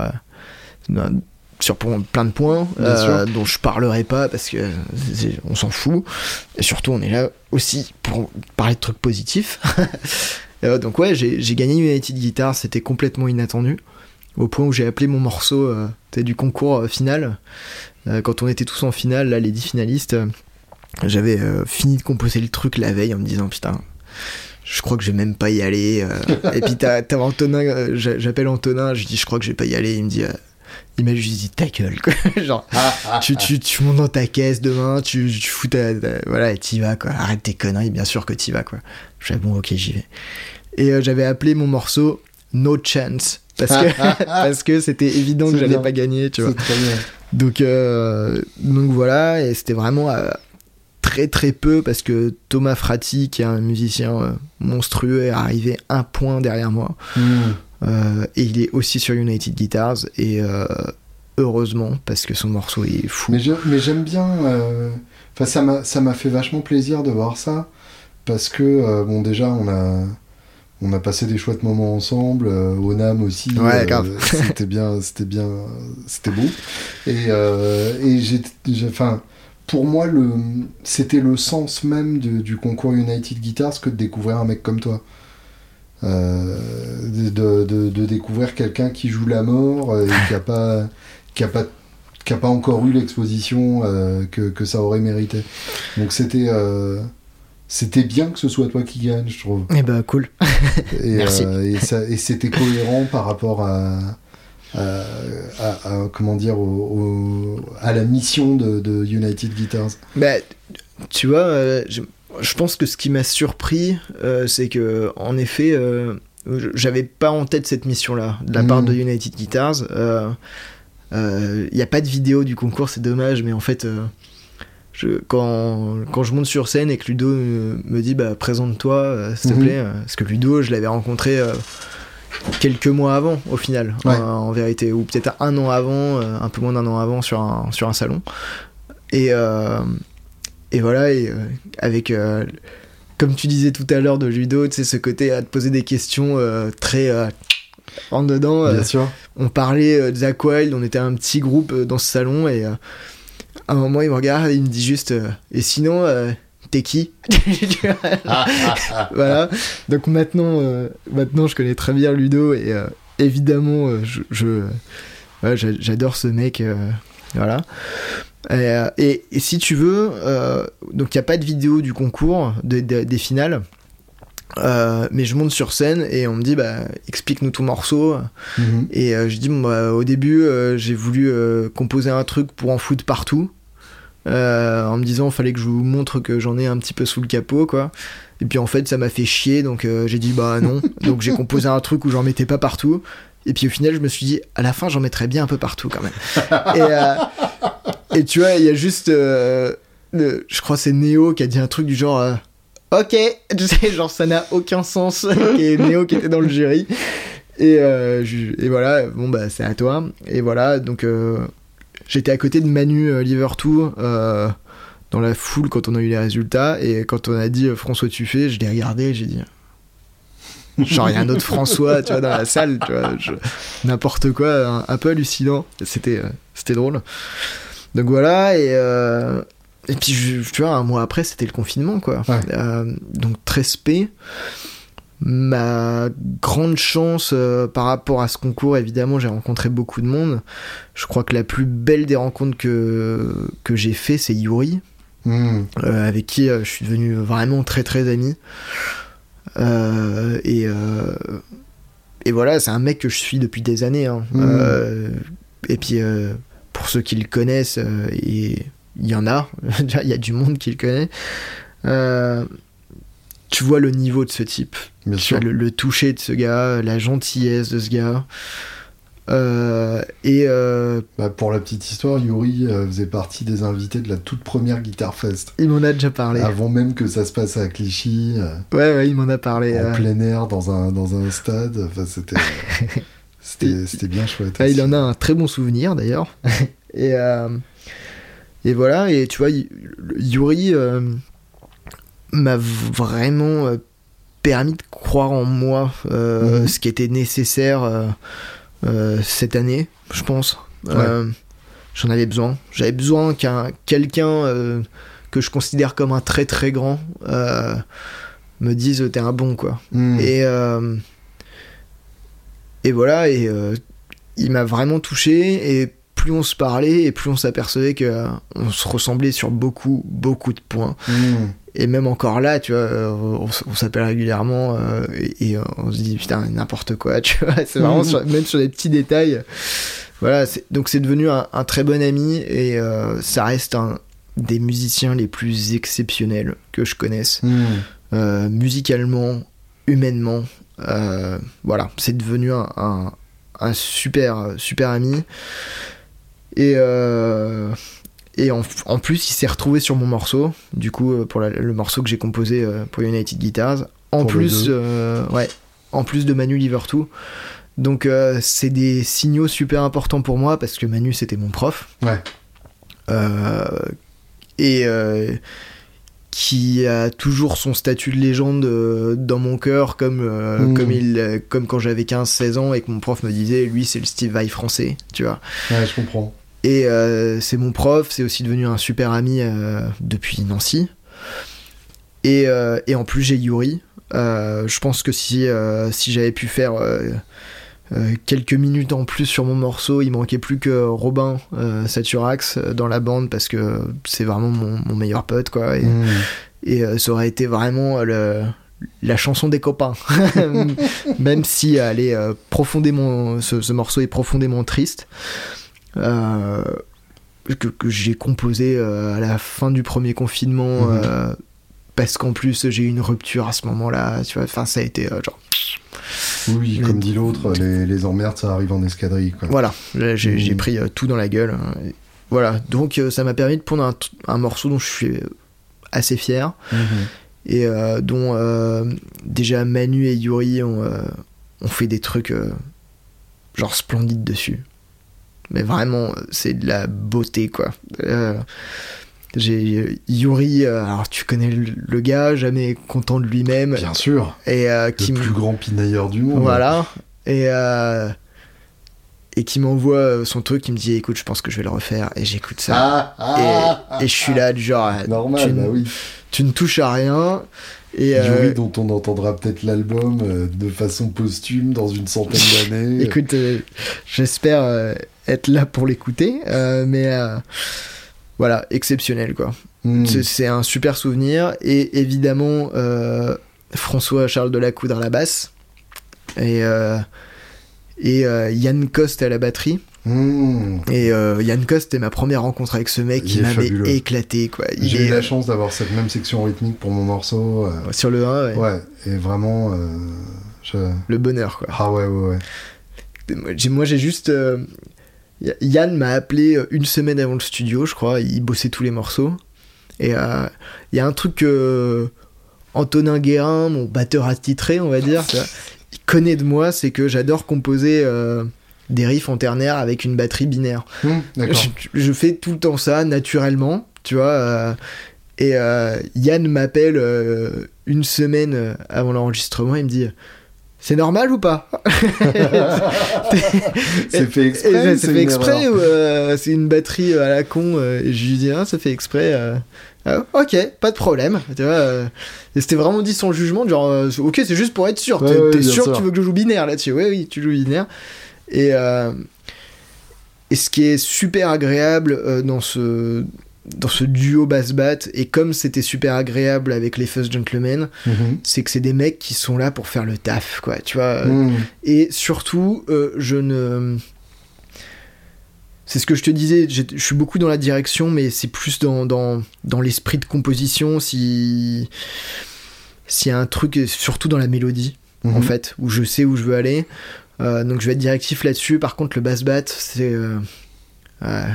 sur plein de points euh, dont je parlerai pas parce que on s'en fout et surtout on est là aussi pour parler de trucs positifs (laughs) Euh, donc ouais, j'ai gagné United Guitar, c'était complètement inattendu. Au point où j'ai appelé mon morceau euh, du concours euh, final. Quand on était tous en finale, là, les 10 finalistes, j'avais fini de composer le truc la veille en me disant putain, je crois que je vais même pas y aller. Et puis t'as Antonin, j'a- j'appelle Antonin, je dis je crois que je vais pas y aller. Il me dit, il m'a juste dit ta gueule, quoi. (laughs) Genre, tu, tu, tu montes dans ta caisse demain, tu, tu fous ta, ta- Voilà, et t'y vas, quoi. Arrête tes conneries, bien sûr que t'y vas, quoi. Je fais bon, ok, j'y vais. Et euh, j'avais appelé mon morceau No Chance. Parce que (laughs) parce que c'était évident que j'allais pas gagner, tu vois. C'est très bien. Donc, euh, donc voilà, et c'était vraiment euh, très très peu parce que Thomas Frati, qui est un musicien monstrueux, est arrivé un point derrière moi. Hum. Euh, et il est aussi sur United Guitars, et euh, heureusement, parce que son morceau est fou. Mais j'aime bien. euh, Enfin, ça m'a ça m'a fait vachement plaisir de voir ça parce que euh, bon déjà on a on a passé des chouettes moments ensemble. euh, Onam aussi. Ouais, grave. (laughs) C'était bien, c'était bien, c'était beau. Et euh, et j'ai j'ai- enfin. Pour moi, le, c'était le sens même de- du concours United Guitars que de découvrir un mec comme toi. Euh, de, de- de découvrir quelqu'un qui joue la mort euh, et qui a pas, qui a pas, qui pas encore eu l'exposition euh, que, que ça aurait mérité. Donc c'était, euh, c'était bien que ce soit toi qui gagne, je trouve. Et bah cool. Et, (laughs) Merci. euh, et, c'était cohérent par rapport à, à, à- à- comment dire, au- au- à la mission de, de United Guitars. Bah, tu vois, je, je pense que ce qui m'a surpris, euh, c'est que, en effet, euh, j'avais pas en tête cette mission-là, de la part de United Guitars. Il n'y a pas de vidéo du concours, c'est dommage, mais en fait, euh, je, quand, quand je monte sur scène et que Ludo me, me dit bah, présente-toi, euh, s'il te Mhm. plaît, euh, parce que Ludo, je l'avais rencontré. euh, quelques mois avant au final Ouais. en, en vérité ou peut-être un an avant euh, un peu moins d'un an avant sur un, sur un salon et, euh, et voilà et, euh, avec euh, comme tu disais tout à l'heure de judo, tu sais, ce côté à te poser des questions très en dedans. Bien sûr. On parlait de Zach Wild, on était un petit groupe dans ce salon et à un moment il me regarde et il me dit juste et sinon t'es qui? (laughs) (laughs) Voilà. Donc maintenant, maintenant je connais très bien Ludo et évidemment je, j'adore ce mec. voilà. Euh, et, si tu veux, euh, donc il n'y a pas de vidéo du concours, des finales. Euh, mais je monte sur scène et on me dit bah explique-nous ton morceau mhm. et je dis bah, au début j'ai voulu composer un truc pour en foutre partout en me disant il fallait que je vous montre que j'en ai un petit peu sous le capot quoi et puis en fait ça m'a fait chier donc j'ai dit bah non (laughs) donc j'ai composé un truc où j'en mettais pas partout et puis au final, je me suis dit, à la fin, j'en mettrais bien un peu partout quand même. (laughs) et, (laughs) et, tu vois, il y a juste. Euh, je crois c'est Néo qui a dit un truc du genre. Euh, ok, (laughs) tu sais, genre ça n'a aucun sens. (laughs) et Néo qui était dans le jury. Et, et voilà, bon bah c'est à toi. Et voilà, donc j'étais à côté de Manu Livertou dans la foule quand on a eu les résultats. Et quand on a dit François Tuffet, je l'ai regardé j'ai dit Genre, il y a un autre François, tu vois, dans la salle, tu vois, n'importe quoi, un, peu hallucinant. C'était, euh, c'était drôle. Donc voilà, et, euh, et puis, tu vois, un mois après, c'était le confinement, quoi. Euh, donc, très spé. Ma grande chance par rapport à ce concours, évidemment, j'ai rencontré beaucoup de monde. Je crois que la plus belle des rencontres que, que j'ai fait, c'est Yuri, hmm. avec qui je suis devenu vraiment très très ami. Euh, et, euh, et voilà, c'est un mec que je suis depuis des années. Hein. Mmh. Euh, et puis, pour ceux qui le connaissent, et il y en a, (laughs) il y a du monde qui le connaît tu vois le niveau de ce type. Bien tu vois le, toucher de ce gars, la gentillesse de ce gars. Euh, et euh, bah, pour la petite histoire, Yuri euh, faisait partie des invités de la toute première Guitar Fest. Il m'en a déjà parlé. Avant même que ça se passe à Clichy. ouais, ouais, il m'en a parlé. En plein air, dans un, dans un stade. Enfin, c'était, (laughs) c'était, bien chouette. Ah, il en a un très bon souvenir d'ailleurs. (laughs) et, et voilà, et tu vois, Yuri m'a vraiment permis de croire en moi, mhm. ce qui était nécessaire euh, cette année, je pense. Euh, j'en avais besoin. J'avais besoin qu'un quelqu'un euh, que je considère comme un très très grand me dise t'es un bon quoi. Hmm. Et et voilà et il m'a vraiment touché et plus on se parlait et plus on s'apercevait que on se ressemblait sur beaucoup beaucoup de points. Hmm et même encore là, tu vois, euh, on, s'appelle régulièrement euh, et, on se dit putain n'importe quoi, (laughs) tu vois. C'est vraiment même sur des petits détails. Voilà, donc c'est devenu un, très bon ami et euh, ça reste un des musiciens les plus exceptionnels que je connaisse, hmm. musicalement, humainement. Voilà, c'est devenu un, un, super super ami et et en, plus, il s'est retrouvé sur mon morceau, du coup, euh, pour le morceau que j'ai composé euh, pour United Guitars. En plus, euh, ouais, en plus de Manu Livertou. Donc, c'est des signaux super importants pour moi parce que Manu, c'était mon prof. Ouais. et qui a toujours son statut de légende dans mon cœur, comme, mmh. comme, il, comme quand j'avais 15-16 ans et que mon prof me disait, lui, c'est le Steve Vai français, tu vois. Ouais, je comprends. Et euh, c'est mon prof, c'est aussi devenu un super ami euh, depuis Nancy. Et, euh, et, en plus, j'ai Yuri. je pense que si, si j'avais pu faire quelques minutes en plus sur mon morceau, il manquait plus que Robin Saturax dans la bande parce que c'est vraiment mon, mon, meilleur pote, quoi. Et, mmh. et ça aurait été vraiment le, la chanson des copains. (laughs) Même si elle est profondément, ce, ce, morceau est profondément triste. Euh, que, j'ai composé euh, à la fin du premier confinement mhm. Euh, parce qu'en plus j'ai eu une rupture à ce moment-là tu vois. Enfin ça a été genre oui comme dit l'autre les, les, emmerdes ça arrive en escadrille voilà. J'ai mhm. pris tout dans la gueule voilà. Donc ça m'a permis de prendre un, morceau dont je suis assez fier. Mhm. et dont déjà Manu et Yuri ont, ont fait des trucs genre splendides dessus. Mais vraiment, c'est de la beauté, quoi. J'ai euh, Yuri, euh, alors tu connais le, le gars, jamais content de lui-même. Bien sûr. Et euh, Le qui me- plus grand pinailleur du monde. Voilà. Et, euh, et qui m'envoie son truc, qui me dit écoute, je pense que je vais le refaire. Et j'écoute ça. Ah, ah, ah, et, je suis là, du genre. Normal, tu, bah oui. tu ne touches à rien. Et euh, Yuri, dont on entendra peut-être l'album euh, de façon posthume dans une centaine (laughs) d'années. écoute, euh, j'espère être là pour l'écouter. mais voilà, exceptionnel quoi. Hmm. C'est- un super souvenir. Et évidemment, euh, François Charles Delacoudre à la basse. Et, euh, et euh, Yann Coste à la batterie. Hmm. Et euh, Yann Coste, c'était ma première rencontre avec ce mec Il qui est m'avait éclaté. quoi. J'ai eu est la euh, chance d'avoir cette même section rythmique pour mon morceau. euh, sur le 1, ouais, ouais. et vraiment. euh, je- le bonheur. Quoi. Ah ouais, ouais, ouais. Moi, j'ai juste. Euh, Yann m'a appelé euh, une semaine avant le studio, je crois. Il bossait tous les morceaux. Et euh, il y a un truc que Antonin Guérin, mon batteur attitré, on va dire, il connaît de moi, c'est que j'adore composer euh, des riffs en ternaire avec une batterie binaire. D'accord. Je, je fais tout le temps ça naturellement, tu vois. euh, et euh, Yann m'appelle euh, une semaine euh, avant l'enregistrement, il me dit C'est normal ou pas (laughs) C'est fait exprès. c'est fait une exprès erreur ou euh, c'est une batterie à la con euh, Et je lui dis ah, ça fait exprès. euh. Ah, ok, pas de problème. Tu vois, euh, et c'était vraiment dit sans jugement, genre euh, ok, c'est juste pour être sûr. Ouais, T'es ouais, sûr, que tu veux que je joue binaire là-dessus Oui, oui, tu joues binaire. Et, euh, et ce qui est super agréable dans ce dans ce duo bass bat et comme c'était super agréable avec les Fuzz Gentlemen, Mhm. c'est que c'est des mecs qui sont là pour faire le taf, quoi. Tu vois, Hmm. et surtout, euh, je ne. C'est ce que je te disais, je suis beaucoup dans la direction, mais c'est plus dans, dans, dans l'esprit de composition, si. S'il y a un truc, surtout dans la mélodie, en Mhm. fait, où je sais où je veux aller. Euh, donc je vais être directif là-dessus. Par contre, le bass bat, c'est. euh,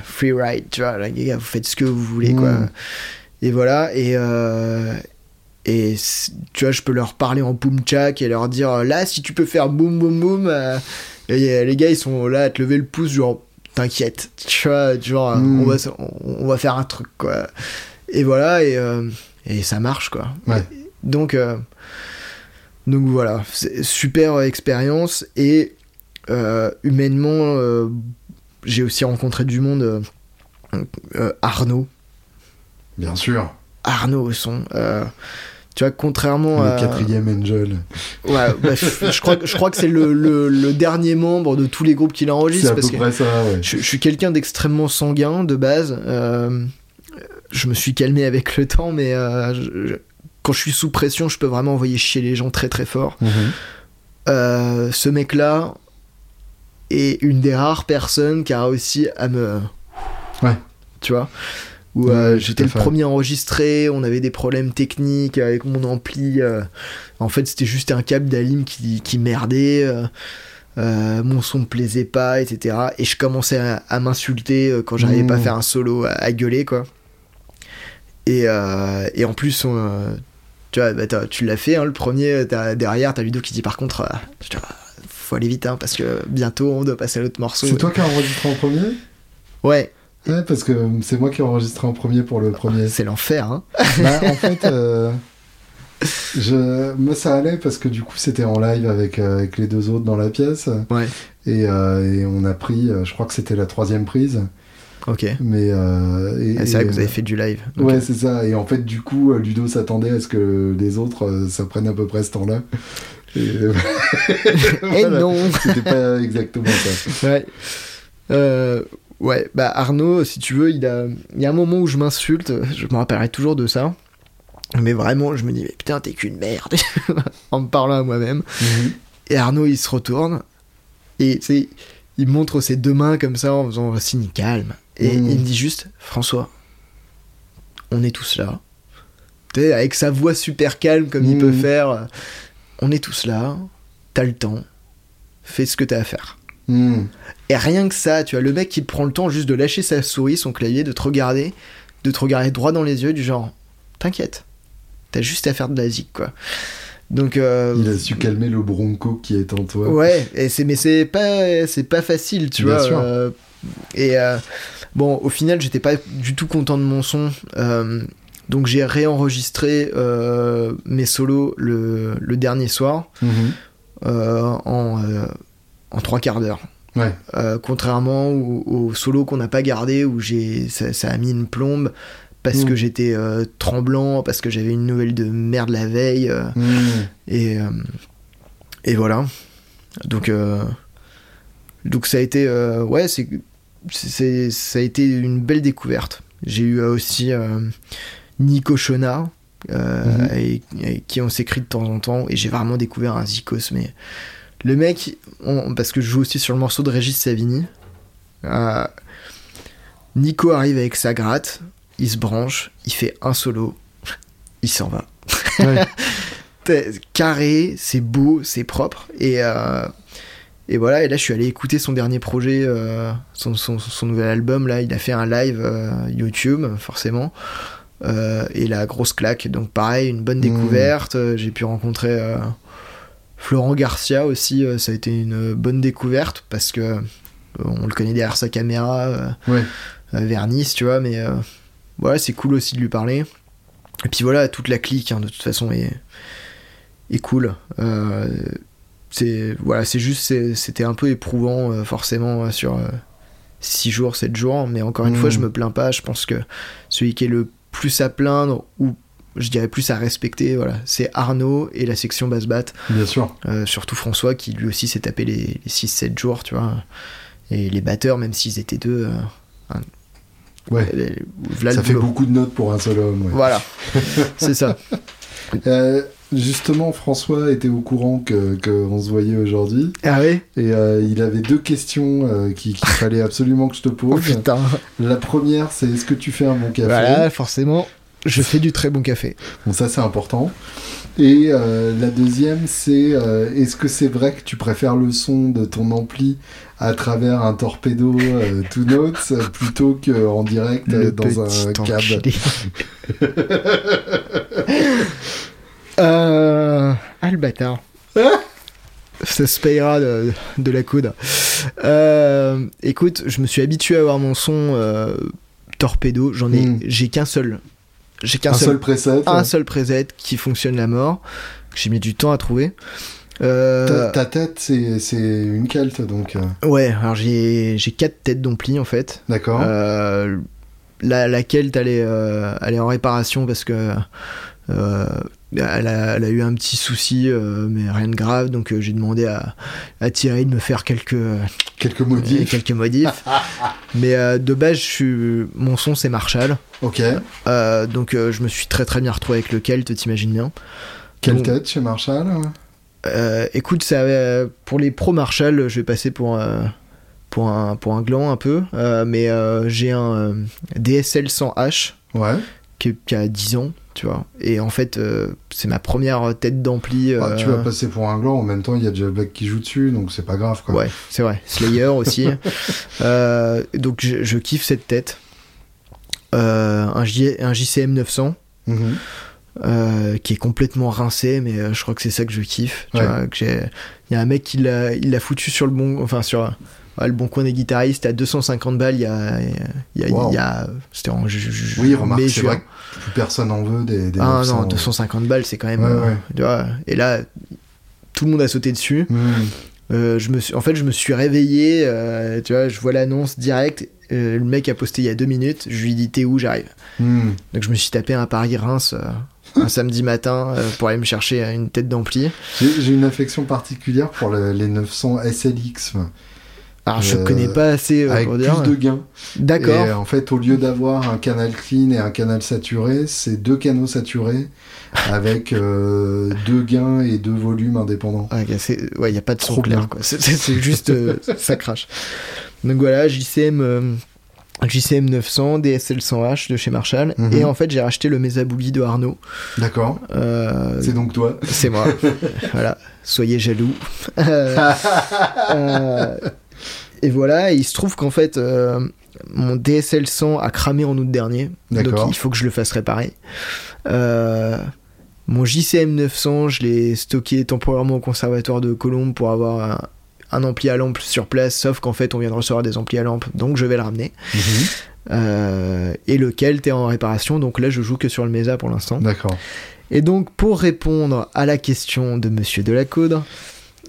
free ride, tu vois, les gars, vous faites ce que vous voulez, quoi. Mhm. Et voilà, et. euh, et tu vois, je peux leur parler en boom chak et leur dire là, si tu peux faire boum boum boum. euh, et euh, les gars, ils sont là à te lever le pouce, genre t'inquiète, tu vois, genre euh, Mm. on, va, s- on, on va faire un truc, quoi. Et voilà, et, euh, et ça marche, quoi. Ouais. Donc, euh, donc voilà, super expérience et euh, humainement, euh, j'ai aussi rencontré du monde. euh, euh, Arnaud, Bien sûr. Arnaud au son. euh, tu vois, contrairement Le à. quatrième Angel. Ouais, bah, je, crois, que- je crois que c'est le, le- le dernier membre de tous les groupes qu'il C'est enregistre. à peu que près ça, ouais. je, je suis quelqu'un d'extrêmement sanguin de base. euh, je me suis calmé avec le temps, mais je- quand je suis sous pression, je peux vraiment envoyer chier les gens très très fort. Mhm. Ce mec-là est une des rares personnes qui a réussi à me. Ouais. Tu vois Où euh, j'étais le fait. premier enregistré, on avait des problèmes techniques avec mon ampli. euh, en fait, c'était juste un câble d'Alim qui, qui merdait. euh, mon son me plaisait pas, etc. Et je commençais à, à m'insulter quand j'arrivais Mmh. pas à faire un solo, à, à gueuler, quoi. Et, et en plus, on, tu vois, bah, tu l'as fait, hein, le premier, t'as- derrière, t'as Ludo qui dit par contre, je te- faut aller vite, hein, parce que bientôt on doit passer à l'autre morceau. C'est toi qui as enregistré en premier? Ouais, Ouais, parce que c'est moi qui ai enregistré en premier pour le premier. c'est l'enfer, hein. (laughs) bah, en fait, (laughs) euh, je... moi ça allait parce que du coup c'était en live avec, euh, avec les deux autres dans la pièce. Ouais. Et, euh, et on a pris, je crois que c'était la troisième prise. Ok. Mais. euh, Ah, c'est vrai que vous avez fait du live. Ouais, c'est ça. Et en fait, du coup, Ludo s'attendait à ce que les autres, ça prenne à peu près ce temps-là. Et, (laughs) Et voilà. non C'était pas exactement ça. Ouais. Euh, ouais, bah Arnaud, si tu veux, il, a, il y a un moment où je m'insulte, je me rappellerai toujours de ça. Mais vraiment, je me dis, mais putain, t'es qu'une merde. (laughs) en me parlant à moi-même. Et Arnaud, il se retourne. Et tu sais, il montre ses deux mains comme ça en faisant un signe calme. Et Mhm. il me dit juste, François, on est tous là. Tu sais, avec sa voix super calme comme il peut faire, euh, on est tous là. T'as le temps. Fais ce que t'as à faire. Hmm. Et rien que ça, tu vois, le mec qui prend le temps juste de lâcher sa souris, son clavier, de te regarder, de te regarder droit dans les yeux, du genre, t'inquiète, t'as juste à faire de la zik, quoi. Donc, euh, Il a su calmer le bronco qui est en toi. Ouais, et c'est, mais c'est pas, c'est pas facile, tu Bien vois. sûr. euh, et euh, bon, au final, j'étais pas du tout content de mon son. Donc j'ai réenregistré euh, mes solos le, le dernier soir Mhm. euh, en, euh, en trois quarts d'heure. Ouais. Contrairement au, au solo qu'on n'a pas gardé où j'ai ça, ça a mis une plombe parce Mm. que j'étais tremblant parce que j'avais une nouvelle de merde la veille Mhm. et et voilà donc donc ça a été ouais c'est ça a été une belle découverte j'ai eu aussi Nico Shona euh, Mhm. et, et qui on s'écrit de temps en temps et j'ai vraiment découvert un Zikos mais le mec on- parce que je joue aussi sur le morceau de Régis Savini euh, Nico arrive avec sa gratte il se branche il fait un solo il s'en va Ouais. (laughs) Carré, c'est beau, c'est propre. Et, euh, et voilà, et là je suis allé écouter son dernier projet, euh, son, son, son nouvel album. Là, il a fait un live euh, YouTube, forcément. Euh, et la grosse claque. Donc pareil, une bonne Mm. découverte. Euh, J'ai pu rencontrer euh, Florent Garcia aussi. ça a été une bonne découverte parce que on le connaît derrière sa caméra. Ouais. Nice, tu vois, mais voilà, c'est cool aussi de lui parler. Et puis voilà, toute la clique, hein, de toute façon, est, est cool. Euh, c'est voilà, c'est juste, c'était un peu éprouvant, euh, forcément, sur 6 jours, 7 jours, mais encore une fois, je me plains pas. Je pense que celui qui est le plus à plaindre, ou je dirais plus à respecter, voilà, c'est Arnaud et la section basse batte. Bien sûr. Euh, surtout François qui lui aussi s'est tapé les, 6-7 jours, tu vois. Et les batteurs, même s'ils étaient deux, euh, un- Ouais. voilà ça fait boulot. beaucoup de notes pour un seul homme. ouais. Voilà, (laughs) c'est ça. Justement, François était au courant que qu'on se voyait aujourd'hui Ah oui et euh, il avait deux questions euh, qui- qu'il fallait absolument que je te Oh pose. putain. La première, c'est est-ce que tu fais un bon café? Voilà, forcément, je fais du très bon café. Bon, ça c'est important. Et euh, la deuxième, c'est est-ce que c'est vrai que tu préfères le son de ton ampli à travers un torpedo tout notes plutôt qu'en direct Le dans un cab. (laughs) (laughs) euh... Ah le bâtard. Ça se payera de, de la coude. Euh, écoute, je me suis habitué à avoir mon son euh, torpedo. J'en ai, Hmm. j'ai qu'un seul. J'ai qu'un Un seul seul preset un seul preset qui fonctionne la mort, que j'ai mis du temps à trouver. Euh, ta, ta tête, c'est une calte, donc... euh, ouais, alors j'ai j'ai quatre têtes d'ampli en fait. D'accord la, laquelle elle est, elle est en réparation parce que euh, elle, a, elle a eu un petit souci, euh, mais rien de grave. Donc euh, j'ai demandé à, à Thierry de me faire quelques, Quelques modifs. quelques modifs. (laughs) mais euh, de base, je suis, mon son c'est Marshall. Ok. Euh, donc euh, je me suis très très bien retrouvé avec le Kelt, t'imagines bien. Quelle Donc, tête chez Marshall Euh, écoute, ça, euh, pour les pro Marshall, je vais passer pour, euh, pour, un, pour un gland un peu, euh, mais euh, j'ai un euh, DSL 100H Ouais. qui, qui a 10 ans, tu vois. Et en fait, euh, c'est ma première tête d'ampli. Ah, euh, tu vas passer pour un gland, en même temps, il y a déjà Black qui joue dessus, donc c'est pas grave, quoi. Ouais, c'est vrai. Slayer (laughs) aussi. Euh, donc je, je kiffe cette tête. Euh, un, J- un JCM 900. Mhm. euh, qui est complètement rincé, mais euh, je crois que c'est ça que je kiffe. Tu Ouais. vois, que j'ai- il y a un mec qui l'a foutu sur le bon, enfin sur ouais, le bon coin des guitaristes à 250 balles. Il y a, y a, Wow. y a- c'était en Oui, remarque, c'est vrai que plus personne en veut des, des Ah 900. non, 250 balles, c'est quand même. Ouais, euh, ouais. tu vois, et là, tout le monde a sauté dessus. Mhm. Euh, je me suis, en fait, je me suis réveillé. euh, tu vois, je vois l'annonce direct. le mec a posté il y a deux minutes. Je lui dis t'es où J'arrive. Mhm. Donc je me suis tapé un Paris-Reims euh, un (laughs) samedi matin euh, pour aller me chercher une tête d'ampli. J'ai une affection particulière pour le- les 900 SLX, Alors je Euh, connais pas assez euh, avec pour plus dire. de gains. D'accord. Et en fait, au lieu d'avoir un canal clean et un canal saturé, c'est deux canaux saturés avec euh, deux gains et deux volumes indépendants. Ah, c'est- ouais, il y a pas de son Trop clair quoi. (laughs) C'est- juste euh, ça crache. Donc voilà, JCM euh, JCM 900, DSL 100H de chez Marshall Mhm. et en fait, j'ai racheté le Mesa Boogie de Arnaud. D'accord Euh, C'est donc toi c'est moi. (laughs) voilà, soyez jaloux. (laughs) Et voilà, et il se trouve qu'en fait, euh, mon DSL 100 a cramé en août dernier. Donc il faut que je le fasse réparer. Euh, Mon JCM 900, je l'ai stocké temporairement au conservatoire de Colombes pour avoir un, un ampli à lampe sur place, sauf qu'en fait on vient de recevoir des amplis à lampe, donc je vais le ramener. Mhm. Euh, et lequel t'es en réparation, donc là je joue que sur le Mesa pour l'instant. D'accord. Et donc pour répondre à la question de Monsieur Delacoudre,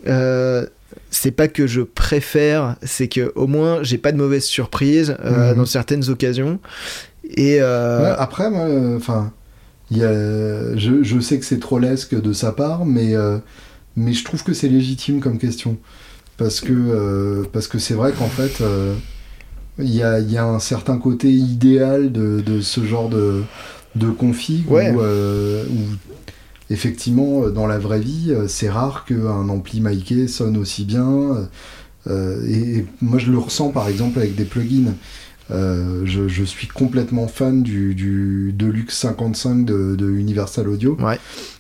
euh, c'est pas que je préfère, c'est que au moins j'ai pas de mauvaises surprises euh, Mhm. dans certaines occasions. Et euh, Ouais, après, moi, enfin, je, je sais que c'est trollesque de sa part, mais, euh, mais je trouve que c'est légitime comme question. Parce que parce que c'est vrai qu'en fait, il y, a, y a un certain côté idéal de, de ce genre de, de config Ouais. où, où, effectivement, euh, dans la vraie vie, euh, c'est rare qu'un ampli miké sonne aussi bien. euh, et, et moi, je le ressens par exemple avec des plugins. Euh, je, je suis complètement fan du, du Deluxe 55 de, de Universal Audio. Ouais.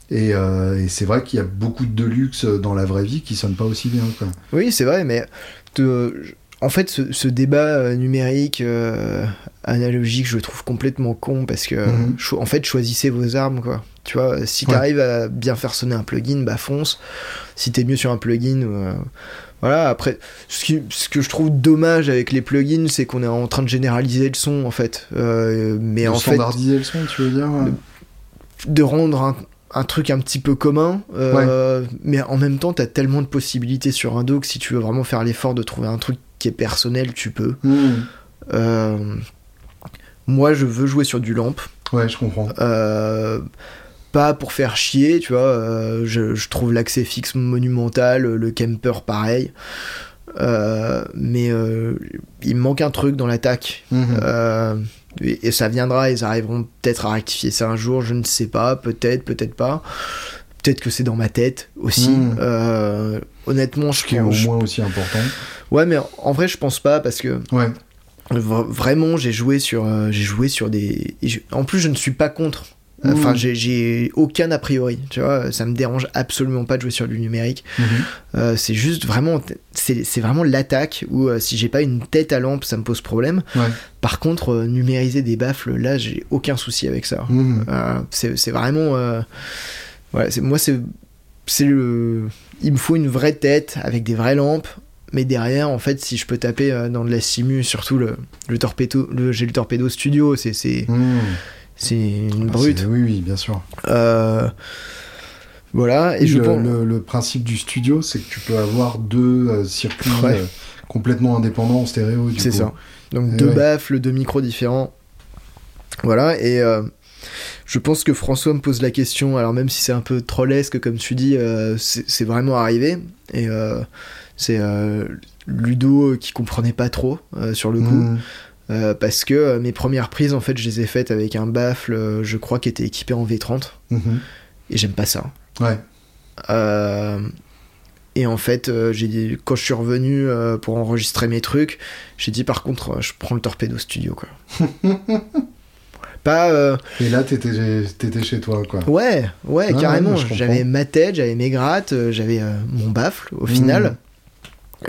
Et, euh, et c'est vrai qu'il y a beaucoup de Deluxe dans la vraie vie qui sonnent pas aussi bien. Quoi. Oui, c'est vrai, mais en fait, ce, ce débat euh, numérique euh, analogique, je le trouve complètement con parce que, Mhm. cho- en fait, choisissez vos armes, quoi. Tu vois, si Ouais. t'arrives à bien faire sonner un plugin, bah fonce. Si t'es mieux sur un plugin, euh, voilà. Après, ce, qui- ce que je trouve dommage avec les plugins, c'est qu'on est en train de généraliser le son, en fait. Euh, mais De en fait, standardiser le son, tu veux dire de rendre un, un truc un petit peu commun, euh, mais en même temps, t'as tellement de possibilités sur un dos que si tu veux vraiment faire l'effort de trouver un truc qui est personnel, tu peux. Mhm. Euh, moi, je veux jouer sur du lamp, Ouais, je comprends. euh, pas pour faire chier, tu vois. euh, je, je trouve l'accès fixe monumental, le camper pareil. Euh, mais euh, il me manque un truc dans l'attaque. Euh, et, et ça viendra, ils arriveront peut-être à rectifier ça un jour, je ne sais pas, peut-être, peut-être pas. Peut-être que c'est dans ma tête aussi. Mm. Euh, honnêtement, je Ce qui est au moins aussi important. Ouais, mais en vrai, je pense pas parce que Ouais. vraiment, j'ai joué sur, euh, j'ai joué sur des. je- En plus, je ne suis pas contre. Enfin, j'ai- j'ai aucun a priori. Tu vois, ça me dérange absolument pas de jouer sur du numérique. Mhm. Euh, c'est juste vraiment, c'est vraiment l'attaque où euh, si j'ai pas une tête à lampe, ça me pose problème. Ouais. Par contre, euh, numériser des baffles, là, j'ai aucun souci avec ça. C'est c'est vraiment. Voilà, moi, c'est. c'est le. Il me faut une vraie tête avec des vraies lampes. Mais derrière, en fait, si je peux taper euh, dans de la simu, surtout le, le torpedo, le, j'ai le torpedo studio, c'est c'est Mhm. c'est une Ah, brute. Oui, oui, bien sûr. Euh, voilà, et je le, pense. le- le principe du studio, c'est que tu peux avoir deux euh, circuits Ouais. euh, complètement indépendants en stéréo. du C'est coup. ça. Donc deux ouais. baffles, deux micros différents. Voilà, et je pense que François me pose la question, alors même si c'est un peu trollesque, comme tu dis, euh, c'est vraiment arrivé. Et euh, c'est euh, Ludo qui comprenait pas trop sur le coup. Euh, parce que mes premières prises, en fait, je les ai faites avec un baffle, je crois, qui était équipé en V30. Mhm. Et j'aime pas ça. Ouais. Euh, et en fait, euh, j'ai dit, quand je suis revenu euh, pour enregistrer mes trucs, j'ai dit par contre, euh, je prends le torpedo studio quoi. (laughs) Pas euh, Et là, t'étais t'étais chez toi, quoi. ouais, ouais, Ah, carrément. ouais, j'avais ma tête, j'avais mes grattes, euh, j'avais euh, mon baffle au final.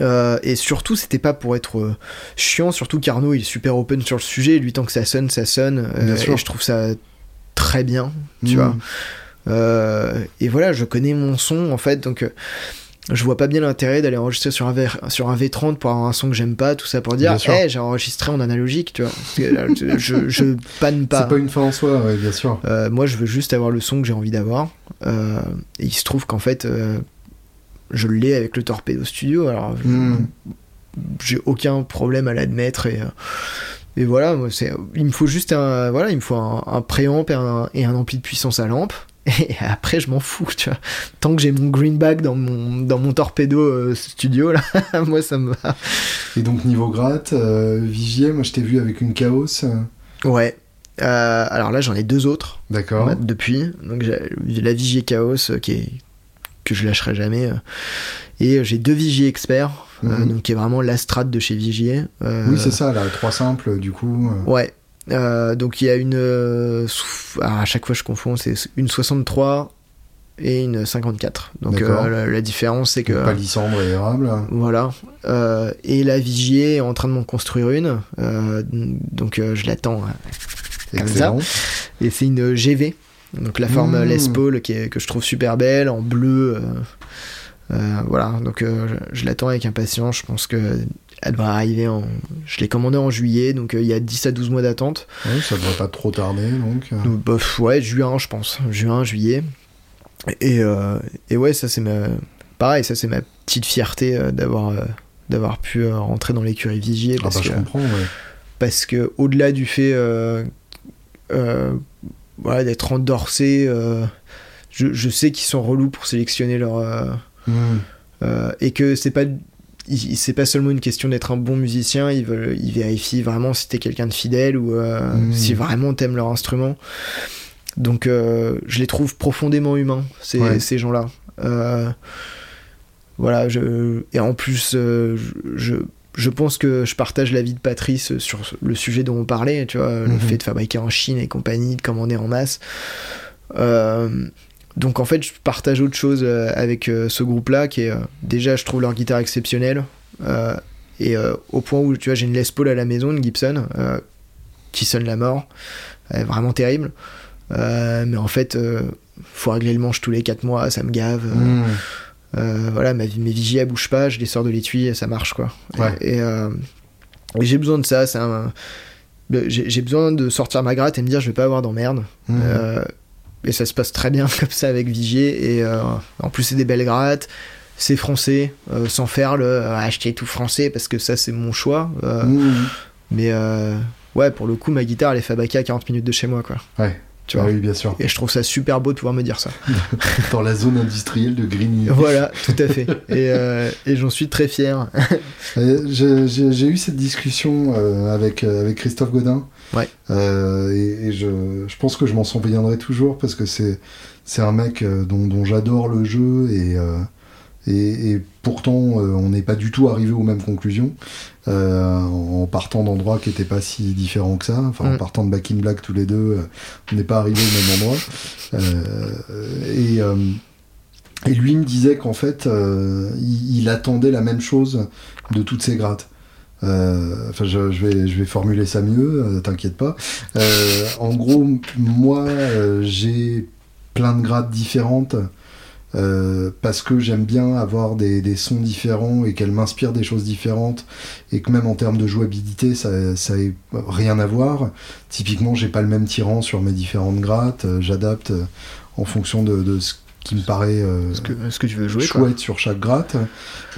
Euh, et surtout, c'était pas pour être chiant, surtout qu'Arnaud il est super open sur le sujet. Lui, tant que ça sonne, ça sonne. Bien sûr. et je trouve ça très bien, tu Mhm. vois. Euh, et voilà, je connais mon son en fait, donc je vois pas bien l'intérêt d'aller enregistrer sur un, V, sur un V30 pour avoir un son que j'aime pas, tout ça pour dire, hey, j'ai enregistré en analogique, tu vois. Je, panne pas. C'est pas une fin en soi, ouais, bien sûr. Euh, moi, je veux juste avoir le son que j'ai envie d'avoir. Euh, et il se trouve qu'en fait, euh, je l'ai avec le Torpedo Studio. Alors, Mhm. j'ai aucun problème à l'admettre. Et, et voilà, moi, il me faut juste un, voilà, il me faut un, un préamp et un, et un ampli de puissance à lampe. Et après, je m'en fous, tu vois. Tant que j'ai mon greenback dans mon, dans mon Torpedo euh, Studio, là, (laughs) moi, ça me va. Et donc, niveau gratte, euh, Vigier, moi, je t'ai vu avec une Chaos. euh, Ouais. Euh, alors là, j'en ai deux autres. D'accord. Bah, depuis. Donc j'ai la Vigier Chaos qui est que je lâcherai jamais. Et j'ai deux Vigier experts, euh, Mhm. donc qui est vraiment la strat de chez Vigier. Euh, Oui, c'est ça, là, trois simples, du coup. Ouais. Euh, donc il y a une. euh, ah, à chaque fois je confonds, c'est une 63 et une 54. Donc euh, la, la différence c'est que. Palissandre et érable. Voilà. Et la Vigier est en train de m'en construire une. Donc je l'attends. Comme Excellent. Et c'est une GV. Donc la forme Mmh. Les Paul qui est- que je trouve super belle, en bleu. voilà, donc je, je l'attends avec impatience. Je pense que elle devrait arriver en. Je l'ai commandé en juillet, donc euh, il y a 10 à 12 mois d'attente. Ouais, ça devrait pas trop tarder, donc. euh. Donc, bah, ouais, juin, je pense. Juin, juillet. Et, euh, et ouais, ça, c'est ma. Pareil, ça, c'est ma petite fierté d'avoir. d'avoir pu rentrer dans l'écurie Vigier Ah parce bah, je que comprends, ouais. parce que au-delà du fait voilà, d'être endorsé, je, je sais qu'ils sont relous pour sélectionner leur euh, et que c'est pas c'est pas seulement une question d'être un bon musicien, ils veulent ils vérifient vraiment si t'es quelqu'un de fidèle ou euh, Mm. si vraiment t'aimes leur instrument. Donc euh, je les trouve profondément humains ces, Ouais. ces gens-là. Euh, voilà, je, et en plus, je, je, je pense que je partage l'avis de Patrice sur le sujet dont on parlait, tu vois, le Mhm. fait de fabriquer en Chine et compagnie, de commander en masse. Donc en fait, je partage autre chose euh, avec euh, ce groupe-là, qui est euh, déjà, je trouve leur guitare exceptionnelle, et au point où tu vois, j'ai une Les Paul à la maison, une Gibson, qui sonne la mort, Elle est vraiment terrible. Mais en fait, faut régler le manche tous les 4 mois, ça me gave. euh, voilà, ma, mes vigies, elles bougent pas, je les sors de l'étui et ça marche, quoi. Ouais. Et, et, euh, et j'ai besoin de ça, c'est un- J'ai besoin de sortir ma gratte et me dire, je vais pas avoir d'emmerde. Euh, et ça se passe très bien (laughs) comme ça avec Vigier. Et euh, en plus, c'est des belles grattes. C'est français, euh, sans faire le euh, acheter tout français parce que ça, c'est mon choix. Hmm. Mais ouais, pour le coup, ma guitare, elle est fabriquée à 40 minutes de chez moi, quoi. Ouais. Tu Ah vois. oui, bien sûr. Et je trouve ça super beau de pouvoir me dire ça. (laughs) Dans la zone industrielle de Grigny. voilà, tout à fait. Et, euh, et j'en suis très fier. (laughs) J'ai eu cette discussion euh, avec, avec Christophe Godin. Ouais. Euh, et et je, je pense que je m'en souviendrai toujours parce que c'est c'est un mec euh, dont, dont j'adore le jeu et, euh, et, et pourtant on n'est pas du tout arrivé aux mêmes conclusions euh, en partant d'endroits qui n'étaient pas si différents que ça. Enfin, en Mm. partant de Back in Black tous les deux, on n'est pas arrivé au même endroit. Et, et lui me disait qu'en fait, il, il attendait la même chose de toutes ces grattes. Euh, Enfin, je, vais, formuler ça mieux, euh, t'inquiète pas. Euh, en gros, moi, j'ai plein de grattes différentes parce que j'aime bien avoir des, sons différents et qu'elles m'inspirent des choses différentes et que même en termes de jouabilité, ça, ait rien à voir. Typiquement, j'ai pas le même tirant sur mes différentes grattes. euh, J'adapte en fonction de, de ce qui me paraît euh, Est-ce que, est-ce que tu veux jouer quoi chouette sur chaque gratte.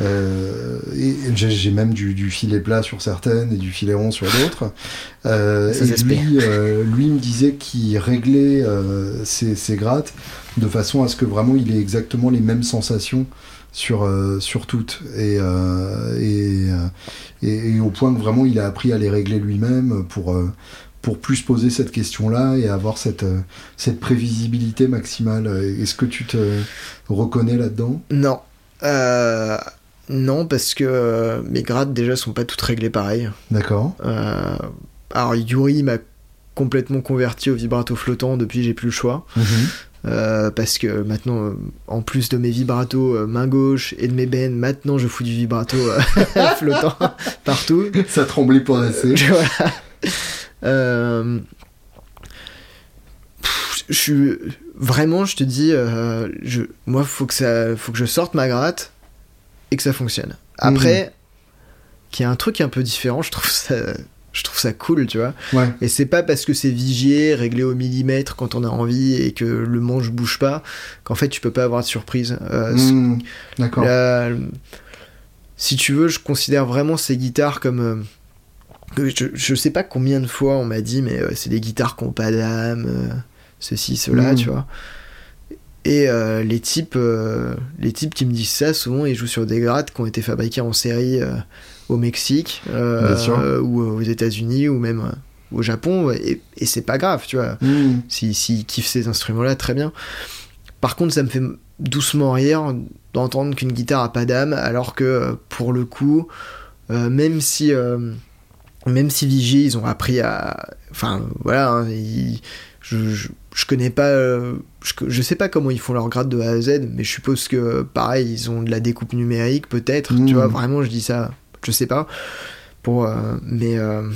Euh, et j'ai j'ai même du, du filet plat sur certaines et du filet rond sur d'autres. (laughs) Euh, et lui, euh, lui me disait qu'il réglait euh, ses, ses grattes de façon à ce que vraiment il ait exactement les mêmes sensations sur, euh, sur toutes. Et, euh, et, euh, et, et au point que vraiment il a appris à les régler lui-même pour, euh, pour plus se poser cette question-là et avoir cette, euh, cette prévisibilité maximale. Est-ce que tu te reconnais là-dedans? Non. Euh, non, parce que euh, mes grades déjà sont pas toutes réglées pareil. D'accord. Euh, alors Yuri m'a complètement converti au vibrato flottant depuis j'ai plus le choix. Mhm. Euh, parce que maintenant, euh, en plus de mes vibratos euh, main gauche et de mes bennes, maintenant je fous du vibrato (laughs) flottant (laughs) partout. Ça tremblait pas assez. (laughs) voilà. Euh, pff, je suis vraiment, je te dis, euh, je, moi, faut que ça, faut que je sorte ma gratte et que ça fonctionne. Après, qu'il y a un truc un peu différent, je trouve ça, je trouve ça cool, tu vois. Ouais. Et c'est pas parce que c'est vigié, réglé au millimètre quand on a envie et que le manche bouge pas, qu'en fait tu peux pas avoir de surprise. Euh, Mhm. D'accord. si tu veux, je considère vraiment ces guitares comme. Je, je sais pas combien de fois on m'a dit, mais euh, c'est des guitares qui ont pas d'âme, euh, ceci, cela, Mm. tu vois. Et euh, les types, les types qui me disent ça, souvent ils jouent sur des grattes qui ont été fabriqués en série au Mexique, ou aux États-Unis, ou même au Japon, et, et c'est pas grave, tu vois. Mhm. S'ils kiffent ces instruments-là, très bien. Par contre, ça me fait doucement rire d'entendre qu'une guitare a pas d'âme, alors que pour le coup, même si même si Vigie, ils ont appris à, enfin voilà, hein, ils- je, je, je connais pas, euh, je, je sais pas comment ils font leur grade de A à Z, mais je suppose que pareil, ils ont de la découpe numérique peut-être, tu vois, vraiment, je dis ça, je sais pas, pour, euh, mais euh,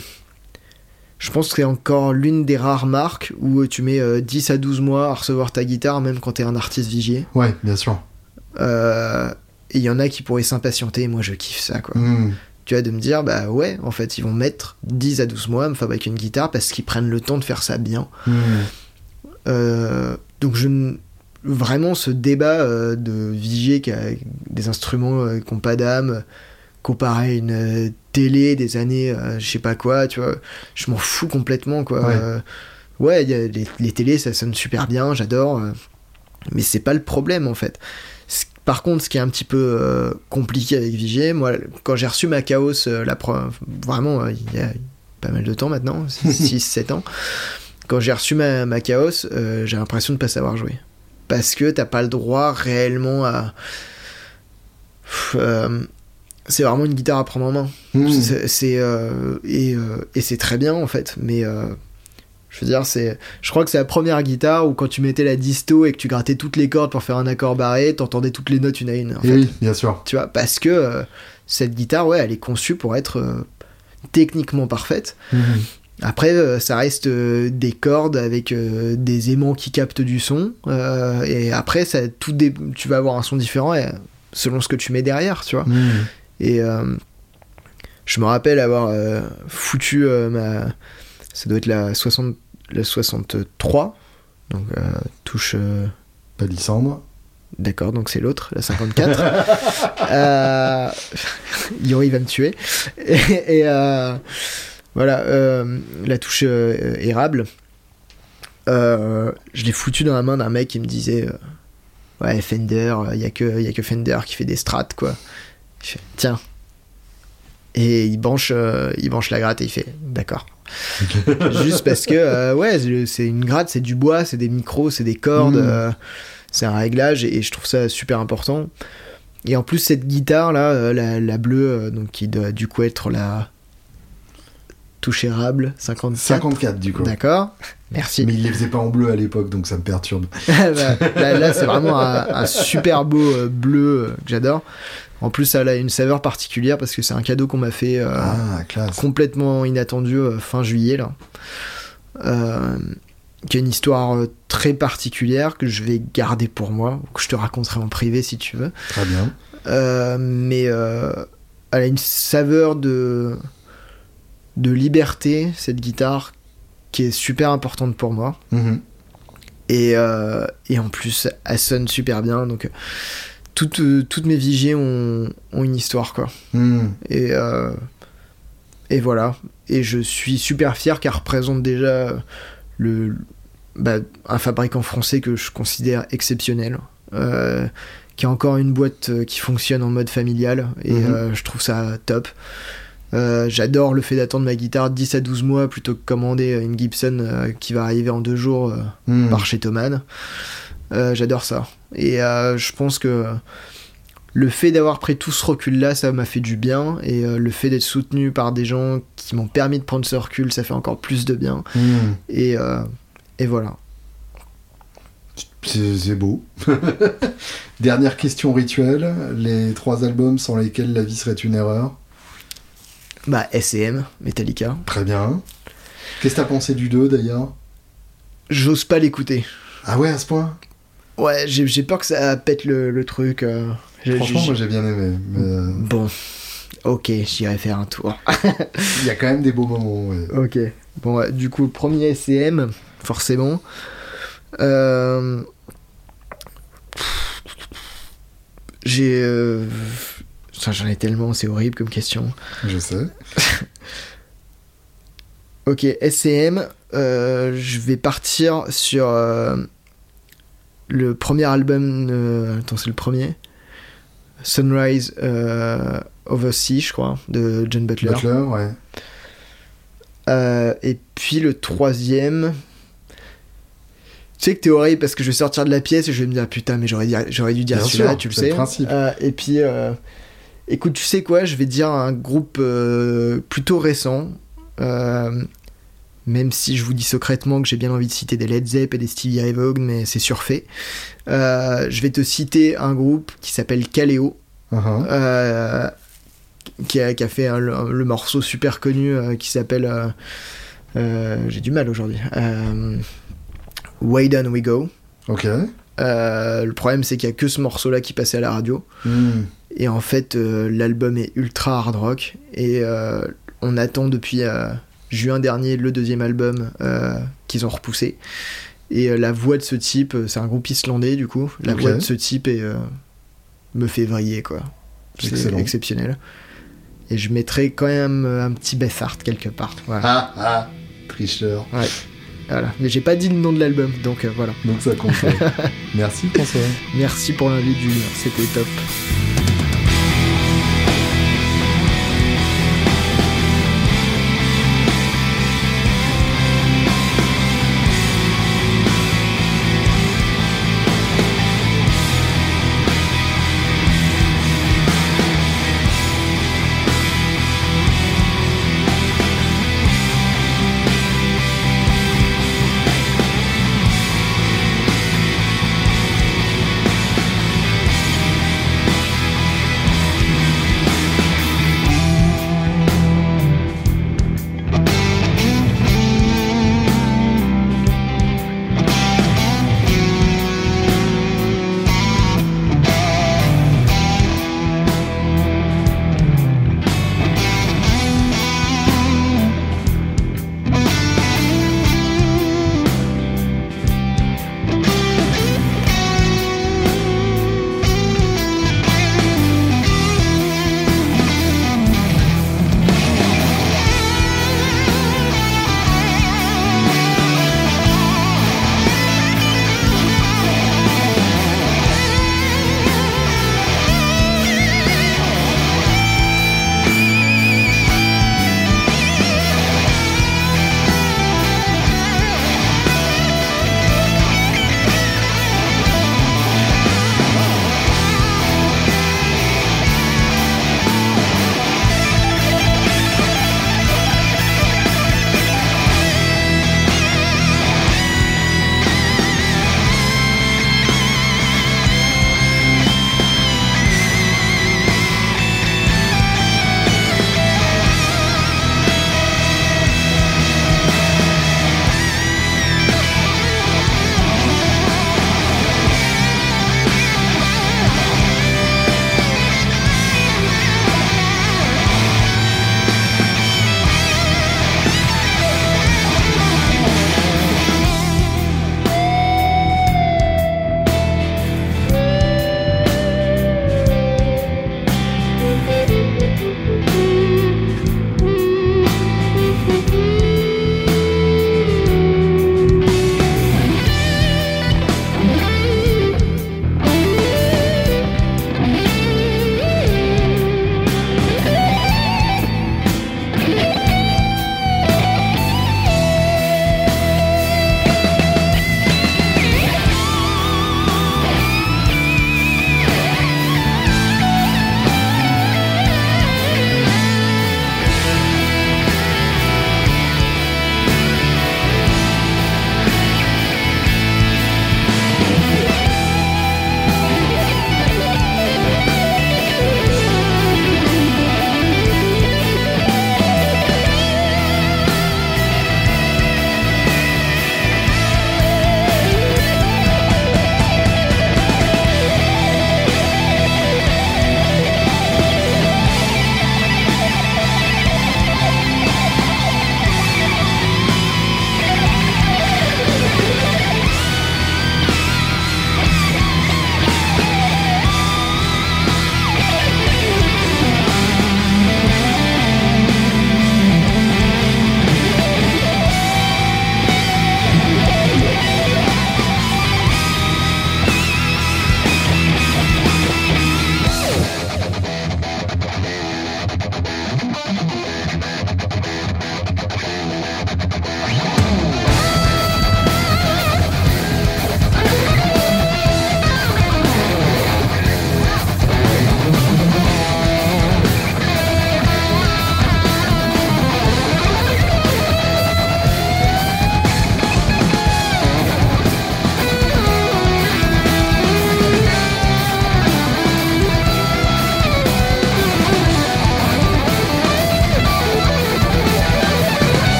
je pense que c'est encore l'une des rares marques où tu mets euh, 10 à 12 mois à recevoir ta guitare, même quand t'es un artiste vigier. Ouais, bien sûr. Et il y en a qui pourraient s'impatienter, moi je kiffe ça, quoi. Hmm. Tu vois, de me dire, bah ouais, en fait, ils vont mettre 10 à 12 mois à me fabriquer une guitare parce qu'ils prennent le temps de faire ça bien. Hmm. Euh, donc je vraiment ce débat euh, de Vigier qui a des instruments euh, qui n'ont pas d'âme comparé à une euh, télé des années je sais pas quoi tu vois je m'en fous complètement quoi Ouais. Ouais il y a les, les télés ça sonne super bien j'adore mais c'est pas le problème en fait par contre ce qui est un petit peu euh, compliqué avec Vigier moi quand j'ai reçu ma Chaos euh, la pre- vraiment euh, il y a pas mal de temps maintenant (laughs) 6-7 ans quand j'ai reçu ma, ma Chaos, j'ai l'impression de pas savoir jouer. Parce que t'as pas le droit réellement à. C'est vraiment une guitare à prendre en main. Hmm. C'est, et, et c'est très bien en fait, mais je veux dire, c'est, je crois que c'est la première guitare où quand tu mettais la disto et que tu grattais toutes les cordes pour faire un accord barré, t'entendais toutes les notes une à une. En Et fait. oui, bien sûr. Tu vois, parce que euh, cette guitare, ouais, elle est conçue pour être euh, techniquement parfaite. Hmm. Après, euh, ça reste des cordes avec des aimants qui captent du son. et après, ça, tout dé- tu vas avoir un son différent et, selon ce que tu mets derrière, tu vois. Hmm. Et je me rappelle avoir foutu ma. Ça doit être la, 60, la 63. Donc, euh, touche. euh, Palissandre. D'accord, donc c'est l'autre, la 54. (laughs) euh, (laughs) Yuri va me tuer. Et, et, euh, voilà, euh, la touche euh, érable. Je l'ai foutu dans la main d'un mec qui me disait Ouais, Fender, il y, a que- y a que Fender qui fait des strats, quoi. Je fais, Tiens. Et il branche, il branche la gratte et il fait D'accord. Juste parce que, euh, ouais, c'est- une gratte, c'est du bois, c'est des micros, c'est des cordes. Mm. euh, c'est un réglage et je trouve ça super important. Et en plus, cette guitare là, euh, la, la bleue, donc qui doit du coup être la touche érable 54. 54 du coup. D'accord, merci. Mais il les faisait pas en bleu à l'époque, donc ça me perturbe. (laughs) Bah, là, là, c'est vraiment un, un super beau bleu que j'adore. En plus, elle a une saveur particulière parce que c'est un cadeau qu'on m'a fait euh, Ah, complètement inattendu euh, fin juillet là. Euh, qui a une histoire très particulière que je vais garder pour moi, que je te raconterai en privé si tu veux. Très bien. Mais elle a une saveur de de liberté cette guitare qui est super importante pour moi Mhm. et, et en plus elle sonne super bien donc toutes, euh, toutes mes vigiers ont, ont une histoire quoi Hmm. et euh, et voilà et je suis super fier qu'elle représente déjà le bah, un fabricant français que je considère exceptionnel euh, qui a encore une boîte qui fonctionne en mode familial et euh, je trouve ça top Euh, j'adore le fait d'attendre ma guitare 10 à 12 mois plutôt que commander une Gibson euh, qui va arriver en deux jours euh, Hmm. par chez Thomann. Euh, J'adore ça. Et euh, je pense que le fait d'avoir pris tout ce recul-là, ça m'a fait du bien. Et euh, le fait d'être soutenu par des gens qui m'ont permis de prendre ce recul, ça fait encore plus de bien. Hmm. Et, euh, et voilà. C'est beau. (laughs) Dernière question rituelle. Les trois albums sans lesquels la vie serait une erreur. Bah, SCM, Metallica. Très bien. Qu'est-ce que t'as pensé du 2 d'ailleurs? J'ose pas l'écouter. Ah ouais, à ce point? Ouais, j'ai j'ai peur que ça pète le, le truc. euh. Franchement, moi j'ai bien aimé. mais, euh, Bon. Ok, j'irai faire un tour. (laughs) Il y a quand même des beaux moments. ouais. Ok. Bon, ouais, du coup, premier SCM, forcément. Euh, J'ai. euh, J'en ai tellement, c'est horrible comme question. Je sais. (laughs) Ok, SCM, euh, je vais partir sur le premier album. euh, attends, c'est le premier Sunrise euh, Oversea, je crois, de John Butler. Butler, ouais. Euh, et puis le troisième. Tu sais que t'es horrible parce que je vais sortir de la pièce et je vais me dire putain, mais j'aurais, dû dire celui-là, tu le sais. le. Euh, et puis, euh, écoute, tu sais quoi, je vais dire un groupe plutôt récent. Même si je vous dis secrètement que j'ai bien envie de citer des Led Zepp et des Stevie Ray Vaughan, mais c'est surfait. Euh, je vais te citer un groupe qui s'appelle Kaleo. Uh-huh. Euh, qui, a, qui a fait le, le morceau super connu euh, qui s'appelle J'ai du mal aujourd'hui. Way Down We Go. Ok. Le problème, c'est qu'il y a que ce morceau-là qui passait à la radio. Hmm. Et en fait, l'album est ultra hard rock. Et on attend depuis juin dernier le deuxième album euh, qu'ils ont repoussé. Et euh, la voix de ce type, euh, c'est un groupe islandais du coup. La voix de ce type est, me fait vriller quoi. C'est exceptionnel. Et je mettrai quand même un petit Bethard quelque part. Voilà. Ah, ah, tricheur. Voilà. Mais j'ai pas dit le nom de l'album, donc euh, voilà. Donc ça compte. (laughs) Merci François. Merci pour l'invite Julien, c'était top.